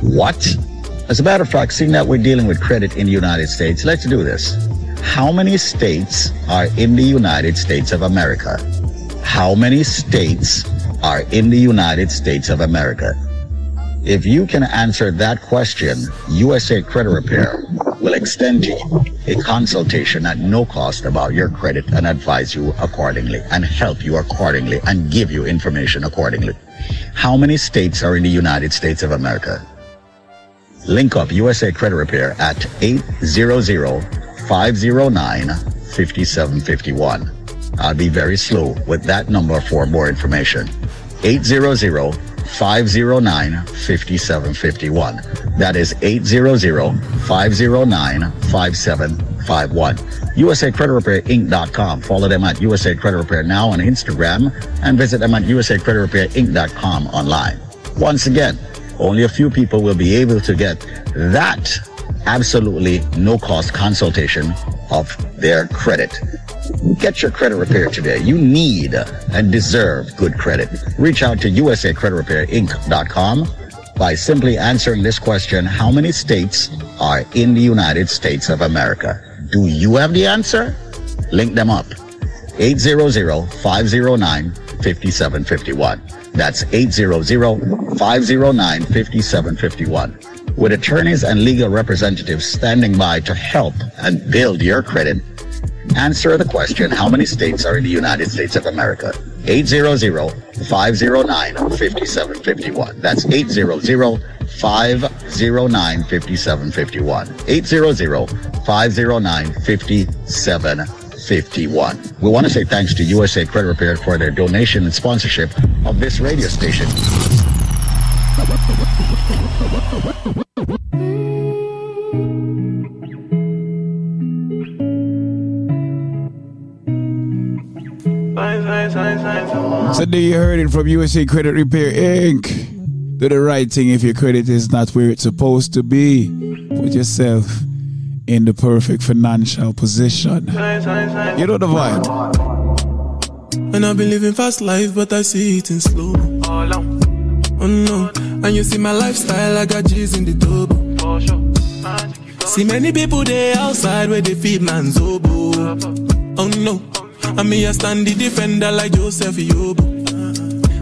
What? As a matter of fact, seeing that we're dealing with credit in the United States, let's do this. How many states are in the United States of America? How many states are in the United States of America? If you can answer that question, USA Credit Repair will extend to you a consultation at no cost about your credit and advise you accordingly and help you accordingly and give you information accordingly. How many states are in the United States of America? Link up USA Credit Repair at 800-509-5751. I'll be very slow with that number for more information. 800 509 5751. That is 800 509 5751. USA Credit Repair Inc.com. Follow them at USA Credit Repair now on Instagram and visit them at USA Credit Repair Inc.com online. Once again, only a few people will be able to get that absolutely no cost consultation of their credit. Get your credit repaired today. You need and deserve good credit. Reach out to USA Credit Repair Inc.com by simply answering this question How many states are in the United States of America? Do you have the answer? Link them up. 800 509 5751. That's 800-509-5751. With attorneys and legal representatives standing by to help and build your credit, answer the question, how many states are in the United States of America? 800-509-5751. That's 800-509-5751. 800-509-5751. We want to say thanks to USA Credit Repair for their donation and sponsorship of this radio station. So there you heard it from USA Credit Repair Inc. Do the right thing if your credit is not where it's supposed to be. Put yourself in the perfect financial position. You know the vibe. And I've been living fast life, but I see it in slow. Oh no, and you see my lifestyle, I got G's in the double. See many people there outside where they feed man's oboe. Oh no, and me I stand the defender like Joseph Yobo.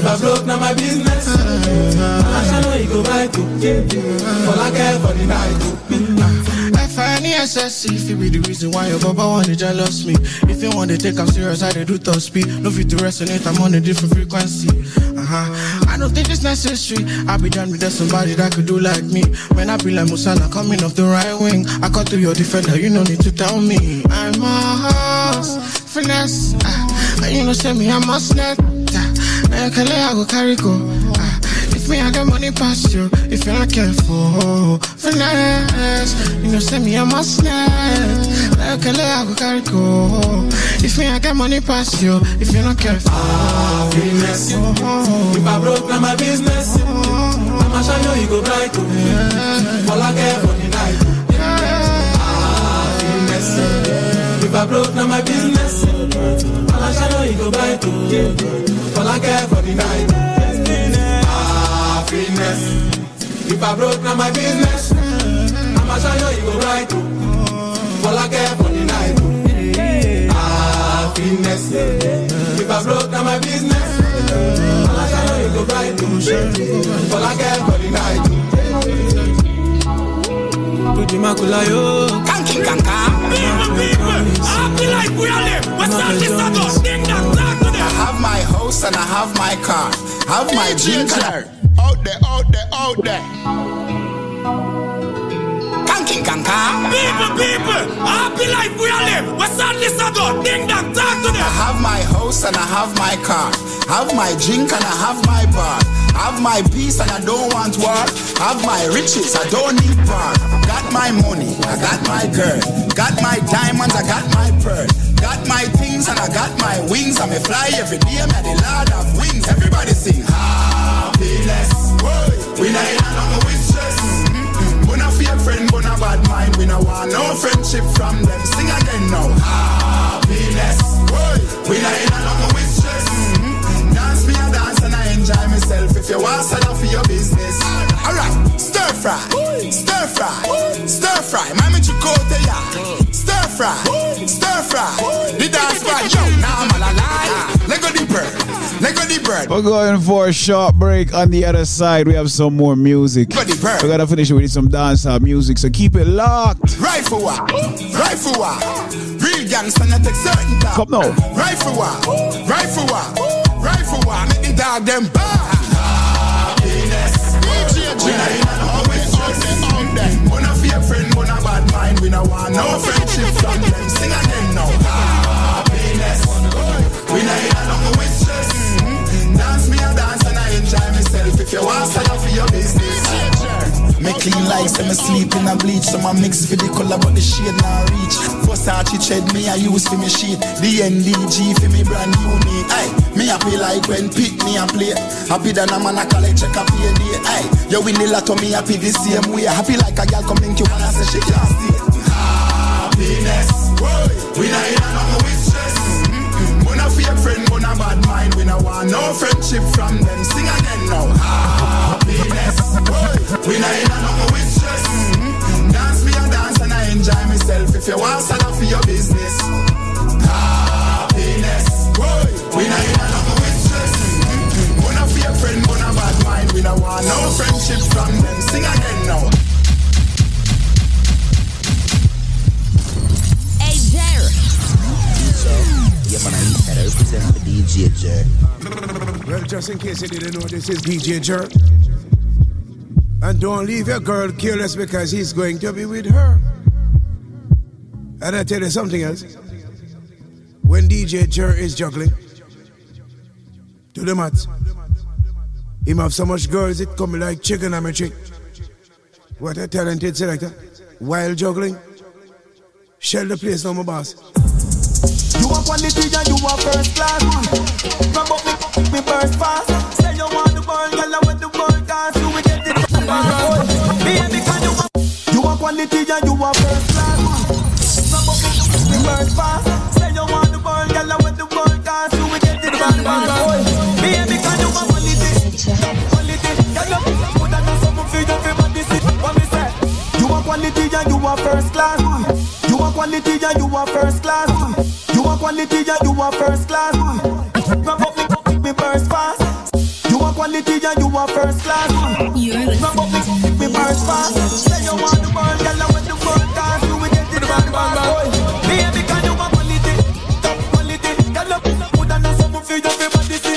If I broke, now my business. I'ma show you, go right. All I care for the night. I find the SS if it be the reason why your baba wanna jealous me. If you want to take I'm serious, I do top speed. No fit to resonate, I'm on a different frequency. Uh-huh. I know don't think it's necessary. I be done with somebody that could do like me. When I be like Musala coming off the right wing, I cut through your defender, you no need to tell me. I'm a horse, finesse. Uh, you know, send me, I must net. Uh, I go carry go. Uh, if me, I got money past you. If you're not careful, finesse. You know, send me, I must net. I I go carry go. If me, I got money past you. If you're not careful, Ah, finesse. If I broke, now my business. I'ma show you, you go bright. oh. All I care for the night. Ah, finesse. If I broke, now my business. I'ma show you, you go bright. oh. All I care for the night. Finesse. If I broke, now my business. I'ma show you, you go oh. I care for the night. Finesse. If I broke, now my business. I'ma show you, you go oh. I care for the night. Tuji makula yo. Kanki kanka. People, people, happy life we are live. What's up, this ago? Ding dong, have my house and I have my car. Have my drink and I- out there, out there, out there. Kanki kanka. People, people, happy life we are live. What's up, this ago? Ding dong, talk to them. I have my house and I have my car. Have my drink and I have my bar. Have my peace and I don't want war. Have my riches, I don't need bar. Got my money, I got my girl. Got my diamonds, I got my pearl. Got my things and I got my wings. I'm a fly every day, I'm the lord of wings. Everybody sing happiness. We not in a no with stress. We not fear friend, we not bad mind. We not want no friendship from them. Sing again now. Happiness. We not in no with stress. Mm-hmm. Dance me a dance and I enjoy myself. If you want sell for your business. Alright, stir fry, stir fry, stir fry. Mami chikote ya. Stir fry, go the bird. We're going for a short break. On the other side, we have some more music. We're gonna finish with some dancehall music, so keep it locked. Rifle war, rifle war. Real gangsta not take certain time. Come now. Rifle war, rifle war, rifle war. Make the dog them bad. Happiness. DJ J. Always out there, out. We not fear friend, we not bad mind. We not want no friendship from them. Sing again now. Happiness. We not If you want out for your business. Me clean like say me sleep in a bleach. So my mix for the color but the shade now reach. Versace tread me I use for me sheet. The NDG for me brand unique Ay, me happy like when pick me a play Happy than a man a collect check a pay day Ay, you win the lotto me happy the same way. Happy like a girl come link you and I say she can't stay Happiness We not in a nothing bad mind We not want no friendship from them. Sing again now. Happiness. We not in a nothing with stress. Mm-hmm. Dance me a dance and I enjoy myself. If you want sell out for your business in case you didn't know, this is DJ Jer. And don't leave your girl careless because he's going to be with her. And I tell you something else. When DJ Jer is juggling, to the mat, him have so much girls it come like chicken on my chick. What a talented selector. While juggling, shell the place no my boss. You want quality and you want first class. Grab up me, me burst fast. Say you want the world, girl, I want the world dance. You will get it. Baby, can you want? You want quality and you want first class. Grab up me, me burst fast. Say you want the world, girl, I want the world dance. You will get it. Baby, can you want quality? Quality, girl, you put that on some of you, everybody see what me say. You want quality and you want first class. You want quality and you want first class quality and you want first class. Grab up me, me, me burst fast. You want quality and you want first class. Grab up me, me burst fast. Say you want the world, girl, I want the world dance. You will get it bad, bad, boy. Baby, can you want quality? Top quality, girl, you put on some of you, everybody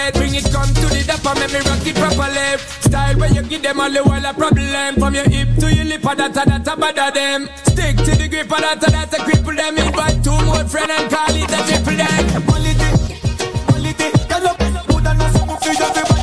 head. Bring it come to the dapper, make me rock it properly. Style when you give them all the while a problem. From your hip to your lip, that a that a bother them. Stick to the grip, that a that a cripple them. Invite two more friend and call it a triple them. Quality, quality, can you put on a song for your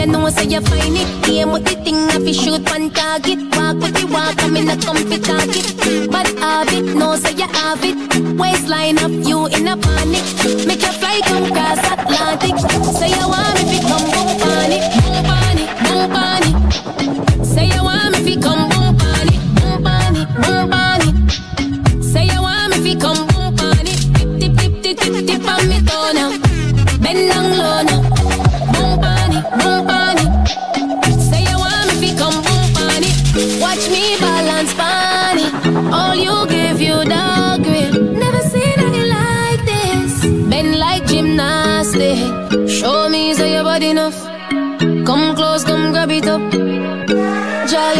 you know say you find it. Aim with the thing if you shoot on target. Walk with the walk, I'm in a comfy target. But have it, no say you have it. Waistline up, you in a panic. Make you fly come across Atlantic. Say you want me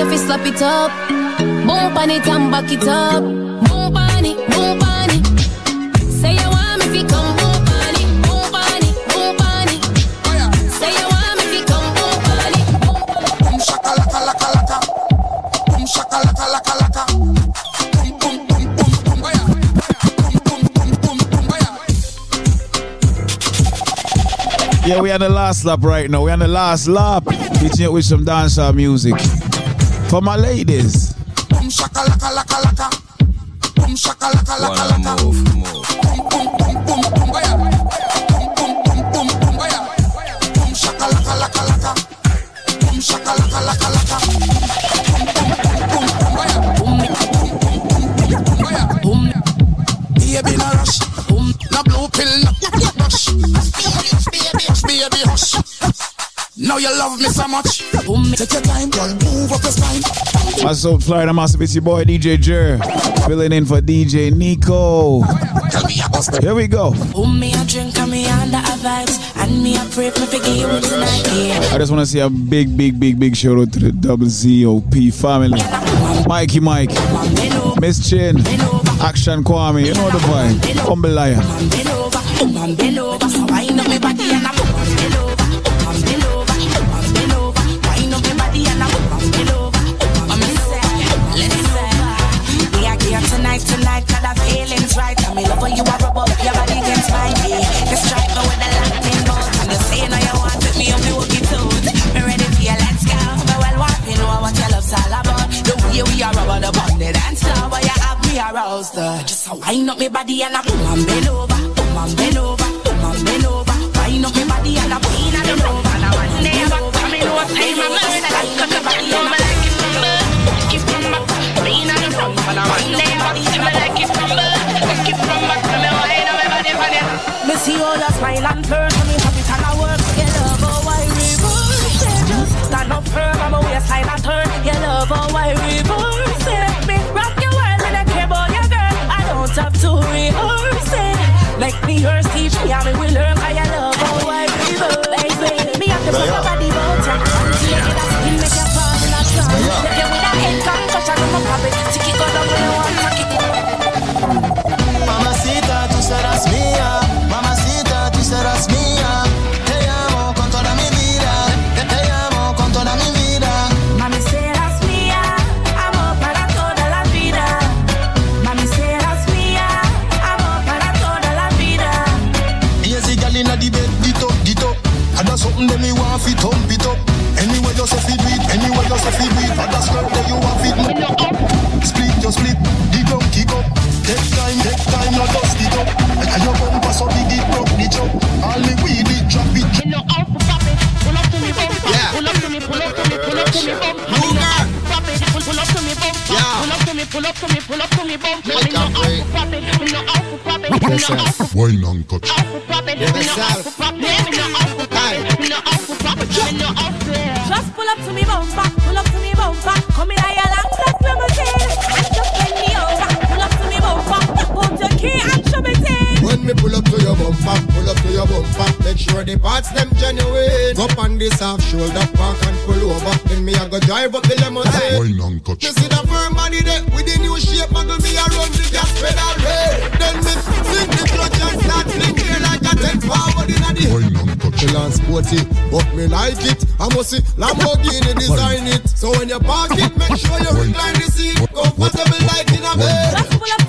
your fist slap it up. Boom pon it and back it up. Boom pon it, boom pon it. Say you want me fi come boom pon it, boom pon it, boom pon it. Say you want me fi come boom pon it. Boom shaka laka laka laka. Boom shaka laka laka laka. Yeah, we on the last lap right now. We on the last lap. Hitting it with some dancehall music. For my ladies. you love me so much. Take your time, girl, move up your spine. What's up, Florida Massive? It's your boy DJ Jer. Filling in for DJ Nicco. Here we go. I just want to say a big, big, big, big shout out to the WZOP family. Mikey Mike, Miss Chin, Action Kwame, you know the vibe. Humble Lion. uh, just a wind up my body and a boom and bend over, boom and bend over, boom and bend over. Wind up my body and a boom and bend over. Now one day I'm coming my money, like a like it like it from like it from like it me see all the smile and turn. how me we learn Pull up to me, pull up to me, bump. Me no out for pop it, me no out for pop it, me no out for pop it. Wine and cut. Out for pop it, me no out for pop it, me no sure the parts them genuine. Go on this half shoulder park and pull over. Then me I go drive up the limousine. Why none touch? You see the firm body there with the new shape, Muggle Me a run the gas pedal red. Then me sing the clutch and start blinking like a ten power in a Why none touch? The sporty, but me like it. I must see Lamborghini design it. So when you park it, make sure you recline the seat comfortable like in a bed.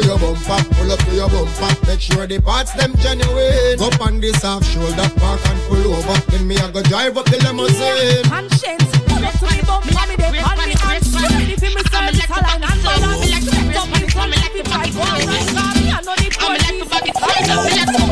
to your bumper, pull up to your bumper. Make sure the parts them genuine. Up on this half shoulder, park and pull over. Then me I go drive up the limousine. Yeah, conscience, pull up to me bumper, me there on the hand. Ready for me service, hotline and line. Set up me like to like the five. One, two, three, I know the police. I'm like the fucking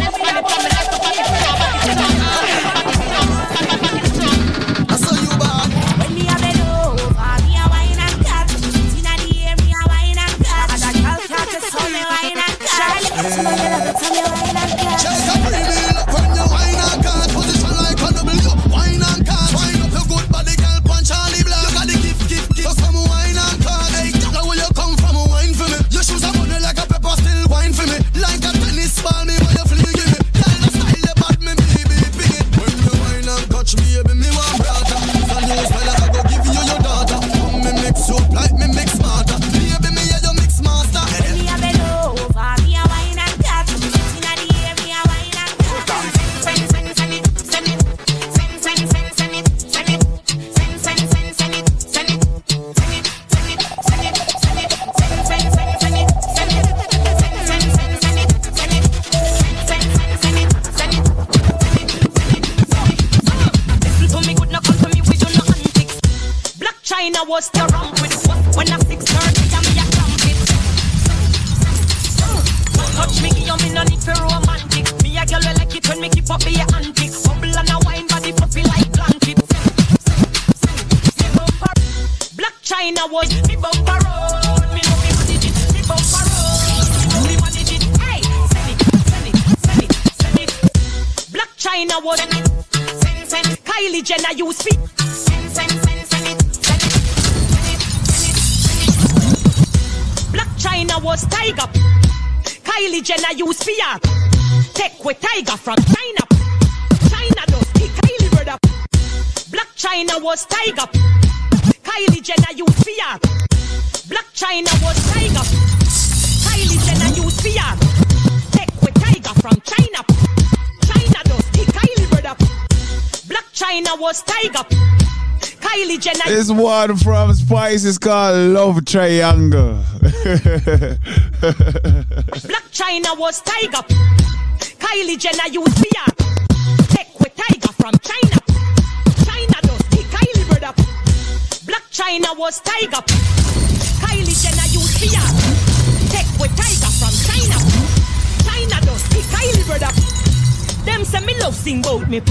Spice is called Love Triangle. <laughs> Blac Chyna was Tyga. Kylie Jenner use fear. Take with Tyga from Chyna. Chyna does kick Kylie brother. Blac Chyna was Tyga. Kylie Jenner use fear. Take with Tyga from Chyna. Chyna does kick Kylie brother. Them say me love sing bout me.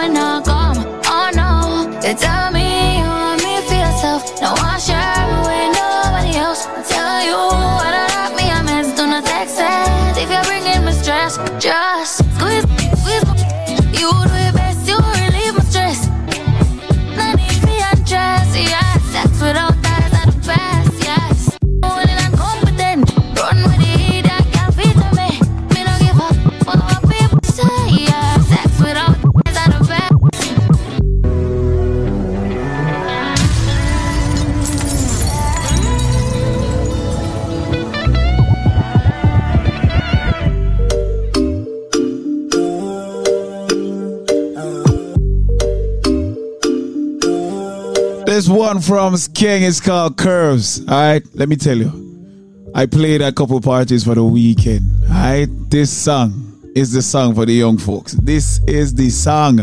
And not come. Oh no, you one from King is called Curves. Alright, let me tell you. I played a couple parties for the weekend. Alright, this song is the song for the young folks. This is the song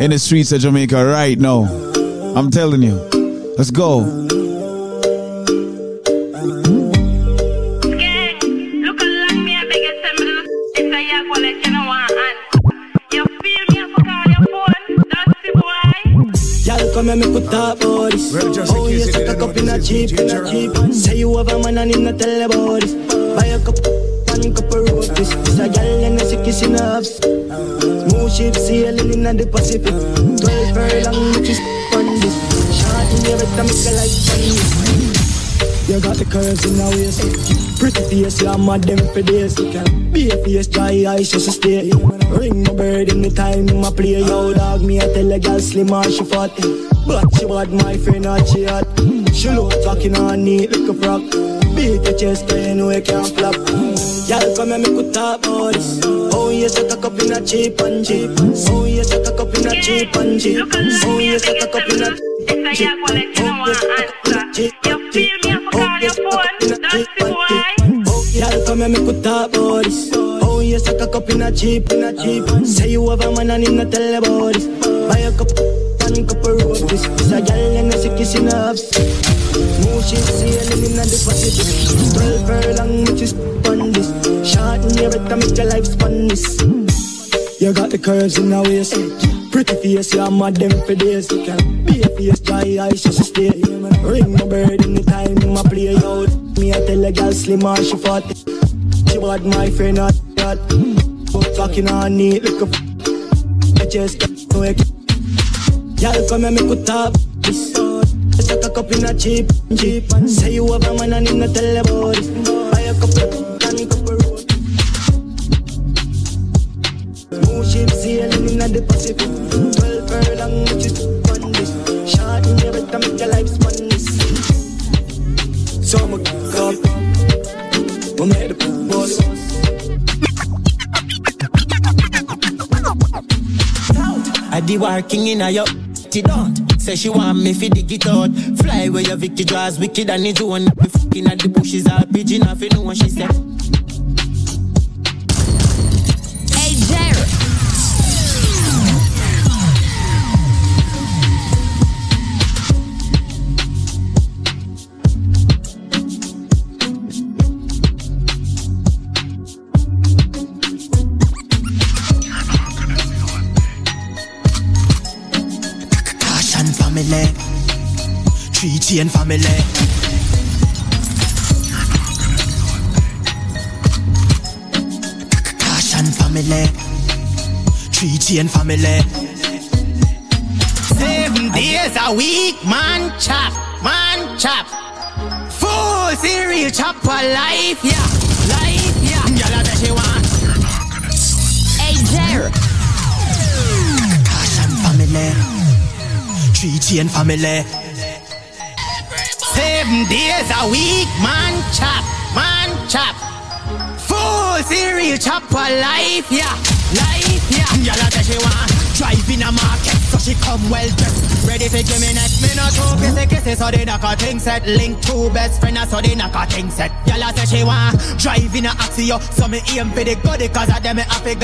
in the streets of Jamaica right now. I'm telling you. Let's go. A cup in a cheap, cheap. Say you have a man and him not tell about this. Buy a cup, one cup of roses. This a gal and a sick kiss in a. Smooth ship sailing in the Pacific. Twelve furlong, which is on this. Shot in your better make a like. You got the curves in our waist. Pretty face, yeah, mad them for days. Be a face, dry eyes, just stay. Ring my bird in the time, my play. Yo, dog, me, I tell a girl slim or she fat. But she bad, my friend, not she hot. She look talking on neat like a frog. Beat your chest, but you know you can't flop. Y'all come and make we talk about this. Oh, yes, I cock up in a cheap and cheap. Oh, yes, I cock up in a cheap and cheap. Oh, yes, I cock up in a It's a yak wallet, you know want and You feel me, oh, I fuck on your phone, that's the boy. Oh, y'all come and make we talk about this. Oh yes, I cock up in a cheap, in a cheap. Say you have a man and him not tell about this. Buy a cup, one cup of roses. It's a gal and a sick kiss in a ship sailing in the Pacific. Twelve furlong, which is on this. Short in your better make your life span this. You got the curves in the waist. Pretty face, you're mad them for days. Be a face, dry eyes, just stay. Ring my bird time, my play out. Me, I tell a girl slim or she fat. She bad, my friend, not that. But talking on neat, look up. I just no egg. Y'all come and make we talk. This a up in a cheap, cheap. Say you have a man and him not tell about it. Buy a couple, and couple road. Smooth ship sailing in the Pacific. Twelve furlong, which is on this. Short in your better make your life this. So I'ma come, we make the boss. I the working in a yo it don't Say she want me fi dig it out Fly where your Vicky draws wicked and it's one Be fucking at the bushes all pigeon off know what she said chain family. Caution family. Three chain family. Seven days a week, man chop, man chop. Full cereal chop for life, yeah, life, yeah. Y'all that she want. Hey, there. Caution family. Three chain family. Seven days a week, man chop, man chop. Full cereal chop for life, yeah, life, yeah. Y'all that she want. Drive in a market, so she come well dressed. Ready for give me next. Me not talk, kissy kissy, so they knock a thing set. Link two best friends, so they knock a thing set. Y'all say she want. Drive in a Axio, so me aim for the goodie, cause of them me happy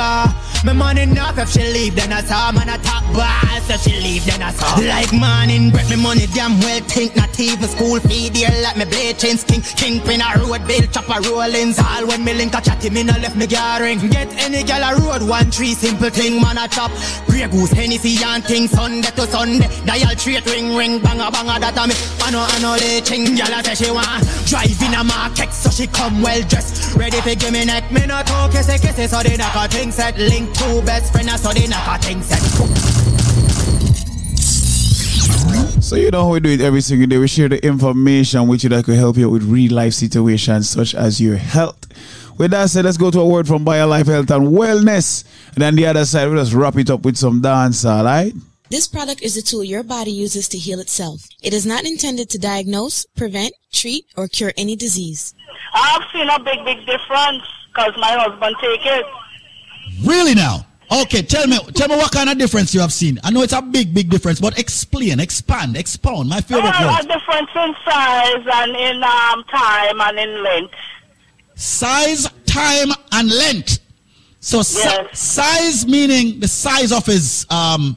Me money enough if she leave, then I saw man a top boss. If she leave, then I saw. Like man in bread, me money damn well think. Not even school fee dear, like me blade chain sting. Kingpin a road bill, chopper rollings. All when me link a chatty, me no left me gathering. Get any gal a road, one tree simple thing, man a chop. Grey goose, Hennessy and thing, Sunday to Sunday. Dial straight ring ring, banga banga that a me. I know I know they gal a say she want. Drive in a market, so she come well dressed. Ready for give me neck, me no talk, kissy kissy, so they knock a thing set. Link two best friends, so they knock a thing set. So you know how we do it every single day. We share the information with you that could help you with real life situations such as your health. With that said, let's go to a word from BioLife Health and Wellness. And then the other side, we'll just wrap it up with some dance, alright? This product is a tool your body uses to heal itself. It is not intended to diagnose, prevent, treat, or cure any disease. I've seen a big, big difference because my husband take it. Really now? Okay, tell me, tell me what kind of difference you have seen. I know it's a big, big difference, but explain, expand, expound. My favorite Well, word. a difference in size and in um, time and in length. Size, time, and length. So si- size meaning the size of his um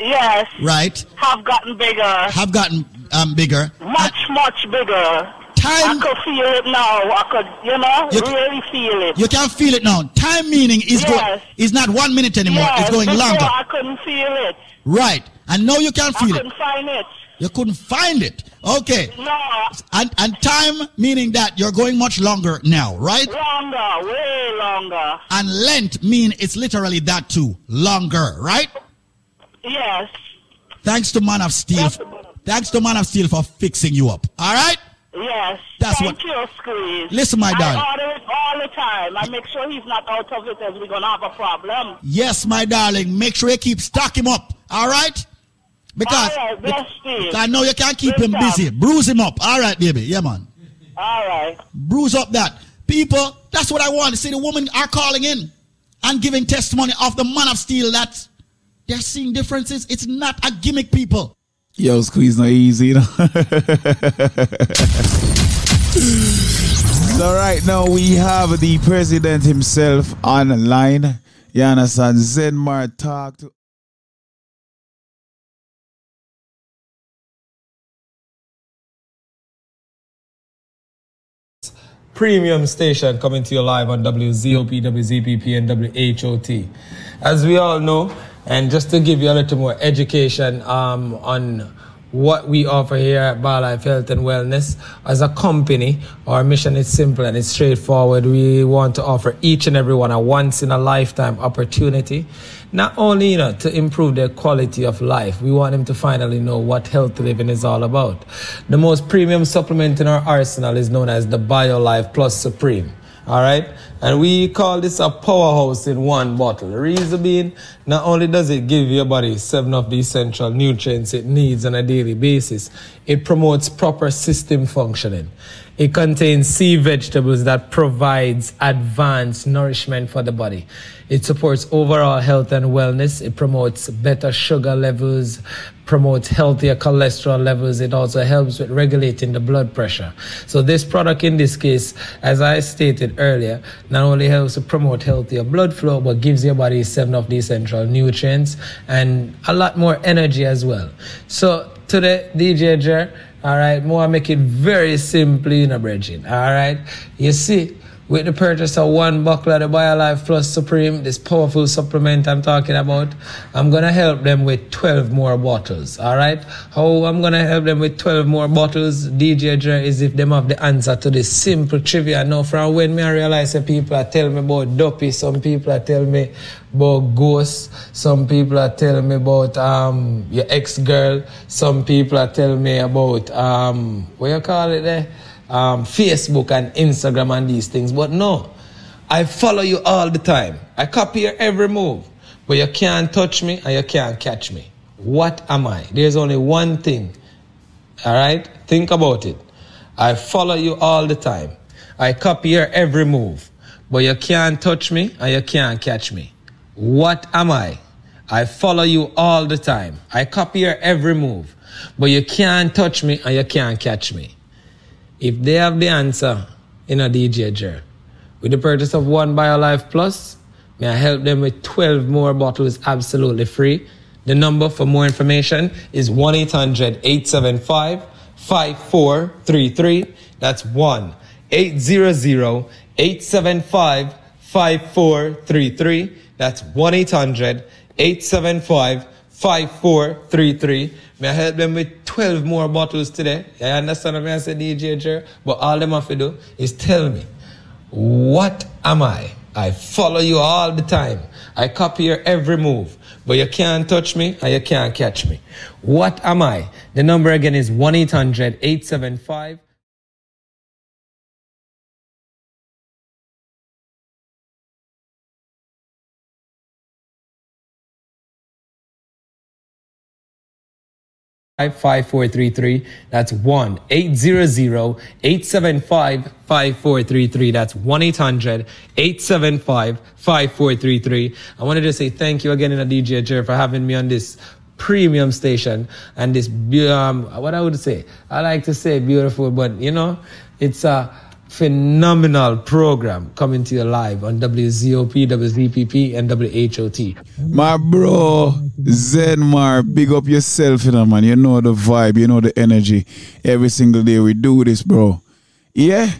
Yes. right Have gotten bigger. have gotten um bigger. Much, much bigger. Time- I could feel it now. I could, you know, You- really feel it. You can feel it now. Time meaning is Yes. going is not one minute anymore. yes, it's going longer. I couldn't feel it. Right. And now you can I feel it. couldn't find it. You couldn't find it. Okay. No. And and time meaning that you're going much longer now, right? Longer, way longer. And length mean it's literally that too. Longer, right? Yes. Thanks to Man of Steel. Thanks to Man of Steel for fixing you up. All right? Yes. That's Thank what- you, Squeeze. Listen, my darling. I order it all the time. I make sure he's not out of it as we're to have a problem. Yes, my darling. Make sure you keep stock him up. All right? Because All right, Steve. I know you can't keep Good him job. busy. Bruise him up. All right, baby. Yeah, man. All right. bruise up that. People, that's what I want to see. The women are calling in and giving testimony of the man of steel that they're seeing differences. It's not a gimmick, people. Yo, squeeze not easy, you know. so right now we have the president himself online. You understand? Zenmar talk to premium station coming to you live on WZOP, WZPP, and WHOT. As we all know, and just to give you a little more education um, on what we offer here at BioLife Health and Wellness, as a company, our mission is simple and it's straightforward. We want to offer each and everyone a once in a lifetime opportunity, not only you know to improve their quality of life, we want them to finally know what healthy living is all about. The most premium supplement in our arsenal is known as the BioLife Plus Supreme. All right, and we call this a powerhouse in one bottle. The reason being, not only does it give your body seven of the essential nutrients it needs on a daily basis, it promotes proper system functioning. It contains sea vegetables that provides advanced nourishment for the body. It supports overall health and wellness. It promotes better sugar levels, promotes healthier cholesterol levels. It also helps with regulating the blood pressure. So this product in this case, as I stated earlier, not only helps to promote healthier blood flow, but gives your body seven of the essential nutrients and a lot more energy as well. So today, DJ Jer, all right, more make it very simply in a bridging. All right, you see, with the purchase of one buckle of the BioLife Plus Supreme, this powerful supplement I'm talking about, I'm gonna help them with 12 more bottles. All right? How I'm gonna help them with 12 more bottles, DJ Dre, is if them have the answer to this simple trivia. Now, from when me I realize that people are telling me about dopey, some people are telling me about ghosts, some people are telling me about um your ex girl, some people are telling me about um what you call it there? Um, Facebook and Instagram and these things. But no, I follow you all the time. I copy your every move. But you can't touch me and you can't catch me. What am I? There's only one thing. All right? Think about it. I follow you all the time. I copy your every move. But you can't touch me and you can't catch me. What am I? I follow you all the time. I copy your every move. But you can't touch me and you can't catch me. If they have the answer in a DJ Jer, with the purchase of one BioLife Plus, may I help them with 12 more bottles absolutely free. The number for more information is 1 800 875 5433. That's 1 800 875 5433. That's 1 800 875 5433. May I help them with 12 more bottles today? I understand what I say, DJ Jer, but all them have to do is tell me, what am I? I follow you all the time. I copy your every move, but you can't touch me and you can't catch me. What am I? The number again is 1 800 875 5433. That's 1 800 875 5433. That's 1 800 875 5433. I wanted to say thank you again in a DJ Jer for having me on this premium station and this, um, what I would say, I like to say beautiful, but you know, it's a phenomenal program coming to you live on WZOP, WZPP, and WHOT. My bro, Zenmar, big up yourself, you know, man. You know the vibe, you know the energy. Every single day we do this, bro. Yeah,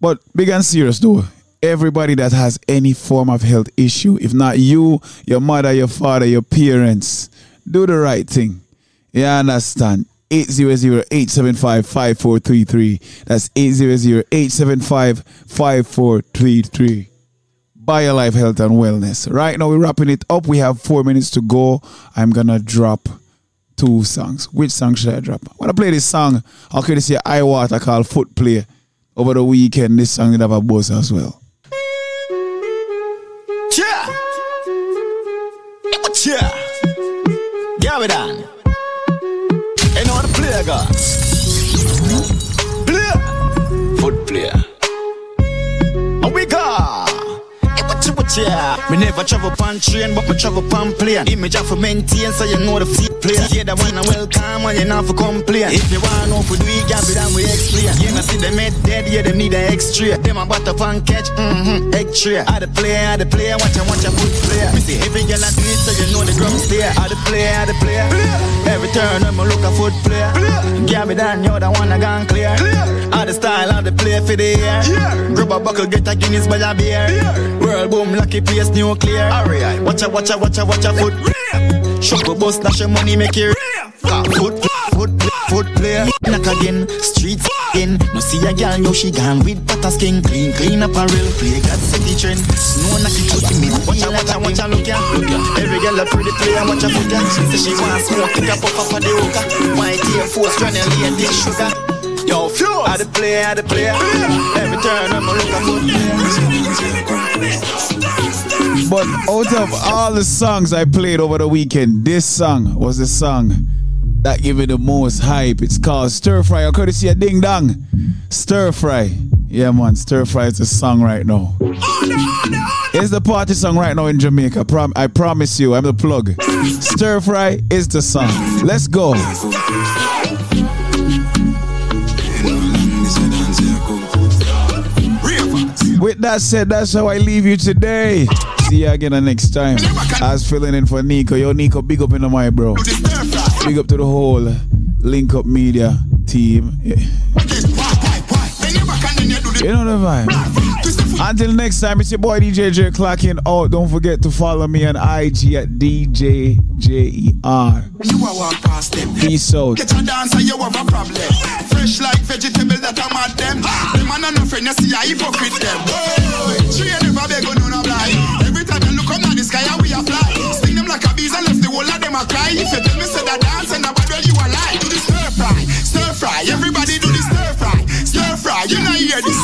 but big and serious though. Everybody that has any form of health issue, if not you, your mother, your father, your parents, do the right thing. You understand? 800-875-5433. That's 800-875-5433. BioLife Health and Wellness. Right now we're wrapping it up. We have four minutes to go. I'm gonna drop two songs. Which song should I drop? I wanna play this song. How could you see I water called Foot Play over the weekend? This song did have a buzz as well. Cheer! Cheer! Get Yeah. Me never travel pan train, but me travel pan plane. Image have to maintain, so you know the feet play. Yeah, the one I welcome, and you not for complain. If you want know if we do it, gap it and we explain. You know see them head dead, yeah, them need an extra. Them about to pan catch, mm-hmm, egg tray. I the player, I the player, watch and watch a foot player. Me see every girl I do it, so you know the drums there. I the player, I the player. Every turn, I'm a look a foot player. Gab it and you're the one I gone clear. I the style, I the play for the air. Grab a buckle, get a Guinness by a beer. World boom, lucky place, nuclear. Alright, watch a, watch a, watch a, watch a foot. Shuffle bus, dash your money, make it. Foot, foot, foot player. Knock again, streets in. No see a girl, yo, she gone with butter skin. Clean, clean apparel, play God set the trend. Snow knock it to me. Watch a, watch a, watch a, look ya. Every girl a pretty player, watch a foot ya. Say she want smoke, pick up off of the hookah. White Air Force, running late, this sugar. Yo, Fuse. I the player, I the player. Every turn, I'm a look a foot. But out of all the songs I played over the weekend, this song was the song that gave me the most hype. It's called Stir Fry, or courtesy of Ding Dong. Stir Fry. Yeah, man, Stir Fry is the song right now. It's the party song right now in Jamaica. Prom- I promise you, I'm the plug. Stir Fry is the song. Let's go. With that said, that's how I leave you today. See you again next time. I was filling in for Nicco. Yo, Nicco, big up in the mic, bro. Big up to the whole Link Up Media team. Yeah. You know the vibe. Until next time, it's your boy DJ J clocking out. Oh, don't forget to follow me on IG at DJ JER. You are walk past them. Get you have a problem. Fresh like vegetable that I'm at them. The man and friend, you see, I hypocrite them. Oh, tree no blind. Every time you look up the sky, and we. Sting them like a bees and left the whole of them a cry. If you tell me, say that dance and you. Do the stir fry, stir fry. Everybody do the stir fry, stir fry. You this.